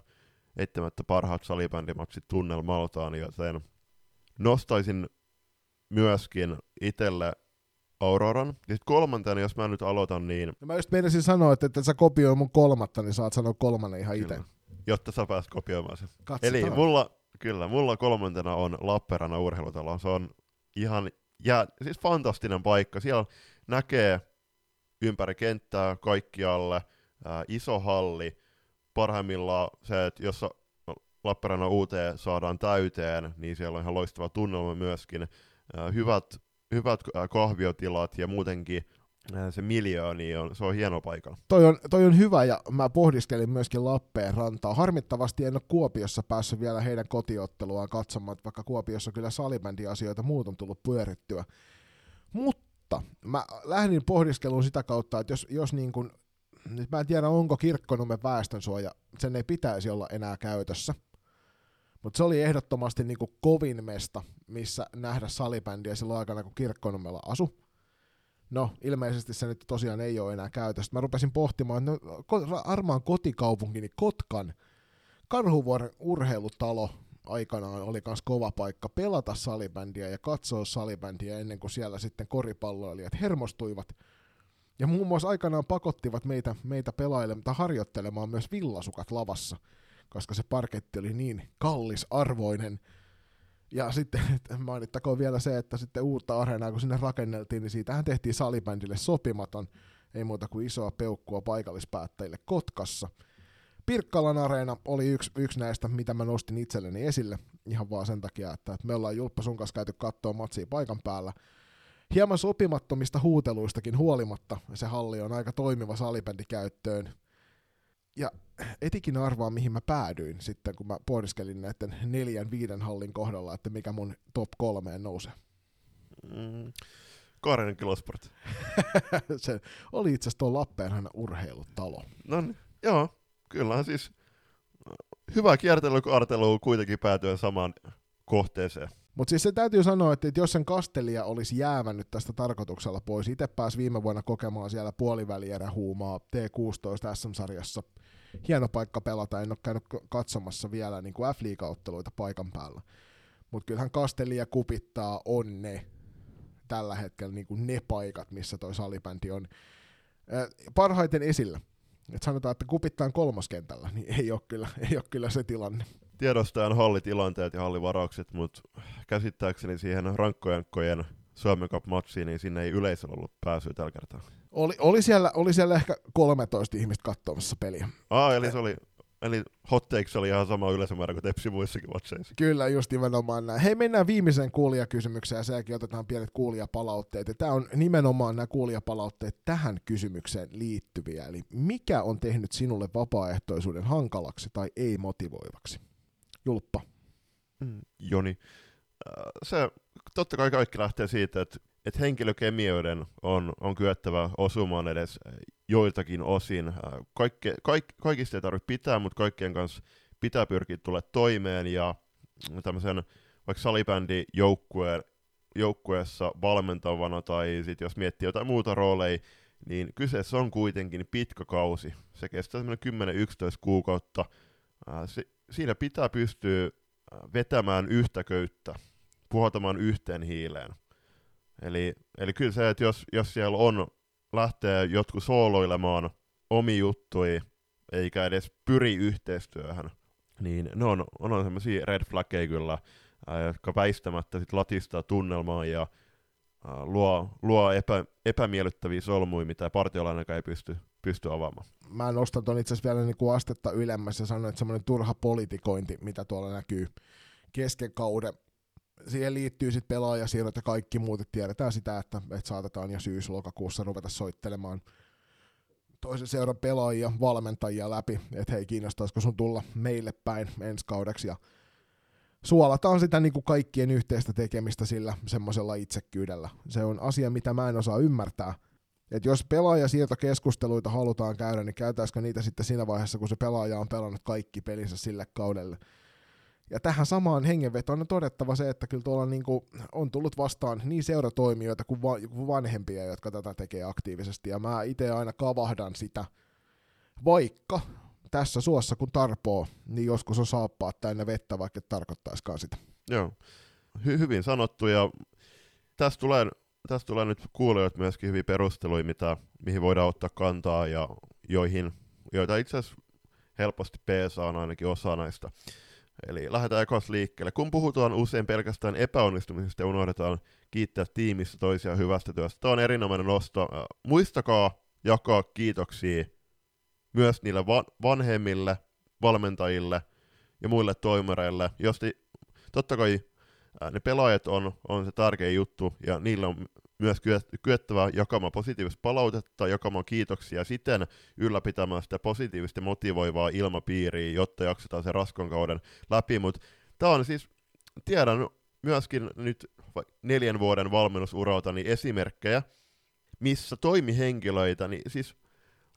Speaker 1: eittämättä parhaat salibändimatsit tunnelmaltaan, joten nostaisin myöskin itselle Auroran. Ja sitten kolmantena, jos mä nyt aloitan, niin...
Speaker 2: No mä just meinasin sanoa, että, että sä kopioi mun kolmatta, niin saat sanoa kolmannen ihan itse.
Speaker 1: Jotta sä pääst kopioimaan sen. Katsotaan. Eli mulla, kyllä, mulla kolmantena on Lappeenrannan urheilutalo. Se on ihan jää, siis fantastinen paikka. Siellä näkee ympäri kenttää kaikkialle, ää, iso halli, parhaimmillaan se, että jos Lappeenrannan UT saadaan täyteen, niin siellä on ihan loistava tunnelma myöskin, ää, hyvät, hyvät kahviotilat ja muutenkin se miljooni, niin on, se on hieno paikka.
Speaker 2: Toi on, toi on hyvä ja mä pohdiskelin myöskin Lappeenrantaa. Harmittavasti en ole Kuopiossa päässyt vielä heidän kotiotteluaan katsomaan, vaikka Kuopiossa kyllä salibändiasioita muut on tullut pyörittyä. Mutta mä lähdin pohdiskeluun sitä kautta, että jos, jos niin kun, nyt mä en tiedä onko Kirkkonummen väestönsuoja, sen ei pitäisi olla enää käytössä. Mutta se oli ehdottomasti niin kovin mesta, missä nähdä salibändiä silloin aikana, kun Kirkkonummella asu No, ilmeisesti se nyt tosiaan ei ole enää käytössä. Mä rupesin pohtimaan, että no, armaan kotikaupunkini Kotkan Karhuvuoren urheilutalo aikanaan oli myös kova paikka pelata salibändiä ja katsoa salibändiä ennen kuin siellä sitten koripalloilijat hermostuivat. Ja muun muassa aikanaan pakottivat meitä, meitä pelailemaan tai harjoittelemaan myös villasukat lavassa, koska se parketti oli niin kallisarvoinen, ja sitten mainittakoon vielä se, että sitten uutta areenaa, kun sinne rakenneltiin, niin siitähän tehtiin salibändille sopimaton, ei muuta kuin isoa peukkua paikallispäättäjille Kotkassa. Pirkkalan areena oli yksi, yksi näistä, mitä mä nostin itselleni esille, ihan vaan sen takia, että, me ollaan Julppa sun kanssa käyty katsoa matsia paikan päällä. Hieman sopimattomista huuteluistakin huolimatta se halli on aika toimiva salibändikäyttöön. Ja etikin arvaa, mihin mä päädyin sitten, kun mä pohdiskelin näiden neljän, viiden hallin kohdalla, että mikä mun top kolmeen nousee.
Speaker 1: Mm. Kaarinen Kilosport.
Speaker 2: se oli itse asiassa tuo Lappeenrannan urheilutalo.
Speaker 1: No niin, joo, kyllähän siis hyvä kiertely artelu kuitenkin päätyen samaan kohteeseen.
Speaker 2: Mutta siis se täytyy sanoa, että jos sen kastelia olisi jäävännyt tästä tarkoituksella pois, itse pääsi viime vuonna kokemaan siellä puolivälierä huumaa T16 SM-sarjassa – hieno paikka pelata, en ole käynyt katsomassa vielä niin kuin F-liiga-otteluita paikan päällä. Mutta kyllähän Kasteli ja Kupittaa on ne tällä hetkellä niin kuin ne paikat, missä toi salibändi on parhaiten esillä. Et sanotaan, että Kupittaan kolmoskentällä, niin ei ole kyllä, ei ole kyllä se tilanne.
Speaker 1: Tiedostajan hallitilanteet ja hallivaraukset, mutta käsittääkseni siihen rankkojankkojen Suomen Cup-matsiin, niin sinne ei yleisöllä ollut pääsyä tällä kertaa.
Speaker 2: Oli, oli, siellä, oli siellä ehkä 13 ihmistä katsomassa peliä.
Speaker 1: Ah, eli se oli, eli hot takes oli ihan sama yleisömäärä kuin Tepsi muissakin matseissa.
Speaker 2: Kyllä, just nimenomaan näin. Hei, mennään viimeiseen kuulijakysymykseen ja senkin otetaan pienet kuulijapalautteet. tämä on nimenomaan nämä kuulijapalautteet tähän kysymykseen liittyviä. Eli mikä on tehnyt sinulle vapaaehtoisuuden hankalaksi tai ei motivoivaksi? Julppa.
Speaker 1: Mm, Joni. Äh, se totta kai kaikki lähtee siitä, että että henkilökemioiden on, on kyettävä osumaan edes joiltakin osin. Kaikke, kaik, kaikista ei tarvitse pitää, mutta kaikkien kanssa pitää pyrkiä tulla toimeen, ja tämmöisen vaikka salibändi joukkueen, joukkueessa valmentavana, tai sitten jos miettii jotain muuta rooleja, niin kyseessä on kuitenkin pitkä kausi. Se kestää 10-11 kuukautta. Se, siinä pitää pystyä vetämään yhtä köyttä, puhaltamaan yhteen hiileen. Eli, eli kyllä se, että jos, jos siellä on, lähtee jotkut sooloilemaan omi juttui, eikä edes pyri yhteistyöhön, niin ne on, on sellaisia red flaggeja kyllä, ää, jotka väistämättä sit latistaa tunnelmaa ja luo, luo epä, epämiellyttäviä solmuja, mitä partiolainenkaan ei pysty, pysty avaamaan.
Speaker 2: Mä nostan ton itse asiassa vielä niin kuin astetta ylemmässä ja sanon, että semmoinen turha politikointi, mitä tuolla näkyy kesken kauden, siihen liittyy sitten pelaajasiirrot ja kaikki muut, että tiedetään sitä, että, että saatetaan jo syys-lokakuussa ruveta soittelemaan toisen seuran pelaajia, valmentajia läpi, että hei kiinnostaisiko sun tulla meille päin ensi kaudeksi ja suolataan sitä niin kuin kaikkien yhteistä tekemistä sillä semmoisella itsekkyydellä. Se on asia, mitä mä en osaa ymmärtää. että jos pelaajasiirtokeskusteluita halutaan käydä, niin käytäisikö niitä sitten siinä vaiheessa, kun se pelaaja on pelannut kaikki pelinsä sille kaudelle. Ja tähän samaan hengenvetoon on todettava se, että kyllä tuolla niin kuin on tullut vastaan niin seuratoimijoita kuin, va- kuin vanhempia, jotka tätä tekee aktiivisesti. Ja mä itse aina kavahdan sitä, vaikka tässä suossa kun tarpoo, niin joskus on saappaa täynnä vettä, vaikka tarkoittaisikaan sitä.
Speaker 1: Joo, Hy- hyvin sanottu ja tästä tulee, tästä tulee nyt kuulijat myöskin hyviä perusteluja, mitä, mihin voidaan ottaa kantaa ja joihin, joita itse asiassa helposti PSA on ainakin osa näistä. Eli lähdetään ekos liikkeelle. Kun puhutaan usein pelkästään epäonnistumisesta ja unohdetaan kiittää tiimissä toisia hyvästä työstä. Tämä on erinomainen nosto. Muistakaa jakaa kiitoksia myös niille va- vanhemmille, valmentajille ja muille toimareille. Josti totta kai ne pelaajat on, on se tärkeä juttu, ja niillä on myös kyettävä jakamaan positiivista palautetta, jakamaan kiitoksia siten ylläpitämään sitä positiivista motivoivaa ilmapiiriä, jotta jaksetaan se raskon kauden läpi, mutta tämä on siis, tiedän myöskin nyt neljän vuoden valmennusuralta niin esimerkkejä, missä toimihenkilöitä, niin siis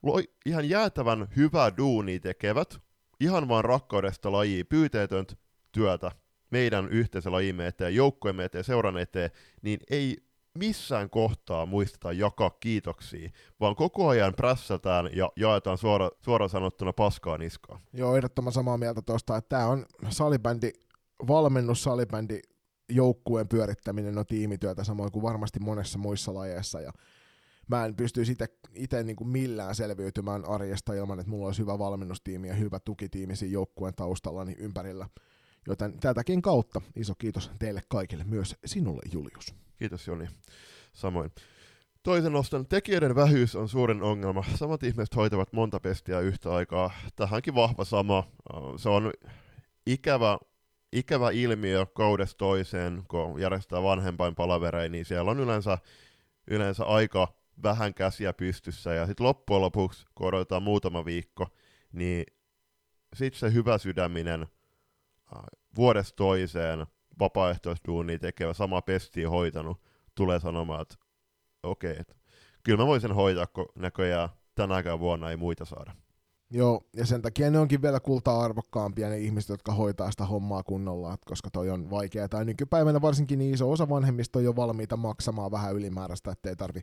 Speaker 1: loi ihan jäätävän hyvää duunia tekevät, ihan vaan rakkaudesta lajia, pyyteetöntä työtä meidän yhteisölajimme eteen, joukkueemme eteen, seuran eteen, niin ei missään kohtaa muisteta jakaa kiitoksia, vaan koko ajan prässätään ja jaetaan suora, suoraan sanottuna paskaa niskaan.
Speaker 2: Joo, ehdottoman samaa mieltä tuosta, että tämä on salibändi, valmennus salibändi joukkueen pyörittäminen on tiimityötä samoin kuin varmasti monessa muissa lajeissa ja mä en pystyisi itse niin millään selviytymään arjesta ilman, että mulla olisi hyvä valmennustiimi ja hyvä tukitiimi siinä joukkueen taustallani ympärillä. Joten tätäkin kautta iso kiitos teille kaikille, myös sinulle Julius.
Speaker 1: Kiitos Joni. Samoin. Toisen nostan tekijöiden vähyys on suurin ongelma. Samat ihmiset hoitavat monta pestiä yhtä aikaa. Tähänkin vahva sama. Se on ikävä, ikävä ilmiö kaudesta toiseen, kun järjestetään vanhempain palavereja, niin siellä on yleensä, yleensä aika vähän käsiä pystyssä, ja sitten loppujen lopuksi, kun odotetaan muutama viikko, niin sitten se hyvä sydäminen vuodesta toiseen vapaaehtoistuunia tekevä, sama pesti hoitanut, tulee sanomaan, että okei, okay, että kyllä mä voisin hoitaa, kun näköjään tänäkään vuonna ei muita saada.
Speaker 2: Joo, ja sen takia ne onkin vielä kultaa arvokkaampia ne ihmiset, jotka hoitaa sitä hommaa kunnolla, koska toi on vaikeaa. Tai nykypäivänä varsinkin niin iso osa vanhemmista on jo valmiita maksamaan vähän ylimääräistä, ettei tarvi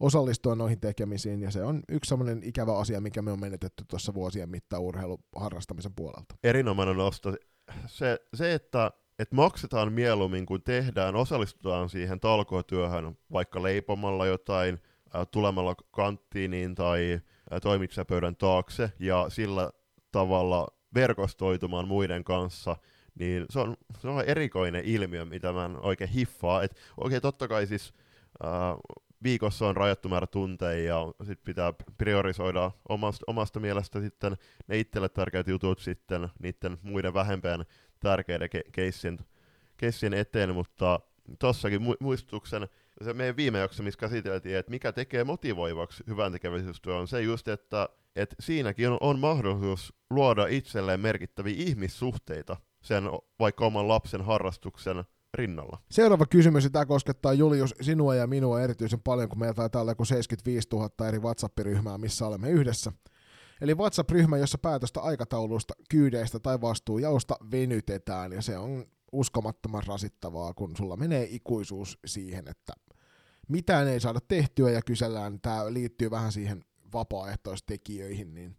Speaker 2: osallistua noihin tekemisiin, ja se on yksi sellainen ikävä asia, mikä me on menetetty tuossa vuosien mittaan urheiluharrastamisen puolelta.
Speaker 1: Erinomainen nosto. Se, se että että maksetaan mieluummin, kun tehdään, osallistutaan siihen talkootyöhön, vaikka leipomalla jotain, ää, tulemalla kanttiiniin tai ää, toimitsijapöydän taakse, ja sillä tavalla verkostoitumaan muiden kanssa, niin se on, se on erikoinen ilmiö, mitä mä en oikein hiffaa. Et, oikein totta kai siis ää, viikossa on rajattu määrä tunteja ja sit pitää priorisoida omasta, omasta mielestä sitten ne itselle tärkeät jutut sitten niiden muiden vähempään tärkeiden ke- keissien, keissien eteen, mutta tossakin mu- muistutuksen, se meidän viime jakso, missä käsiteltiin, että mikä tekee motivoivaksi hyvän tekeväisyystyö, on se just, että, että siinäkin on, on mahdollisuus luoda itselleen merkittäviä ihmissuhteita sen vaikka oman lapsen harrastuksen rinnalla.
Speaker 2: Seuraava kysymys, tämä koskettaa Julius sinua ja minua erityisen paljon, kun meillä taitaa olla 75 000 eri WhatsApp-ryhmää, missä olemme yhdessä. Eli WhatsApp-ryhmä, jossa päätöstä aikataulusta, kyydeistä tai vastuujaosta venytetään, ja se on uskomattoman rasittavaa, kun sulla menee ikuisuus siihen, että mitään ei saada tehtyä, ja kysellään, tämä liittyy vähän siihen vapaaehtoistekijöihin, niin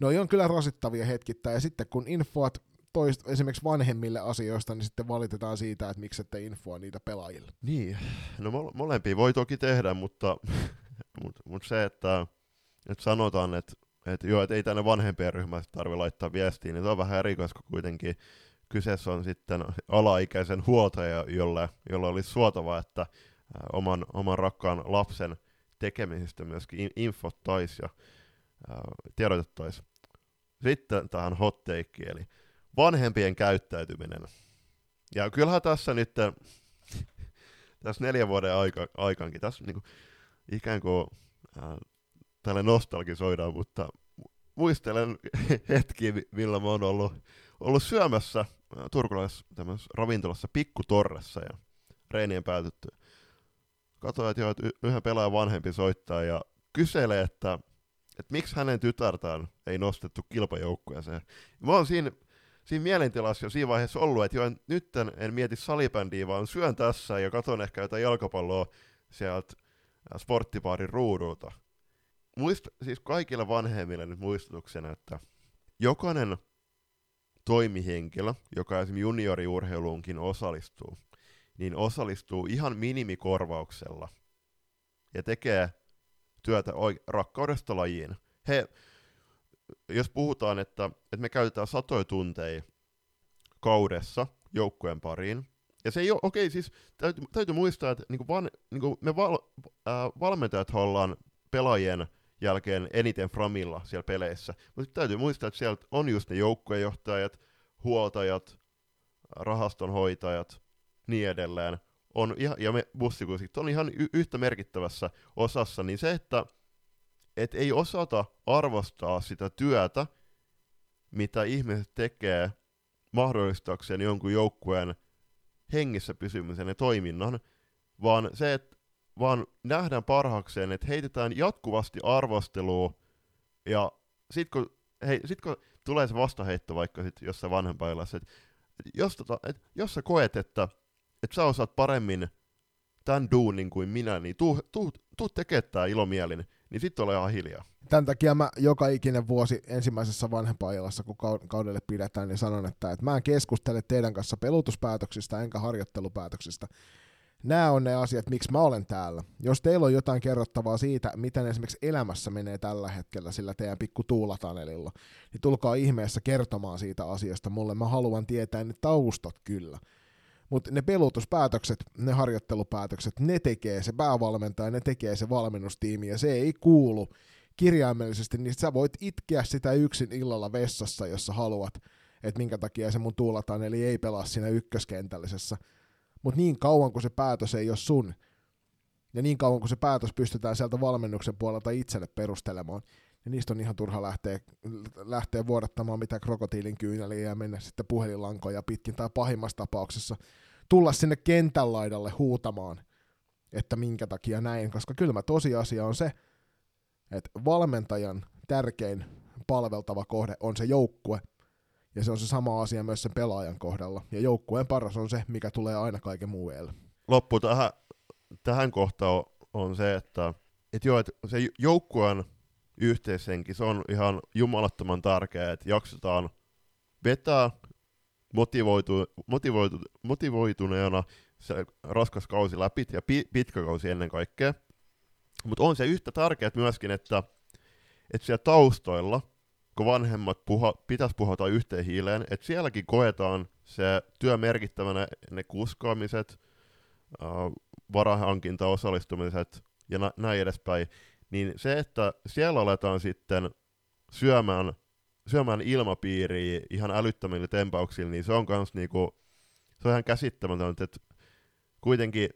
Speaker 2: ne on kyllä rasittavia hetkittäin, ja sitten kun infoat toist, esimerkiksi vanhemmille asioista, niin sitten valitetaan siitä, että miksi ette infoa niitä pelaajille.
Speaker 1: Niin, no molempia voi toki tehdä, mutta, mutta, mutta se, että, että sanotaan, että että joo, että ei tänne vanhempien ryhmästä tarvitse laittaa viestiä, niin se on vähän erikoista, kun kuitenkin kyseessä on sitten alaikäisen huoltaja, jolle, jolle olisi suotava, että oman, oman rakkaan lapsen tekemisistä myöskin infottaisi ja tiedotettaisi. Sitten tähän hot take, eli vanhempien käyttäytyminen. Ja kyllähän tässä nyt, tässä neljän vuoden aika, aikankin, tässä niin kuin, ikään kuin äh, tälle nostalgisoidaan, mutta muistelen hetki, millä mä oon ollut, ollut syömässä äh, turkulaisessa ravintolassa Pikkutorressa ja reinien päätytty. Katoin, että, että yhden pelaajan vanhempi soittaa ja kyselee, että, että miksi hänen tytärtään ei nostettu kilpajoukkueeseen. Mä oon siinä, siinä mielentilassa jo siinä vaiheessa ollut, että joo, nyt en, en mieti salibändiä, vaan syön tässä ja katon ehkä jotain jalkapalloa sieltä äh, sporttipaarin ruudulta. Muist, siis kaikille vanhemmille nyt muistutuksena, että jokainen toimihenkilö, joka esimerkiksi junioriurheiluunkin osallistuu, niin osallistuu ihan minimikorvauksella ja tekee työtä rakkaudesta lajiin. He, jos puhutaan, että, että me käytetään satoja tunteja kaudessa joukkueen pariin, ja se ei ole, okei, siis täytyy, täytyy muistaa, että niinku van, niinku me val, äh, valmentajat ollaan pelaajien jälkeen eniten framilla siellä peleissä, mutta täytyy muistaa, että sieltä on just ne joukkuejohtajat, huoltajat, rahastonhoitajat, niin edelleen, on ihan, ja me bussikuskit on ihan y- yhtä merkittävässä osassa, niin se, että et ei osata arvostaa sitä työtä, mitä ihmiset tekee mahdollistaakseen jonkun joukkueen hengissä pysymisen ja toiminnan, vaan se, että vaan nähdään parhaakseen, että heitetään jatkuvasti arvostelua, ja sit kun, hei, sit kun tulee se vastaheitto vaikka sit jossain vanhempailassa, että et jos, tota, et, jos sä koet, että että sä osaat paremmin tämän duunin kuin minä, niin tuu, tuu, tuu tekemään tämä ilomielin, niin sitten ole ihan hiljaa.
Speaker 2: Tämän takia mä joka ikinen vuosi ensimmäisessä vanhempailassa, kun kaudelle pidetään, niin sanon, että, että mä en keskustele teidän kanssa pelutuspäätöksistä enkä harjoittelupäätöksistä. Nämä on ne asiat, miksi mä olen täällä. Jos teillä on jotain kerrottavaa siitä, miten esimerkiksi elämässä menee tällä hetkellä sillä teidän pikku tuulatanelilla, niin tulkaa ihmeessä kertomaan siitä asiasta mulle. Mä haluan tietää ne taustat kyllä. Mutta ne pelutuspäätökset, ne harjoittelupäätökset, ne tekee se päävalmentaja, ne tekee se valmennustiimi, ja se ei kuulu kirjaimellisesti, niin sä voit itkeä sitä yksin illalla vessassa, jos sä haluat, että minkä takia se mun tuulataan, eli ei pelaa siinä ykköskentällisessä. Mutta niin kauan kuin se päätös ei ole sun, ja niin kauan kuin se päätös pystytään sieltä valmennuksen puolelta itselle perustelemaan, ja niistä on ihan turha lähteä, lähteä vuodattamaan mitä krokotiilin kyyneliä ja mennä sitten puhelinlankoja pitkin tai pahimmassa tapauksessa tulla sinne kentän laidalle huutamaan, että minkä takia näin, koska kylmä tosiasia on se, että valmentajan tärkein palveltava kohde on se joukkue, ja se on se sama asia myös sen pelaajan kohdalla, ja joukkueen paras on se, mikä tulee aina kaiken muu
Speaker 1: Loppu tähän, tähän kohtaan on se, että, että joo, että se joukkueen yhteishenki, se on ihan jumalattoman tärkeää, että jaksetaan vetää motivoitu, motivoitu, motivoituneena se raskas kausi läpi ja pi, pitkä kausi ennen kaikkea. Mutta on se yhtä tärkeää myöskin, että, että siellä taustoilla, kun vanhemmat puha, pitäisi puhata yhteen hiileen, että sielläkin koetaan se työ merkittävänä, ne kuskaamiset, äh, varahankinta, osallistumiset ja na, näin edespäin niin se, että siellä aletaan sitten syömään, syömään ilmapiiriä ihan älyttömillä tempauksilla, niin se on kans niinku, se on ihan käsittämätöntä, että kuitenkin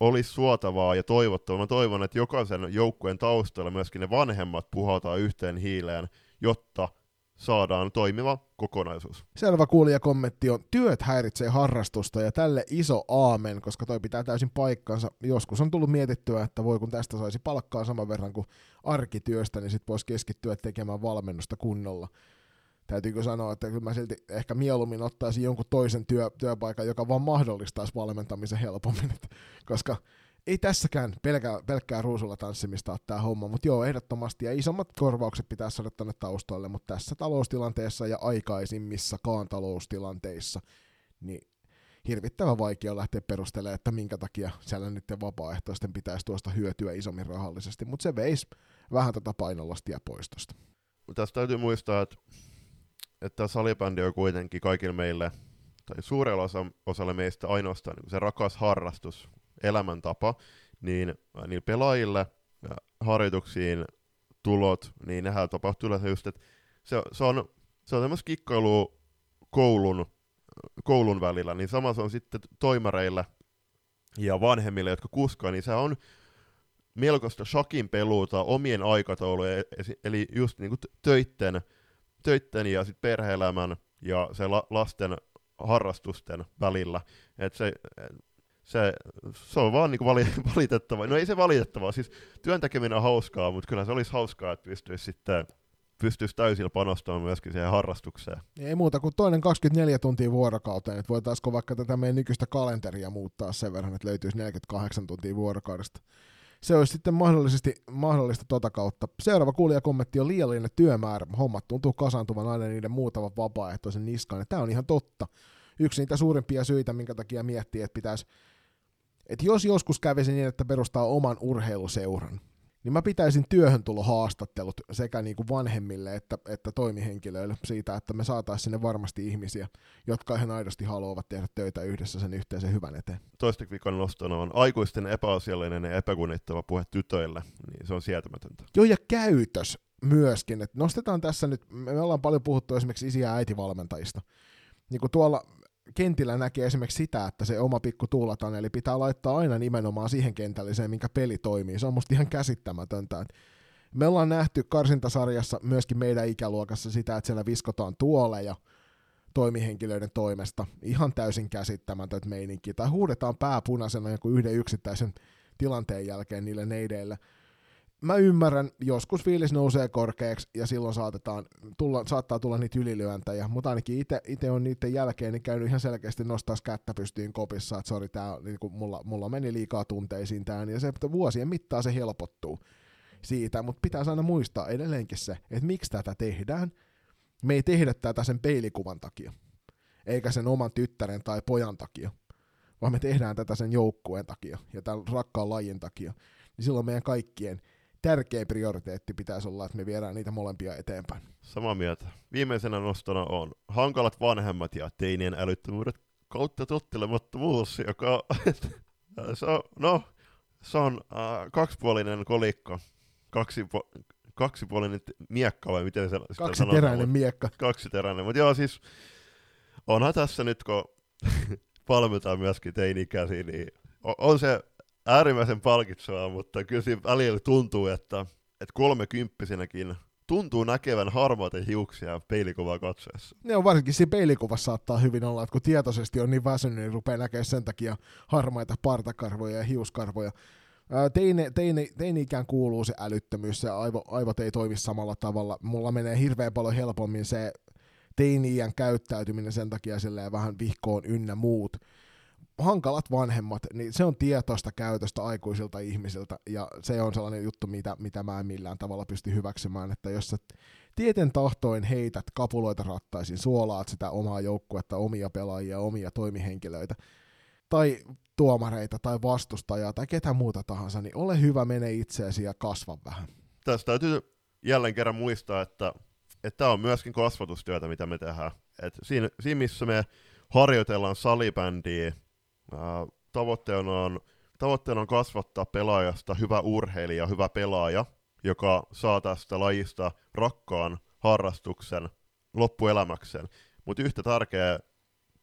Speaker 1: olisi suotavaa ja toivottavaa. Mä toivon, että jokaisen joukkueen taustalla myöskin ne vanhemmat puhaltaa yhteen hiileen, jotta saadaan toimiva kokonaisuus.
Speaker 2: Selvä kuulijakommentti on, työt häiritsee harrastusta ja tälle iso aamen, koska toi pitää täysin paikkansa. Joskus on tullut mietittyä, että voi kun tästä saisi palkkaa saman verran kuin arkityöstä, niin sit voisi keskittyä tekemään valmennusta kunnolla. Täytyykö sanoa, että kyllä mä silti ehkä mieluummin ottaisin jonkun toisen työ, työpaikan, joka vaan mahdollistaisi valmentamisen helpommin, koska ei tässäkään pelkää, pelkkää ruusulla tanssimista ole tämä homma, mutta joo, ehdottomasti, ja isommat korvaukset pitää saada tänne taustalle, mutta tässä taloustilanteessa ja aikaisimmissakaan taloustilanteissa, niin hirvittävän vaikea lähteä perustelemaan, että minkä takia siellä nyt vapaaehtoisten pitäisi tuosta hyötyä isommin rahallisesti, mutta se veisi vähän tätä painolastia poistosta.
Speaker 1: Tässä täytyy muistaa, että, että salibändi on kuitenkin kaikille meille, tai suurella osa, osalle meistä ainoastaan niin se rakas harrastus, elämäntapa, niin niillä pelaajille harjoituksiin tulot, niin nehän tapahtuu yleensä just, että se, se on, se on tämmöistä kikkailua koulun, koulun välillä, niin sama se on sitten toimareille ja vanhemmille, jotka kuskaa, niin se on melkoista shakin peluuta omien aikataulujen, eli just niin kuin töitten, töitten ja sit perhe-elämän ja se la, lasten harrastusten välillä. Et se, se, se on vaan niin valitettavaa. No ei se valitettavaa, siis työn tekeminen on hauskaa, mutta kyllä se olisi hauskaa, että pystyisi sitten pystyisi täysillä panostamaan myöskin siihen harrastukseen.
Speaker 2: Ei muuta kuin toinen 24 tuntia vuorokauteen, että voitaisiko vaikka tätä meidän nykyistä kalenteria muuttaa sen verran, että löytyisi 48 tuntia vuorokaudesta. Se olisi sitten mahdollisesti mahdollista tota kautta. Seuraava kuulijakommentti on liiallinen työmäärä. Hommat tuntuu kasaantuvan aina niiden muutaman vapaaehtoisen niskaan. Tämä on ihan totta. Yksi niitä suurimpia syitä, minkä takia miettii, että pitäisi että jos joskus kävisi niin, että perustaa oman urheiluseuran, niin mä pitäisin työhön tulo haastattelut sekä niin kuin vanhemmille että, että toimihenkilöille siitä, että me saataisiin sinne varmasti ihmisiä, jotka ihan aidosti haluavat tehdä töitä yhdessä sen yhteisen hyvän eteen.
Speaker 1: Toista viikon nostona on aikuisten epäasiallinen ja epäkunnittava puhe tytöille, niin se on sietämätöntä.
Speaker 2: Joo, ja käytös myöskin. että nostetaan tässä nyt, me ollaan paljon puhuttu esimerkiksi isi- ja äitivalmentajista. Niin kuin tuolla kentillä näkee esimerkiksi sitä, että se oma pikku tuulataan, eli pitää laittaa aina nimenomaan siihen kentälliseen, minkä peli toimii. Se on musta ihan käsittämätöntä. Me ollaan nähty karsintasarjassa myöskin meidän ikäluokassa sitä, että siellä viskotaan tuoleja toimihenkilöiden toimesta. Ihan täysin käsittämätön meininki. Tai huudetaan pääpunaisena joku yhden yksittäisen tilanteen jälkeen niille neideille mä ymmärrän, joskus fiilis nousee korkeaksi ja silloin saatetaan tulla, saattaa tulla niitä ylilyöntäjä, mutta ainakin itse on niiden jälkeen niin käynyt ihan selkeästi nostaa kättä pystyyn kopissa, että sori, tää, niin mulla, mulla meni liikaa tunteisiin tää, ja se että vuosien mittaan se helpottuu siitä, mutta pitää aina muistaa edelleenkin se, että miksi tätä tehdään. Me ei tehdä tätä sen peilikuvan takia, eikä sen oman tyttären tai pojan takia, vaan me tehdään tätä sen joukkueen takia ja tämän rakkaan lajin takia. Niin silloin meidän kaikkien tärkeä prioriteetti pitäisi olla, että me viedään niitä molempia eteenpäin.
Speaker 1: Samaa mieltä. Viimeisenä nostona on hankalat vanhemmat ja teinien älyttömyydet kautta tottelemattomuus, joka se on, no, se on äh, kaksipuolinen kolikko, Kaksipo, kaksipuolinen miekka vai miten se
Speaker 2: Kaksiteräinen miekka.
Speaker 1: Kaksiteräinen, mutta joo siis onhan tässä nyt, kun valmitaan myöskin teini-ikäisiä, niin on se äärimmäisen palkitsevaa, mutta kyllä siinä välillä tuntuu, että, että kolmekymppisenäkin tuntuu näkevän harmaita hiuksia peilikuvaa katsoessa.
Speaker 2: Ne on varsinkin siinä peilikuvassa saattaa hyvin olla, että kun tietoisesti on niin väsynyt, niin rupeaa näkemään sen takia harmaita partakarvoja ja hiuskarvoja. Teini, teini, teini ikään kuuluu se älyttömyys, se aivo, aivot ei toimi samalla tavalla. Mulla menee hirveän paljon helpommin se teini-iän käyttäytyminen sen takia silleen vähän vihkoon ynnä muut hankalat vanhemmat, niin se on tietoista käytöstä aikuisilta ihmisiltä, ja se on sellainen juttu, mitä, mitä mä en millään tavalla pysty hyväksymään, että jos sä tieten tahtoin heität kapuloita rattaisin, suolaat sitä omaa joukkuetta, omia pelaajia, omia toimihenkilöitä, tai tuomareita, tai vastustajaa, tai ketä muuta tahansa, niin ole hyvä, mene itseesi ja kasva vähän.
Speaker 1: Tästä täytyy jälleen kerran muistaa, että tämä on myöskin kasvatustyötä, mitä me tehdään. Et siinä, siinä, missä me harjoitellaan salibändiä, tavoitteena on, tavoitteena on kasvattaa pelaajasta hyvä urheilija, hyvä pelaaja, joka saa tästä lajista rakkaan harrastuksen loppuelämäkseen. Mutta yhtä tärkeä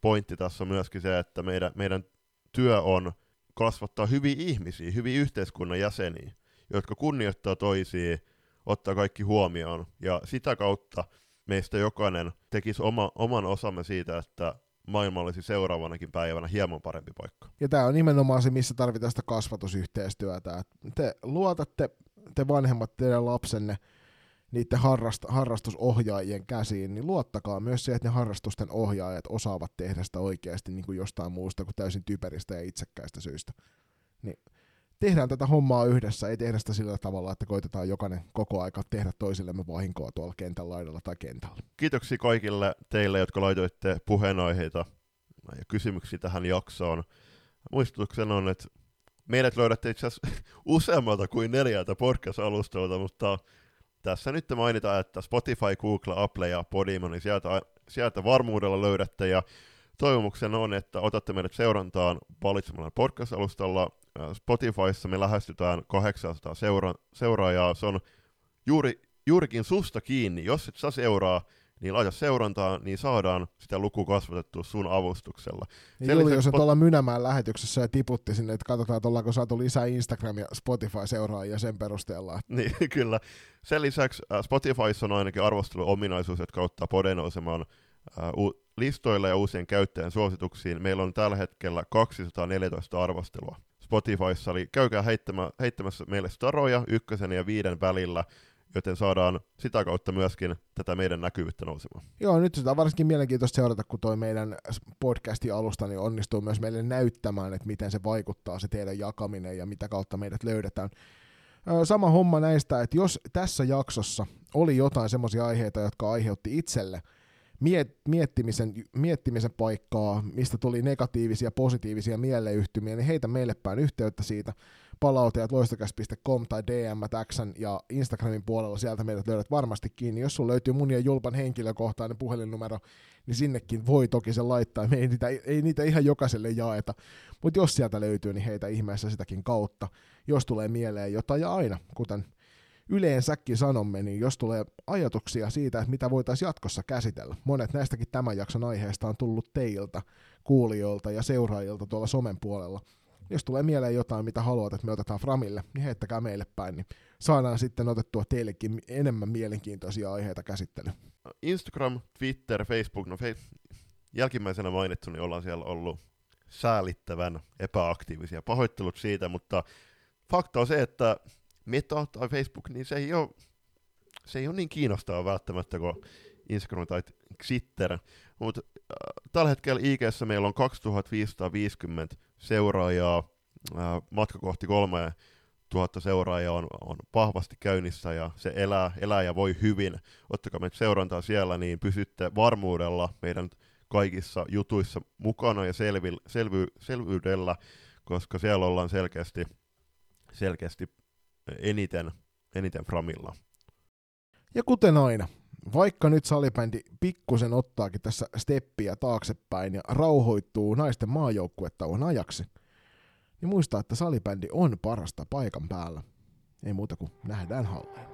Speaker 1: pointti tässä on myöskin se, että meidän, meidän työ on kasvattaa hyviä ihmisiä, hyviä yhteiskunnan jäseniä, jotka kunnioittaa toisia, ottaa kaikki huomioon, ja sitä kautta meistä jokainen tekisi oma, oman osamme siitä, että maailma olisi seuraavanakin päivänä hieman parempi paikka.
Speaker 2: Ja tämä on nimenomaan se, missä tarvitaan sitä kasvatusyhteistyötä. Te luotatte, te vanhemmat, teidän lapsenne, niiden harrast- harrastusohjaajien käsiin, niin luottakaa myös se, että ne harrastusten ohjaajat osaavat tehdä sitä oikeasti niin kuin jostain muusta kuin täysin typeristä ja itsekkäistä syistä. Niin tehdään tätä hommaa yhdessä, ei tehdä sitä sillä tavalla, että koitetaan jokainen koko aika tehdä toisillemme vahinkoa tuolla kentän laidalla tai kentällä.
Speaker 1: Kiitoksia kaikille teille, jotka laitoitte puheenaiheita ja kysymyksiä tähän jaksoon. Muistutuksena on, että meidät löydätte itse asiassa useammalta kuin neljältä podcast-alustolta, mutta tässä nyt mainitaan, että Spotify, Google, Apple ja Podimo, niin sieltä, sieltä varmuudella löydätte, ja toivomuksena on, että otatte meidät seurantaan valitsemalla podcast-alustalla. Spotifyssa me lähestytään 800 seura- seuraajaa. Se on juuri, juurikin susta kiinni. Jos et saa seuraa, niin laita seurantaa, niin saadaan sitä luku kasvatettua sun avustuksella.
Speaker 2: Niin Sen Julius on tuolla Mynämään lähetyksessä ja tiputti sinne, että katsotaan, että ollaanko saatu lisää Instagram- ja Spotify-seuraajia sen perusteella.
Speaker 1: Niin, kyllä. Sen lisäksi Spotifyssa on ainakin arvostelu-ominaisuus, jotka auttaa poden nousemaan listoilla ja uusien käyttäjän suosituksiin. Meillä on tällä hetkellä 214 arvostelua. Spotifyssa, eli käykää heittämä, heittämässä meille staroja ykkösen ja viiden välillä, joten saadaan sitä kautta myöskin tätä meidän näkyvyyttä nousemaan.
Speaker 2: Joo, nyt sitä on varsinkin mielenkiintoista seurata, kun toi meidän podcastin alusta niin onnistuu myös meille näyttämään, että miten se vaikuttaa se teidän jakaminen ja mitä kautta meidät löydetään. Sama homma näistä, että jos tässä jaksossa oli jotain semmoisia aiheita, jotka aiheutti itselle – miet, miettimisen, miettimisen paikkaa, mistä tuli negatiivisia, positiivisia mieleyhtymiä, niin heitä meille päin yhteyttä siitä palautajat loistokäs.com tai DM ja Instagramin puolella, sieltä meidät löydät varmasti kiinni. Jos sulla löytyy mun ja Julpan henkilökohtainen puhelinnumero, niin sinnekin voi toki sen laittaa. Me ei niitä, ei niitä ihan jokaiselle jaeta, mutta jos sieltä löytyy, niin heitä ihmeessä sitäkin kautta. Jos tulee mieleen jotain ja aina, kuten yleensäkin sanomme, niin jos tulee ajatuksia siitä, että mitä voitaisiin jatkossa käsitellä, monet näistäkin tämän jakson aiheesta on tullut teiltä, kuulijoilta ja seuraajilta tuolla somen puolella. Jos tulee mieleen jotain, mitä haluat, että me otetaan Framille, niin heittäkää meille päin, niin saadaan sitten otettua teillekin enemmän mielenkiintoisia aiheita käsittelyyn.
Speaker 1: Instagram, Twitter, Facebook, no fe- jälkimmäisenä mainittu, niin ollaan siellä ollut säälittävän epäaktiivisia. Pahoittelut siitä, mutta fakta on se, että Meta tai Facebook, niin se ei ole, se ei ole niin kiinnostavaa välttämättä kuin Instagram tai Twitter. Mutta äh, tällä hetkellä ig meillä on 2550 seuraajaa, äh, matka kohti kolme tuhatta seuraajaa on, on vahvasti käynnissä ja se elää, elää ja voi hyvin. Ottakaa meitä seurantaa siellä, niin pysytte varmuudella meidän kaikissa jutuissa mukana ja selvi, selvy, selvyydellä, koska siellä ollaan selkeästi, selkeästi eniten, eniten Framilla.
Speaker 2: Ja kuten aina, vaikka nyt salibändi pikkusen ottaakin tässä steppiä taaksepäin ja rauhoittuu naisten maajoukkuetauon ajaksi, niin muista, että salibändi on parasta paikan päällä. Ei muuta kuin nähdään halleen.